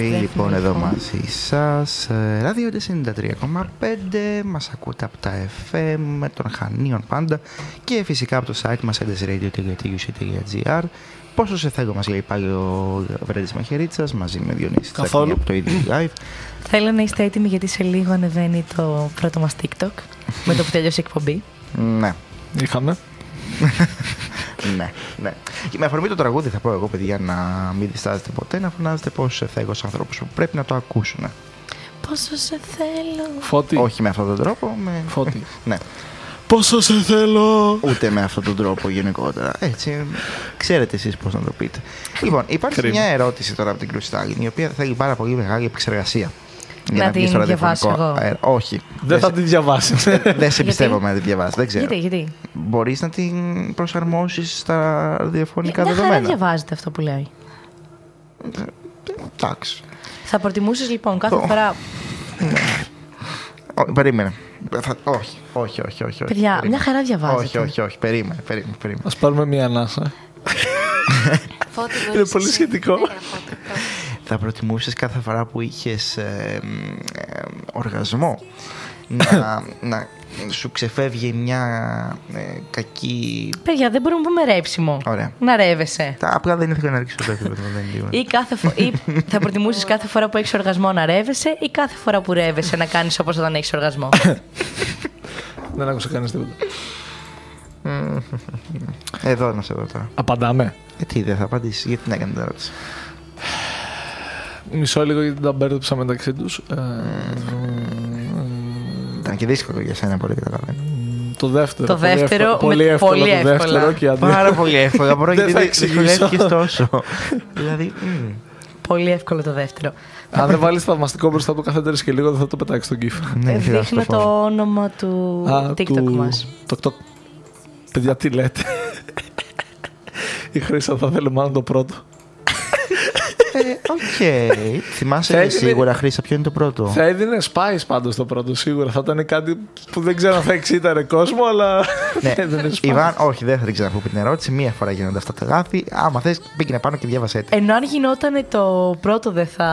επιστρέφουμε, λοιπόν εδώ λοιπόν. μαζί σας. Ε, Ράδιο 93,5 μας ακούτε από τα FM με των Χανίων πάντα και φυσικά από το site μας edesradio.tuc.gr Πόσο σε θέλω μας λέει πάλι ο Βρέντης Μαχαιρίτσας μαζί με Διονύση Καθόλου. Τσακίνη από το ίδιο live. Θέλω να είστε έτοιμοι γιατί σε λίγο ανεβαίνει το πρώτο μας TikTok με το που τελειώσει η εκπομπή. Ναι. Είχαμε. ναι, ναι. Και με αφορμή το τραγούδι θα πω εγώ, παιδιά, να μην διστάζετε ποτέ να φωνάζετε πόσο σε θέλω στους ανθρώπους που πρέπει να το ακούσουν. Πόσο σε θέλω. Φώτη. Όχι με αυτόν τον τρόπο, με... Φώτη. ναι. Πόσο σε θέλω. Ούτε με αυτόν τον τρόπο γενικότερα. Έτσι, ξέρετε εσείς πώς να το πείτε. Λοιπόν, υπάρχει Κρίμα. μια ερώτηση τώρα από την Κρουστάλιν, η οποία θέλει πάρα πολύ μεγάλη επεξεργασία. Να βγεις την στο διαβάσω ραδιοφωνικό εγώ. αέρα. Όχι. Δεν θα τη διαβάσει. Δεν σε πιστεύω να τη διαβάσει. Δεν ξέρω. Γιατί, γιατί; Μπορείς να την προσαρμόσεις στα ραδιοφωνικά Μια χαρά δεδομένα. διαβάζετε αυτό που λέει. Εντάξει. Θα προτιμούσες λοιπόν κάθε Το- φορά. Ω, Περίμενε. Θα- Όχι, όχι, όχι, όχι. όχι. Παιδιά, Περίμενε. μια χαρά διαβάζετε. Όχι, όχι, όχι. Περίμενε, περίμενε. περίμενε. Α πάρουμε μία ανάσα. Φώτη, Είναι μπορείς πολύ εσύ. σχετικό. Έλα, Φώτη, τώρα. Θα προτιμούσες κάθε φορά που είχες οργασμό να, να σου ξεφεύγει μια ε, κακή. Παιδιά, δεν μπορούμε να πούμε ρέψιμο. Ωραία. Να ρεύεσαι. Τα, απλά δεν ήθελα να ρίξω το δεύτερο. δεν είναι λίγο. Ή, κάθε φο- ή θα προτιμούσες κάθε φορά που έχεις οργασμό να ρεύεσαι ή κάθε φορά που ρεύεσαι να κάνεις όπως όταν έχεις οργασμό; Δεν άκουσα κανεί τίποτα. Εδώ να σε δω τώρα. Απαντάμε. Ε, τι δεν θα απαντήσεις, γιατί την έκανε την ερώτηση; Μισό λίγο γιατί τα μπέρδεψα μεταξύ τους. Ήταν και δύσκολο για σένα, πολύ καταλαβαίνω. το δεύτερο. Το πολύ δεύτερο εύκολο- με- πολύ εύκολο πολύ το εύκολα. δεύτερο και αντί- Πάρα πολύ εύκολα. Μπορώ Δεν θα γιατί εξηγήσω. δυσκολεύτηκες τόσο. δηλαδή, μ, Πολύ εύκολο το δεύτερο. Αν δεν βάλεις θαυμαστικό μπροστά του καθέντερη και λίγο, δεν θα το πετάξεις στον κύφο. ναι, Ε, θέλω να Δείχνω σου το πω. το όνομα του Α, TikTok του- μας. Το, το... Παιδιά, τι λέτε; Η Χρύσα θα θέλει μάλλον το πρώτο. Ε, Οκ. Θυμάσαι Θα έγινε- σίγουρα, Χρύσα, ποιο είναι το πρώτο; Θα έδινε spice πάντως το πρώτο σίγουρα. Θα ήταν κάτι που δεν ξέρω αν θα εξίταρε κόσμο, αλλά. Ναι, θα έδινε spice. Ιβάν, όχι, δεν θα την ξαναπώ την ερώτηση. Μία φορά γίνονται αυτά τα λάθη. Άμα θες, πήγαινε πάνω και διάβασέ τη. Ενώ αν γινόταν το πρώτο δεν θα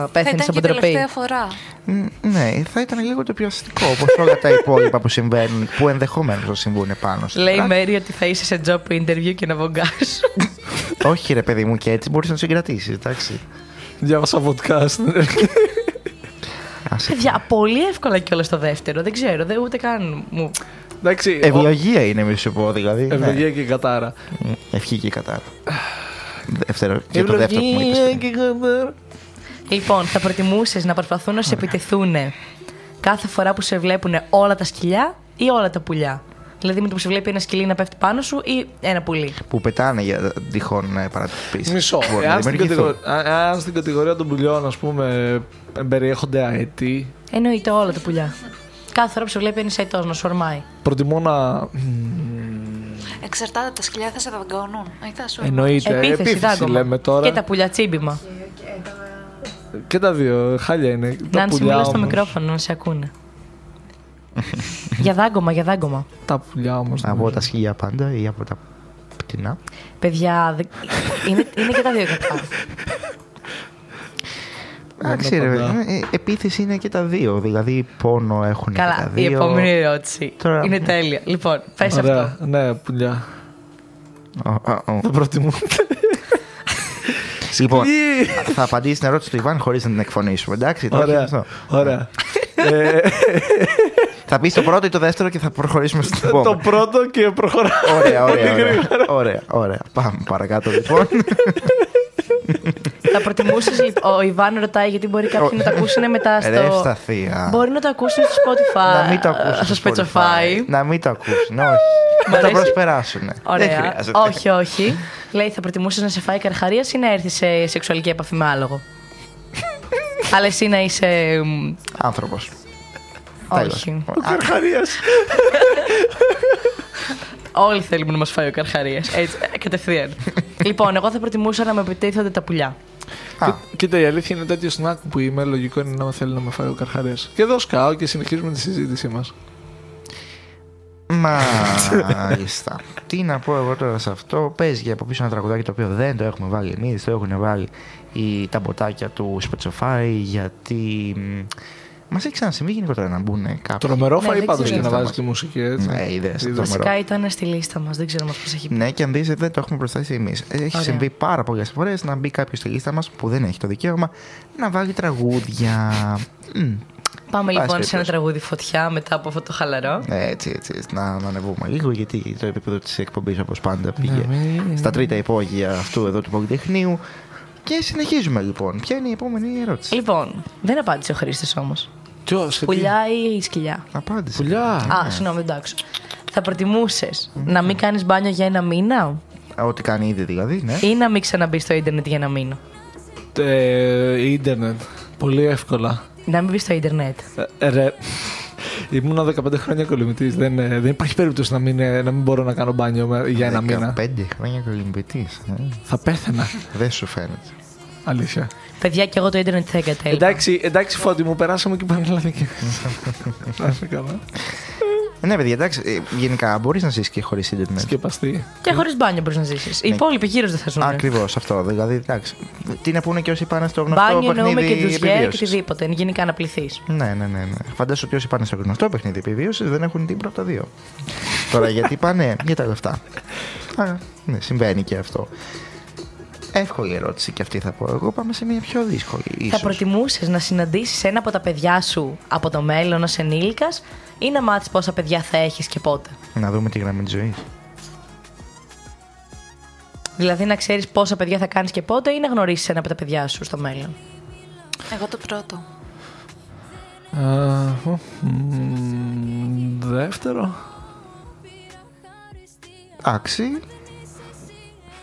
Θα πέθανε ήταν από και η ντροπή. τελευταία φορά. Μ, Ναι, θα ήταν λίγο το πιο αστείο. Όπως όλα τα υπόλοιπα που συμβαίνουν, που ενδεχομένως θα συμβούν πάνω στο Λέει η track. Μέρη ότι θα είσαι σε job interview και να βογκάς. Όχι, ρε παιδί μου, και έτσι μπορείς να το συγκρατήσεις, εντάξει. Διάβασα podcast. Άσε. Παιδιά, πολύ εύκολα κιόλα το δεύτερο. Δεν ξέρω, δεν ούτε καν μου. Εντάξει. ο- Ευλογία είναι, μη σου πω δηλαδή. Ευλογία και κατάρα. Ναι. Ευχή και κατά. Δεύτερο, και το δεύτερο που μου είπες. Ευλογία και κατάρα. Λοιπόν, θα προτιμούσες να προσπαθούν να σε επιτεθούν κάθε φορά που σε βλέπουν όλα τα σκυλιά ή όλα τα πουλιά; Δηλαδή με το που σε βλέπει ένα σκυλί να πέφτει πάνω σου ή ένα πουλί; Που πετάνε για τυχόν ε, παρατυπήσεις. Μισό. Μπορεί να Εάν στην, δημιουργηθούν. κατηγορία, α- αν στην κατηγορία των πουλιών, ας πούμε, περιέχονται αετοί, Εννοείται όλα τα πουλιά. Κάθε φορά που σε βλέπει ένας αιτό να σου ορμάει. προτιμώ να. Εξαρτάται, τα σκυλιά θα σε δαγκώνουν. Ή θα σου Εννοείται. Επίθεση, επίθεση δάγκωμα. λέμε τώρα. Και τα πουλιά τσίμπημα. Και τα δύο. Χάλια είναι. Τα Να αν πουλιά μιλάς στο όμως- μικρόφωνο να σε ακούνε. για δάγκωμα, για δάγκωμα. Τα πουλιά όμως. Από τα σκυλιά πάντα ή από τα πτηνά. Παιδιά, δε- είναι, είναι και τα δύο κακά. Εντάξει, ρε, πάντα. ε, επίθεση είναι και τα δύο. Δηλαδή, πόνο έχουν και τα Καλά, η δύο. επόμενη ερώτηση. Τώρα- Είναι τέλεια. Λοιπόν, πες αυτό. Ωραία. Ναι, πουλιά. Ω, ω, ω. Το προτιμώ. Λοιπόν, θα απαντήσει την ερώτηση του Ιβάν χωρίς να την εκφωνήσουμε. Εντάξει, το έχεις Ωραία. αυτό. Ωραία. Ε, Θα πεις το πρώτο ή το δεύτερο και θα προχωρήσουμε στην Το επόμενη. πρώτο και προχωράω. Ωραία, Πολύ ωραία, ωραία, γρήγορα. ωραία, ωραία. Πάμε παρακάτω λοιπόν. Θα προτιμούσες. Ο Ιβάν ρωτάει γιατί μπορεί κάποιοι να το ακούσουν μετά στο. Ρε στα θεία. Μπορεί να το ακούσουν στο Spotify. Να μην το ακούσουν στο Spotify. Να μην το ακούσουν, όχι. Μ' Να το αρέσει. προσπεράσουν. Δεν Ωραία. χρειάζεται. όχι, όχι. Λέει, θα προτιμούσες να σε φάει καρχαρίας ή να έρθεις σε σεξουαλική επαφή με άλογο; Αλλά εσύ να είσαι. μ, Άνθρωπος. Όχι. Καρχαρίας. Όλοι θέλουμε να μας φάει ο καρχαρίας. Έτσι, ε, κατευθείαν. λοιπόν, εγώ θα προτιμούσα να με επιτίθονται τα πουλιά. Α, Κοίτα, η αλήθεια είναι τέτοιο snack που είμαι. Λογικό είναι να με θέλει να με φάει ο καρχαρία. Και εδώ σκάω και συνεχίζουμε τη συζήτησή μας. Μάλιστα. Τι να πω εγώ τώρα σε αυτό; Παίζει για από πίσω ένα τραγουδάκι το οποίο δεν το έχουμε βάλει εμείς, το έχουν βάλει οι, τα μποτάκια του Spotify γιατί. Μας έχει ξανασυμβεί γενικότερα να μπουν κάποιοι. Τρομερό Ναι, φαΐ δεν πάντως ξέρω. και να βάζει τη μουσική έτσι. Ναι, είδες, Είδες. τρομερό. Βασικά ήταν στη λίστα μας, δεν ξέρω μας πώς έχει πει. Ναι, και αν δεις δεν το έχουμε προστάσει εμείς. Έχει Ωραία. συμβεί πάρα πολλές φορές να μπει κάποιος στη λίστα μας που δεν έχει το δικαίωμα να βάλει τραγούδια. Μμ, Πάμε Πάση λοιπόν σε ένα περιπτώσει. τραγούδι φωτιά μετά από αυτό το χαλαρό. Έτσι, έτσι, έτσι, να, να ανεβούμε λίγο γιατί το επίπεδο της εκπομπής όπως πάντα πήγε ναι. στα τρίτα υπόγεια αυτού εδώ του Πολυτεχνείου. Και συνεχίζουμε λοιπόν. Ποια είναι η επόμενη ερώτηση; Λοιπόν, δεν απάντησε ο Χρήστης όμως. Ποιο, σε τι; Πουλιά ή σκυλιά; Απάντησε. Πουλιά. Α, συγγνώμη, εντάξει. Θα προτιμούσες να μην κάνεις μπάνιο για ένα μήνα; Ό,τι κάνει ήδη δηλαδή, ναι. ή να μην ξαναμπεί στο ίντερνετ για ένα μήνα. Ε, ίντερνετ. Πολύ εύκολα. Να μην μπεις στο ίντερνετ. Ε, ρε. Ήμουνα 15 χρόνια κολυμβητή. Δεν, ε, δεν υπάρχει περίπτωση να μην, ε, να μην μπορώ να κάνω μπάνιο με- για ένα μήνα. 15 χρόνια κολυμπητής. Θα πέθαινα. Δεν σου φαίνεται. Αλήθεια. Παιδιά, και εγώ το ίντερνετ θα εγκατέλειπα. Εντάξει, εντάξει, φώτη μου, περάσαμε και Πανελλαδική. Να είσαι καλά. Ναι, παιδιά, εντάξει, ε, γενικά μπορείς να ζήσει και χωρίς Ιντερνετ. Σκεπαστή. Και χωρίς μπάνιο μπορείς να ζήσεις. Οι Ναι. υπόλοιποι γύρω δεν θα ζουν. Ακριβώς αυτό. Δηλαδή, εντάξει. Τι να πούνε και όσοι πάνε στο γνωστό Μπάνιο εννοούμε παιχνίδι και ντουζιέ και επιβίωσης. οτιδήποτε. Γενικά να πληθείς. Ναι, ναι, ναι. ναι. Φαντάσου ότι όσοι πάνε στο γνωστό παιχνίδι επιβίωσης δεν έχουν τίποτα από τα δύο. Τώρα γιατί πάνε για τα λεφτά. Α, ναι, συμβαίνει και αυτό. Εύκολη ερώτηση και αυτή θα πω εγώ. Πάμε σε μια πιο δύσκολη. Θα Ίσως. προτιμούσες να συναντήσεις ένα από τα παιδιά σου από το μέλλον ως ενήλικας ή να μάθεις πόσα παιδιά θα έχεις και πότε; Να δούμε τη γραμμή της ζωής. Δηλαδή να ξέρεις πόσα παιδιά θα κάνεις και πότε ή να γνωρίσεις ένα από τα παιδιά σου στο μέλλον; Εγώ το πρώτο. Α, ο, μ, δεύτερο. Εντάξει.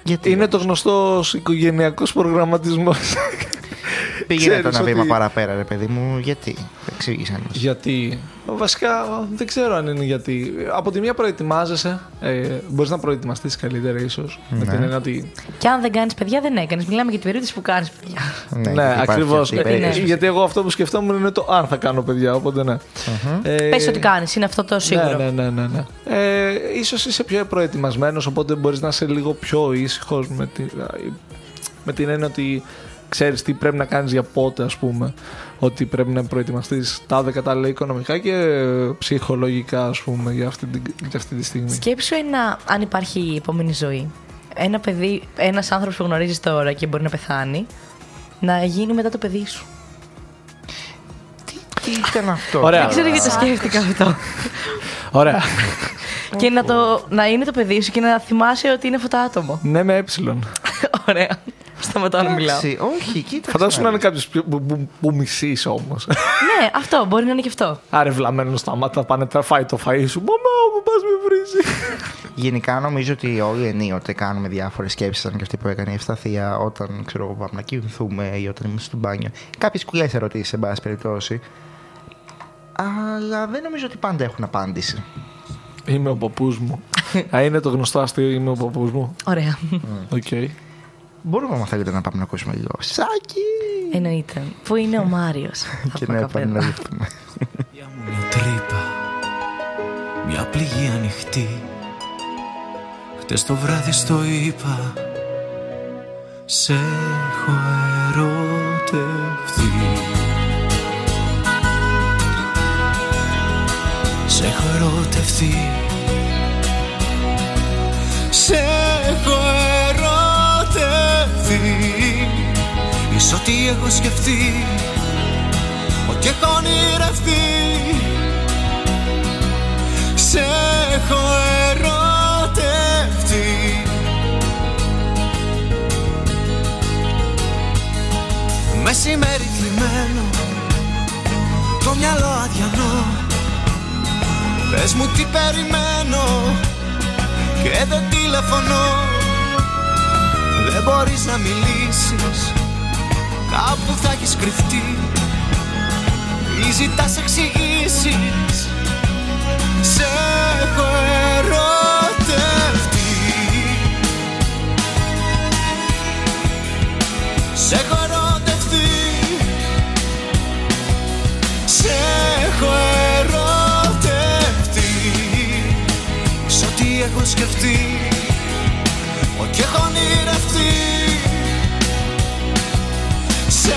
Γιατί Είναι το γνωστό οικογενειακός προγραμματισμός. πήγαινε το ξέρεις ένα βήμα ότι- παραπέρα, ρε παιδί μου. Γιατί; Εξήγησαν μας. γιατί. Βασικά δεν ξέρω αν είναι γιατί. Από τη μία προετοιμάζεσαι. Ε, Μπορείς να προετοιμαστείς καλύτερα, ίσως. Με Ναι. την έννοια ότι. Και αν δεν κάνεις παιδιά, δεν έκανες. Μιλάμε για την περίπτωση που κάνεις παιδιά. Ναι, Ναι, γιατί υπάρχει ακριβώ. αυτή η Γιατί ναι. περίπτωση. Γιατί εγώ αυτό που σκεφτόμουν είναι το αν θα κάνω παιδιά. Οπότε ναι. Ε, Πες ότι κάνεις, είναι αυτό το σίγουρο. Ναι, ναι, ναι. ναι, ναι. Ε, ίσως είσαι πιο προετοιμασμένος, οπότε μπορείς να είσαι λίγο πιο ήσυχος με, τη, με την έννοια ότι ξέρεις τι πρέπει να κάνεις για πότε, ας πούμε. Ότι πρέπει να προετοιμαστείς τα κατάλληλα οικονομικά και ψυχολογικά, ας πούμε, για αυτή, την, για αυτή τη στιγμή. Σκέψου ένα, αν υπάρχει η επόμενη ζωή. Ένα παιδί, ένας άνθρωπος που γνωρίζεις τώρα και μπορεί να πεθάνει, να γίνει μετά το παιδί σου. Τι ήταν αυτό; Ωραία. Δεν ξέρω γιατί το σκέφτηκα αυτό. Ωραία. και να, το, να είναι το παιδί σου και να θυμάσαι ότι είναι αυτό το άτομο. ναι, με ε. Ωραία. Σταματάω να μιλάω. Εντάξει, όχι, κοίταξε. Φαντάσου να να είναι δεις. κάποιος που, που, που μισείς όμως. ναι, αυτό μπορεί να είναι και αυτό. Άρε βλαμμένο στα μάτια, πάνε να φάει το φαΐ σου. Μαμά μου, πας με βρίζει. Γενικά νομίζω ότι όλοι ενίοτε κάνουμε διάφορες σκέψεις, σαν και αυτή που έκανε η Ευσταθία όταν ξέρω, εγώ, πάμε να κοιμηθούμε ή όταν είμαστε στο μπάνιο. Κάποιες κουλέ ερωτήσεις, σε πάση περιπτώσει. Αλλά δεν νομίζω ότι πάντα έχουν απάντηση. Είμαι ο παππού μου. Α, είναι το γνωστό αστείο, είμαι ο παππού μου. Ωραία. Οκ. Μπορούμε, αν θέλετε, να πάμε να ακούσουμε λίγο. Σάκι! Εννοείται. Πού είναι ο Μάριος. και να επαναληφθούμε. Μια μου μια τρύπα Μια πληγή ανοιχτή Χτες το βράδυ στο είπα Σε έχω ερωτευτεί Σε έχω ερωτευτεί Σε έχω ερωτευτεί Ίσως ό,τι έχω σκεφτεί Ό,τι έχω ονειρευτεί Σε έχω ερωτευτεί. Μεσημέρι θλιμμένο Το μυαλό αδιανό. Πες μου τι περιμένω Και δεν τηλεφωνώ. Δεν μπορείς να μιλήσεις Κάπου θα έχεις κρυφτεί. Ή ζητάς εξηγήσεις. Σε έχω ερωτευτεί. Σε έχω ερωτευτεί. Σε έχω ερωτευτεί. Σ' ό,τι έχω σκεφτεί. Ό,τι έχω ονειρευτεί Σε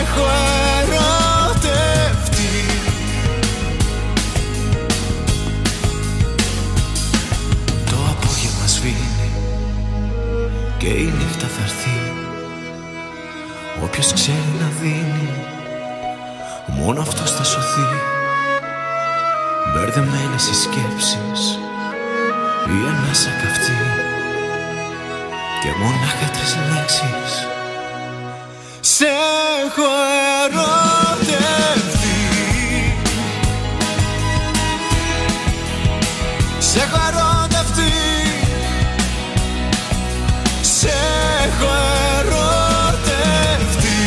έχω ερωτευτεί. Το απόγευμα σβήνει Και η νύχτα θα έρθει. Όποιος ξέρει να δίνει Μόνο αυτός θα σωθεί. Μπερδεμένες οι σκέψεις Η ανάσα καυτή Και μονάχα τρεις λέξεις Σε έχω ερωτευτεί Σε έχω ερωτευτεί Σε έχω ερωτευτεί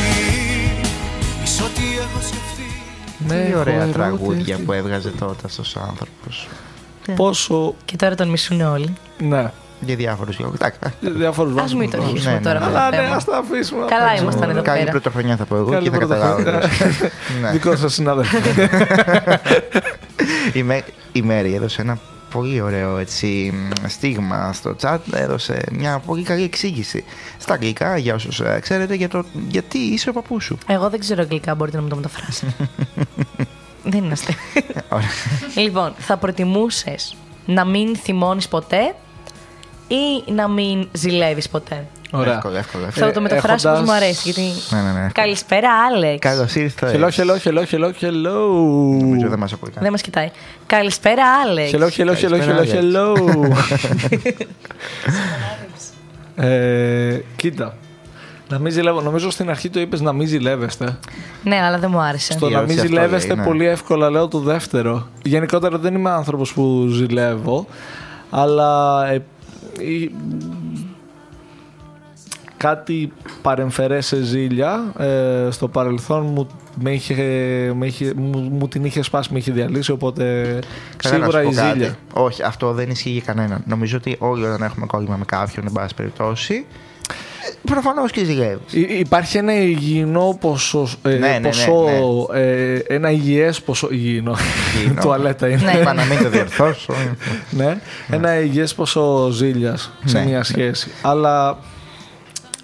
Εις ό,τι έχω σκεφτεί Ναι, Τι ωραία έχω τραγούδια ερωτευτεί. που έβγαζε τότε αυτός ο άνθρωπος. Πόσο. Και τώρα τον μισούν όλοι. Ναι. Για διάφορους λόγους. Εντάξει, Διάφορους Α μην το αρχίσουμε Ναι, ναι, τώρα. ναι. αυτό το Αλλά ναι, θέμα. ας τα αφήσουμε. Καλά απ' έξω. ήμασταν εδώ Καλή πέρα. πρωτοχρονιά θα πω εγώ Καλή και θα καταλάβω. πρωτοχρονιά. Ναι. Δικό σας συνάδελφο. Η, Μέ, η Μέρη έδωσε ένα πολύ ωραίο έτσι, μ, στίγμα στο chat, έδωσε μια πολύ καλή εξήγηση στα αγγλικά για όσους ε, ξέρετε για το γιατί είσαι ο παππούς σου. Εγώ δεν ξέρω αγγλικά, μπορείτε να μου το μεταφράσετε. δεν είναι αστείο. Ωραία. λοιπόν, θα προτιμούσες να μην θυμώνεις ποτέ ή να μην ζηλεύεις ποτέ; Ωραία. Εύκολο, εύκολο. Θα το μεταφράσω όπως μου αρέσει. Γιατί... Ναι, ναι, ναι. Καλησπέρα, Άλεξ. Καλώς ήρθες. Hello, hello, hello, hello, hello. Νομίζω δεν μας ακούει καν. Δεν μας κοιτάει. Καλησπέρα, Άλεξ. Hello, hello, hello, Καλησπέρα, hello, hello. ε, κοίτα. Να μην ζηλεύω. Νομίζω στην αρχή το είπες να μην ζηλεύεστε. Ναι, αλλά δεν μου άρεσε. Στο Η να μην ερώτηση αυτό ζηλεύεστε λέει, ναι. πολύ εύκολα λέω το δεύτερο. Γενικότερα δεν είμαι άνθρωπος που ζηλεύω, αλλά ε, η- κάτι παρεμφερές σε ζήλια ε, στο παρελθόν μου, με είχε, με είχε, μου, μου την είχε σπάσει, με είχε διαλύσει, οπότε Καλά, να σίγουρα σου η πω κάτι. ζήλια. Όχι, αυτό δεν ισχύει για κανέναν. Νομίζω ότι όλοι όταν έχουμε κόλλημα με κάποιον, εν πάση περιπτώσει, προφανώς και ζηλεύει. Υ- Υπάρχει ένα υγιεινό ποσό, ε, Ναι, ναι, ναι, ποσό ε, ένα υγιές ποσό, υγιεινό, Υγιεινό. τουαλέτα είναι. Ναι. Είπα να μην το διορθώσω. ναι, ένα υγιές ποσό ζήλιας σε Ναι. μια σχέση. Αλλά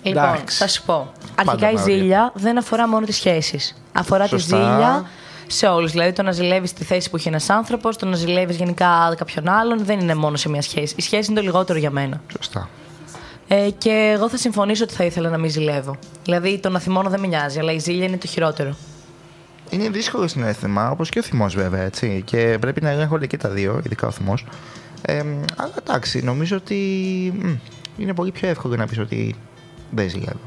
Λοιπόν, Εντάξει. θα σου πω. Αρχικά η με όρια. ζήλια δεν αφορά μόνο τις σχέσεις. Αφορά Σωστά. τη ζήλια σε όλους. Δηλαδή το να ζηλεύεις τη θέση που έχει ένας άνθρωπος, το να ζηλεύεις γενικά κάποιον άλλον, δεν είναι μόνο σε μια σχέση. Η σχέση είναι το λιγότερο για μένα. Σωστά. Ε, και εγώ θα συμφωνήσω ότι θα ήθελα να μην ζηλεύω. Δηλαδή το να θυμώνω δεν με νοιάζει, αλλά η ζήλια είναι το χειρότερο. Είναι δύσκολο συνέστημα, όπως και ο θυμός βέβαια, έτσι. Και πρέπει να ελέγχονται και τα δύο, ειδικά ο θυμός. Ε, αλλά εντάξει, νομίζω ότι μ, είναι πολύ πιο εύκολο να πεις ότι δεν ζηλεύω.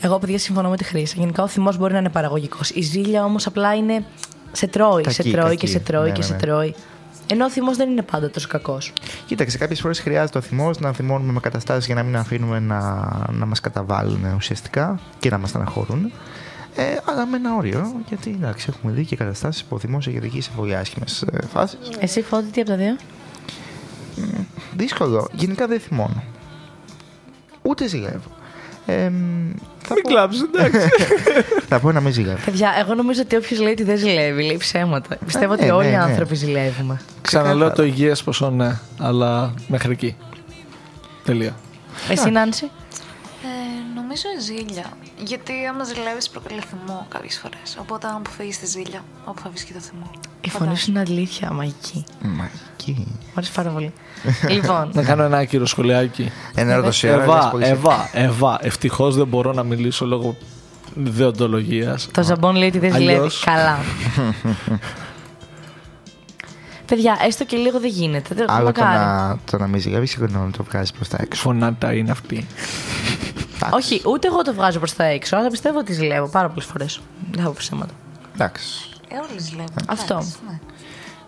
Εγώ, παιδιά, συμφωνώ με τη χρήση. Γενικά ο θυμός μπορεί να είναι παραγωγικός. Η ζήλια όμως απλά είναι. σε τρώει, Κακή, σε τρώει κακή. και σε τρώει Ναι, και ναι, σε ναι. τρώει. Ενώ ο θυμός δεν είναι πάντα τόσο κακός. Κοίταξε, κάποιες φορές χρειάζεται ο θυμός να θυμώνουμε με καταστάσεις για να μην αφήνουμε να, να μας καταβάλουν ουσιαστικά και να μας στεναχωρούν. Ε, αλλά με ένα όριο, γιατί εντάξει, έχουμε δει και καταστάσεις που ο θυμός έχει οδηγήσει σε πολύ άσχημες φάσεις. Εσύ φώτη, τι από τα δύο; Δύσκολο. Γενικά δεν θυμώνω. Ούτε ζηλεύω. Ε, θα, μην πω, κλάψεις, εντάξει. θα πω να μην ζηλεύω. Παιδιά, εγώ νομίζω ότι όποιος λέει ότι δεν ζηλεύει, λέει ψέματα. Πιστεύω ναι, ότι όλοι ναι, οι ναι. άνθρωποι ζηλεύουμε. Ξαναλέω το υγιές ποσό ναι, αλλά μέχρι εκεί. Τελεία. Εσύ, Νάνση; Ε, νομίζω ζήλια. Γιατί άμα ζηλεύεις προκαλεί θυμό κάποιες φορές. Οπότε αν αποφύγεις τη ζήλια, αποφεύγεις και το θυμό. Η φωνή σου είναι αλήθεια, μαγική. Μαγική. Μου αρέσει πάρα πολύ. λοιπόν, Να κάνω ένα άκυρο σχολιάκι. Ένα ερωτοσιάρα. Εβά, Εβά, Εβά. Ευτυχώς δεν μπορώ να μιλήσω λόγω δεοντολογίας. το ζαμπόν λέει ότι δεν ζηλεύει. Αλλιώς- Καλά. Παιδιά, έστω και λίγο δεν γίνεται. Δεν Άλλο το μακάρι. να, το να μην ζηλεύει και να το βγάζεις προς τα έξω. Φωνάτα είναι αυτή. Όχι, ούτε εγώ το βγάζω προς τα έξω, αλλά πιστεύω ότι ζηλεύω πάρα πολλές φορές. Δεν θα πω ψέματα. Εντάξει. Ε, όλοι ζηλεύουν. Αυτό. Εντάξει, ναι.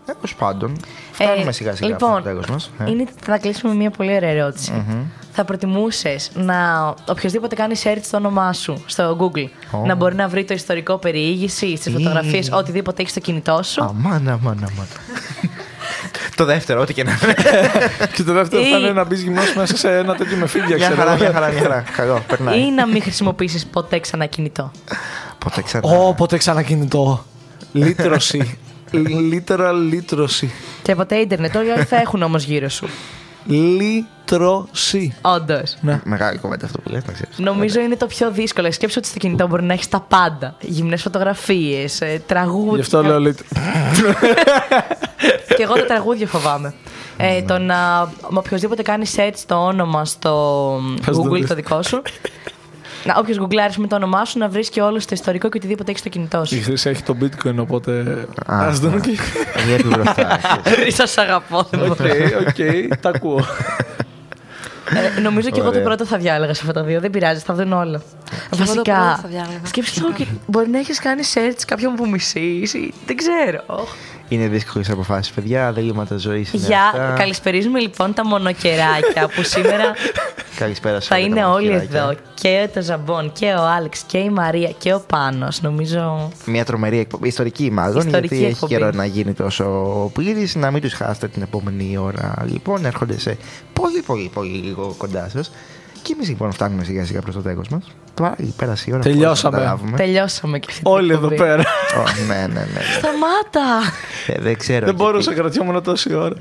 Τέλο πάντων, φτάνουμε Ε, σιγά σιγά λοιπόν, από το τέλος μας. Είναι, θα κλείσουμε με μια πολύ ωραία ερώτηση. Θα προτιμούσες να οποιοδήποτε κάνει search το όνομά σου στο Google Ω. να μπορεί να βρει το ιστορικό περιήγηση, τι Ή. φωτογραφίες, οτιδήποτε έχεις στο κινητό σου; Αμάν, αμάν, αμάν. Το δεύτερο, ό,τι και να είναι. Και το δεύτερο θα Ή- είναι να μπεις γυμνός μέσα σε ένα τέτοιο με φίλια, Μια ξέρω. χαρά, μια χαρά, μια χαρά. Καλό, περνάει. Ή να μην χρησιμοποιήσεις ποτέ ξανά κινητό. Ποτέ ξανά. Ω, ποτέ ξανακινητό. Λύτρωση. Literal λύτρωση. Και ποτέ ίντερνετ. Όλοι άλλοι θα έχουν όμως γύρω σου. Λύτρωση. Όντως. Ναι. Μεγάλη κομμάτι αυτό που λες, να ξέρεις. Νομίζω είναι το πιο δύσκολο. Σκέψου ότι στο κινητό μπορεί να έχεις τα πάντα. Γυμνές φωτογραφίες, τραγούδια. Γι' αυτό λέω λύτρο. Και εγώ τα τραγούδια φοβάμαι. Ε, το να με οποιοδήποτε κάνεις search το όνομα στο Πες το Google δεις. το δικό σου. Να, όποιος γκουγκλάρεις με το όνομά σου να βρει και όλο το ιστορικό και οτιδήποτε έχει στο κινητό Η σου. Χρύσα έχει το bitcoin, οπότε. Α, Α δούμε και. Γιατί μπροστά. Σα αγαπώ. δεν Οκ, μπορώ. οκ, τα ακούω. Ε, νομίζω και εγώ το Ωραία. πρώτο θα διάλεγα σε αυτά τα δύο. Δεν πειράζει, θα δουν όλα. εγώ το πρώτο Βασικά, θα διάλεγα. σκέψου λίγο και μπορεί να έχεις κάνει search κάποιον που μισείς ή δεν ξέρω. Είναι δύσκολες αποφάσεις, παιδιά. Διλήμματα ζωής. Γεια, καλησπερίζουμε λοιπόν τα μονοκεράκια που σήμερα Καλησπέρα σε θα όλα τα είναι όλοι μαχαιράκια. εδώ. Και το Ζαμπόν και ο Άλεξ και η Μαρία και ο Πάνος. Νομίζω. Μια τρομερή εκπομπή, ιστορική μάλλον, Ιστορική γιατί εκπομπή. έχει καιρό να γίνει τόσο πλήρης. Να μην τους χάσετε την επόμενη ώρα. Λοιπόν, έρχονται σε πολύ, πολύ, πολύ λίγο κοντά σας. Και εμείς λοιπόν φτάνουμε σιγά σιγά προς το τέλος μας. Τώρα πέρασε η ώρα. Τελειώσαμε. χωρίς να το καταλάβουμε. Τελειώσαμε και αυτή την Όλοι εδώ εκπομπή. πέρα. Ω, ναι, ναι, ναι. Σταμάτα! Ε, δεν ξέρω. Δεν μπορούσα, κρατιόμουν τόση ώρα.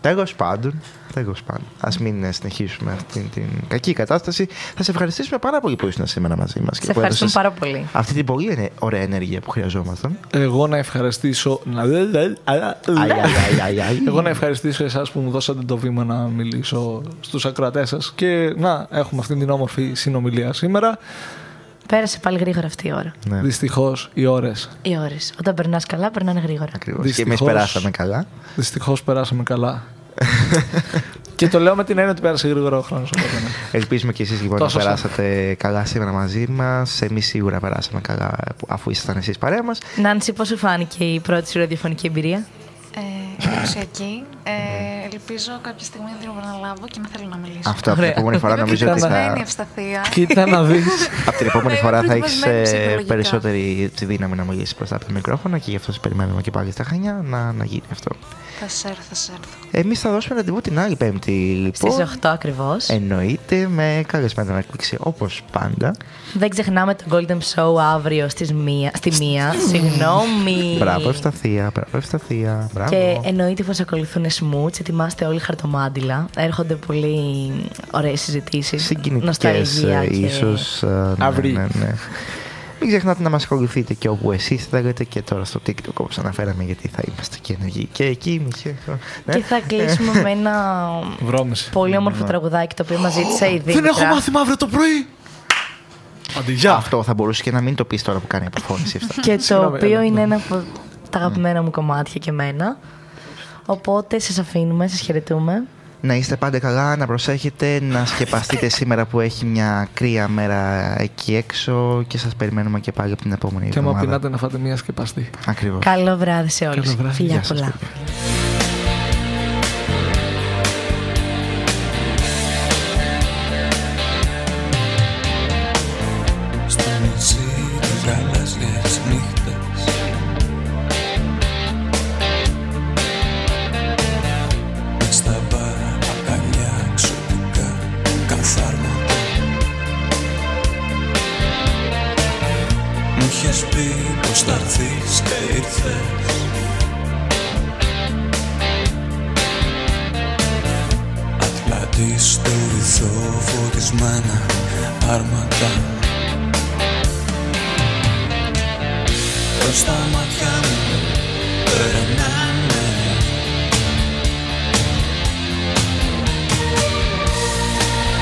Τέλος πάντων, τέλος πάντων. Α μην ε, συνεχίσουμε αυτή την κακή κατάσταση. Θα σε ευχαριστήσουμε πάρα πολύ που ήσουν σήμερα μαζί μας. Σε ευχαριστούμε πάρα πολύ. Αυτή την πολύ ενε- ωραία ενέργεια που χρειαζόμασταν. Εγώ να ευχαριστήσω. να- Αι, αι, αι, αι, αι. Εγώ να ευχαριστήσω εσάς που μου δώσατε το βήμα να μιλήσω στους ακροατές σας και να έχουμε αυτή την όμορφη συνομιλία σήμερα. Πέρασε πάλι γρήγορα αυτή η ώρα. Ναι, Δυστυχώς οι ώρες. Οι ώρες. Όταν περνάς καλά, περνάνε γρήγορα. ακριβώς. Και εμείς Δυστυχώς. περάσαμε καλά. Δυστυχώς περάσαμε καλά. Και το λέω με την έννοια ότι πέρασε γρήγορα ο χρόνος. Ελπίζουμε και εσείς λοιπόν Τόσο να περάσατε καλά σήμερα μαζί μας. Εμείς σίγουρα περάσαμε καλά αφού ήσασταν εσείς παρέα μας. Νάνση, πώς σου φάνηκε η πρώτη σου ραδιοφωνική εμπειρία; Ε, εντυπωσιακή. Ε, ελπίζω κάποια στιγμή να την επαναλάβω και να θέλω να μιλήσω. Αυτό από την Ωραία. επόμενη φορά Είμαι νομίζω ότι πειρασμένη, θα... ευσταθία. Κοίτα να δεις. Από την επόμενη Είμαι φορά θα προετοιμασμένη έχεις ψυχολογικά. περισσότερη τη δύναμη να μιλήσεις μπροστά από το μικρόφωνο και γι' αυτό σε περιμένουμε και πάλι στα Χανιά να, να γίνει αυτό. Θα σε έρθω, θα σε έρθω. Εμείς θα δώσουμε ραντεβού την άλλη Πέμπτη λοιπόν. Στις 8 ακριβώς. Εννοείται με καλεσμένο έκπληξη όπως πάντα. Δεν ξεχνάμε το Golden Show αύριο στις μία, στη μία. Συγγνώμη. Μπράβο, Ευσταθία, μπράβο, Ευσταθία. Μπράβο. Και εννοείται πως ακολουθούν smooths. Ετοιμάστε όλοι χαρτομάντιλα. Έρχονται πολύ ωραίες συζητήσεις. Συγκινητικές νοσταλγία και- ίσως. Ναι, Αύριο. ναι, ναι. Μην ξεχνάτε να μας ακολουθείτε και όπου εσείς θέλετε και τώρα στο TikTok όπως αναφέραμε γιατί θα είμαστε και ενεργοί και εκεί μισή. Ναι. Και θα κλείσουμε με ένα Βρώμηση. πολύ όμορφο τραγουδάκι το οποίο μας ζήτησε η Δήμητρα. Δεν έχω μάθημα αύριο το πρωί. Αντιγιά. Αυτό θα μπορούσε και να μην το πεις τώρα που κάνει η αποφώνηση. αυτά. Και το Συγγνώμη, οποίο έλα, είναι ναι. ένα από τα αγαπημένα μου κομμάτια και εμένα. Οπότε σας αφήνουμε, σας χαιρετούμε. να είστε πάντα καλά, να προσέχετε, να σκεπαστείτε σήμερα που έχει μια κρύα μέρα εκεί έξω και σας περιμένουμε και πάλι από την επόμενη Και άμα εβδομάδα. πεινάτε να φάτε μία σκεπαστή. Ακριβώς. Καλό βράδυ σε όλους. Καλό βράδυ. Φιλιά Γεια σας, πολλά.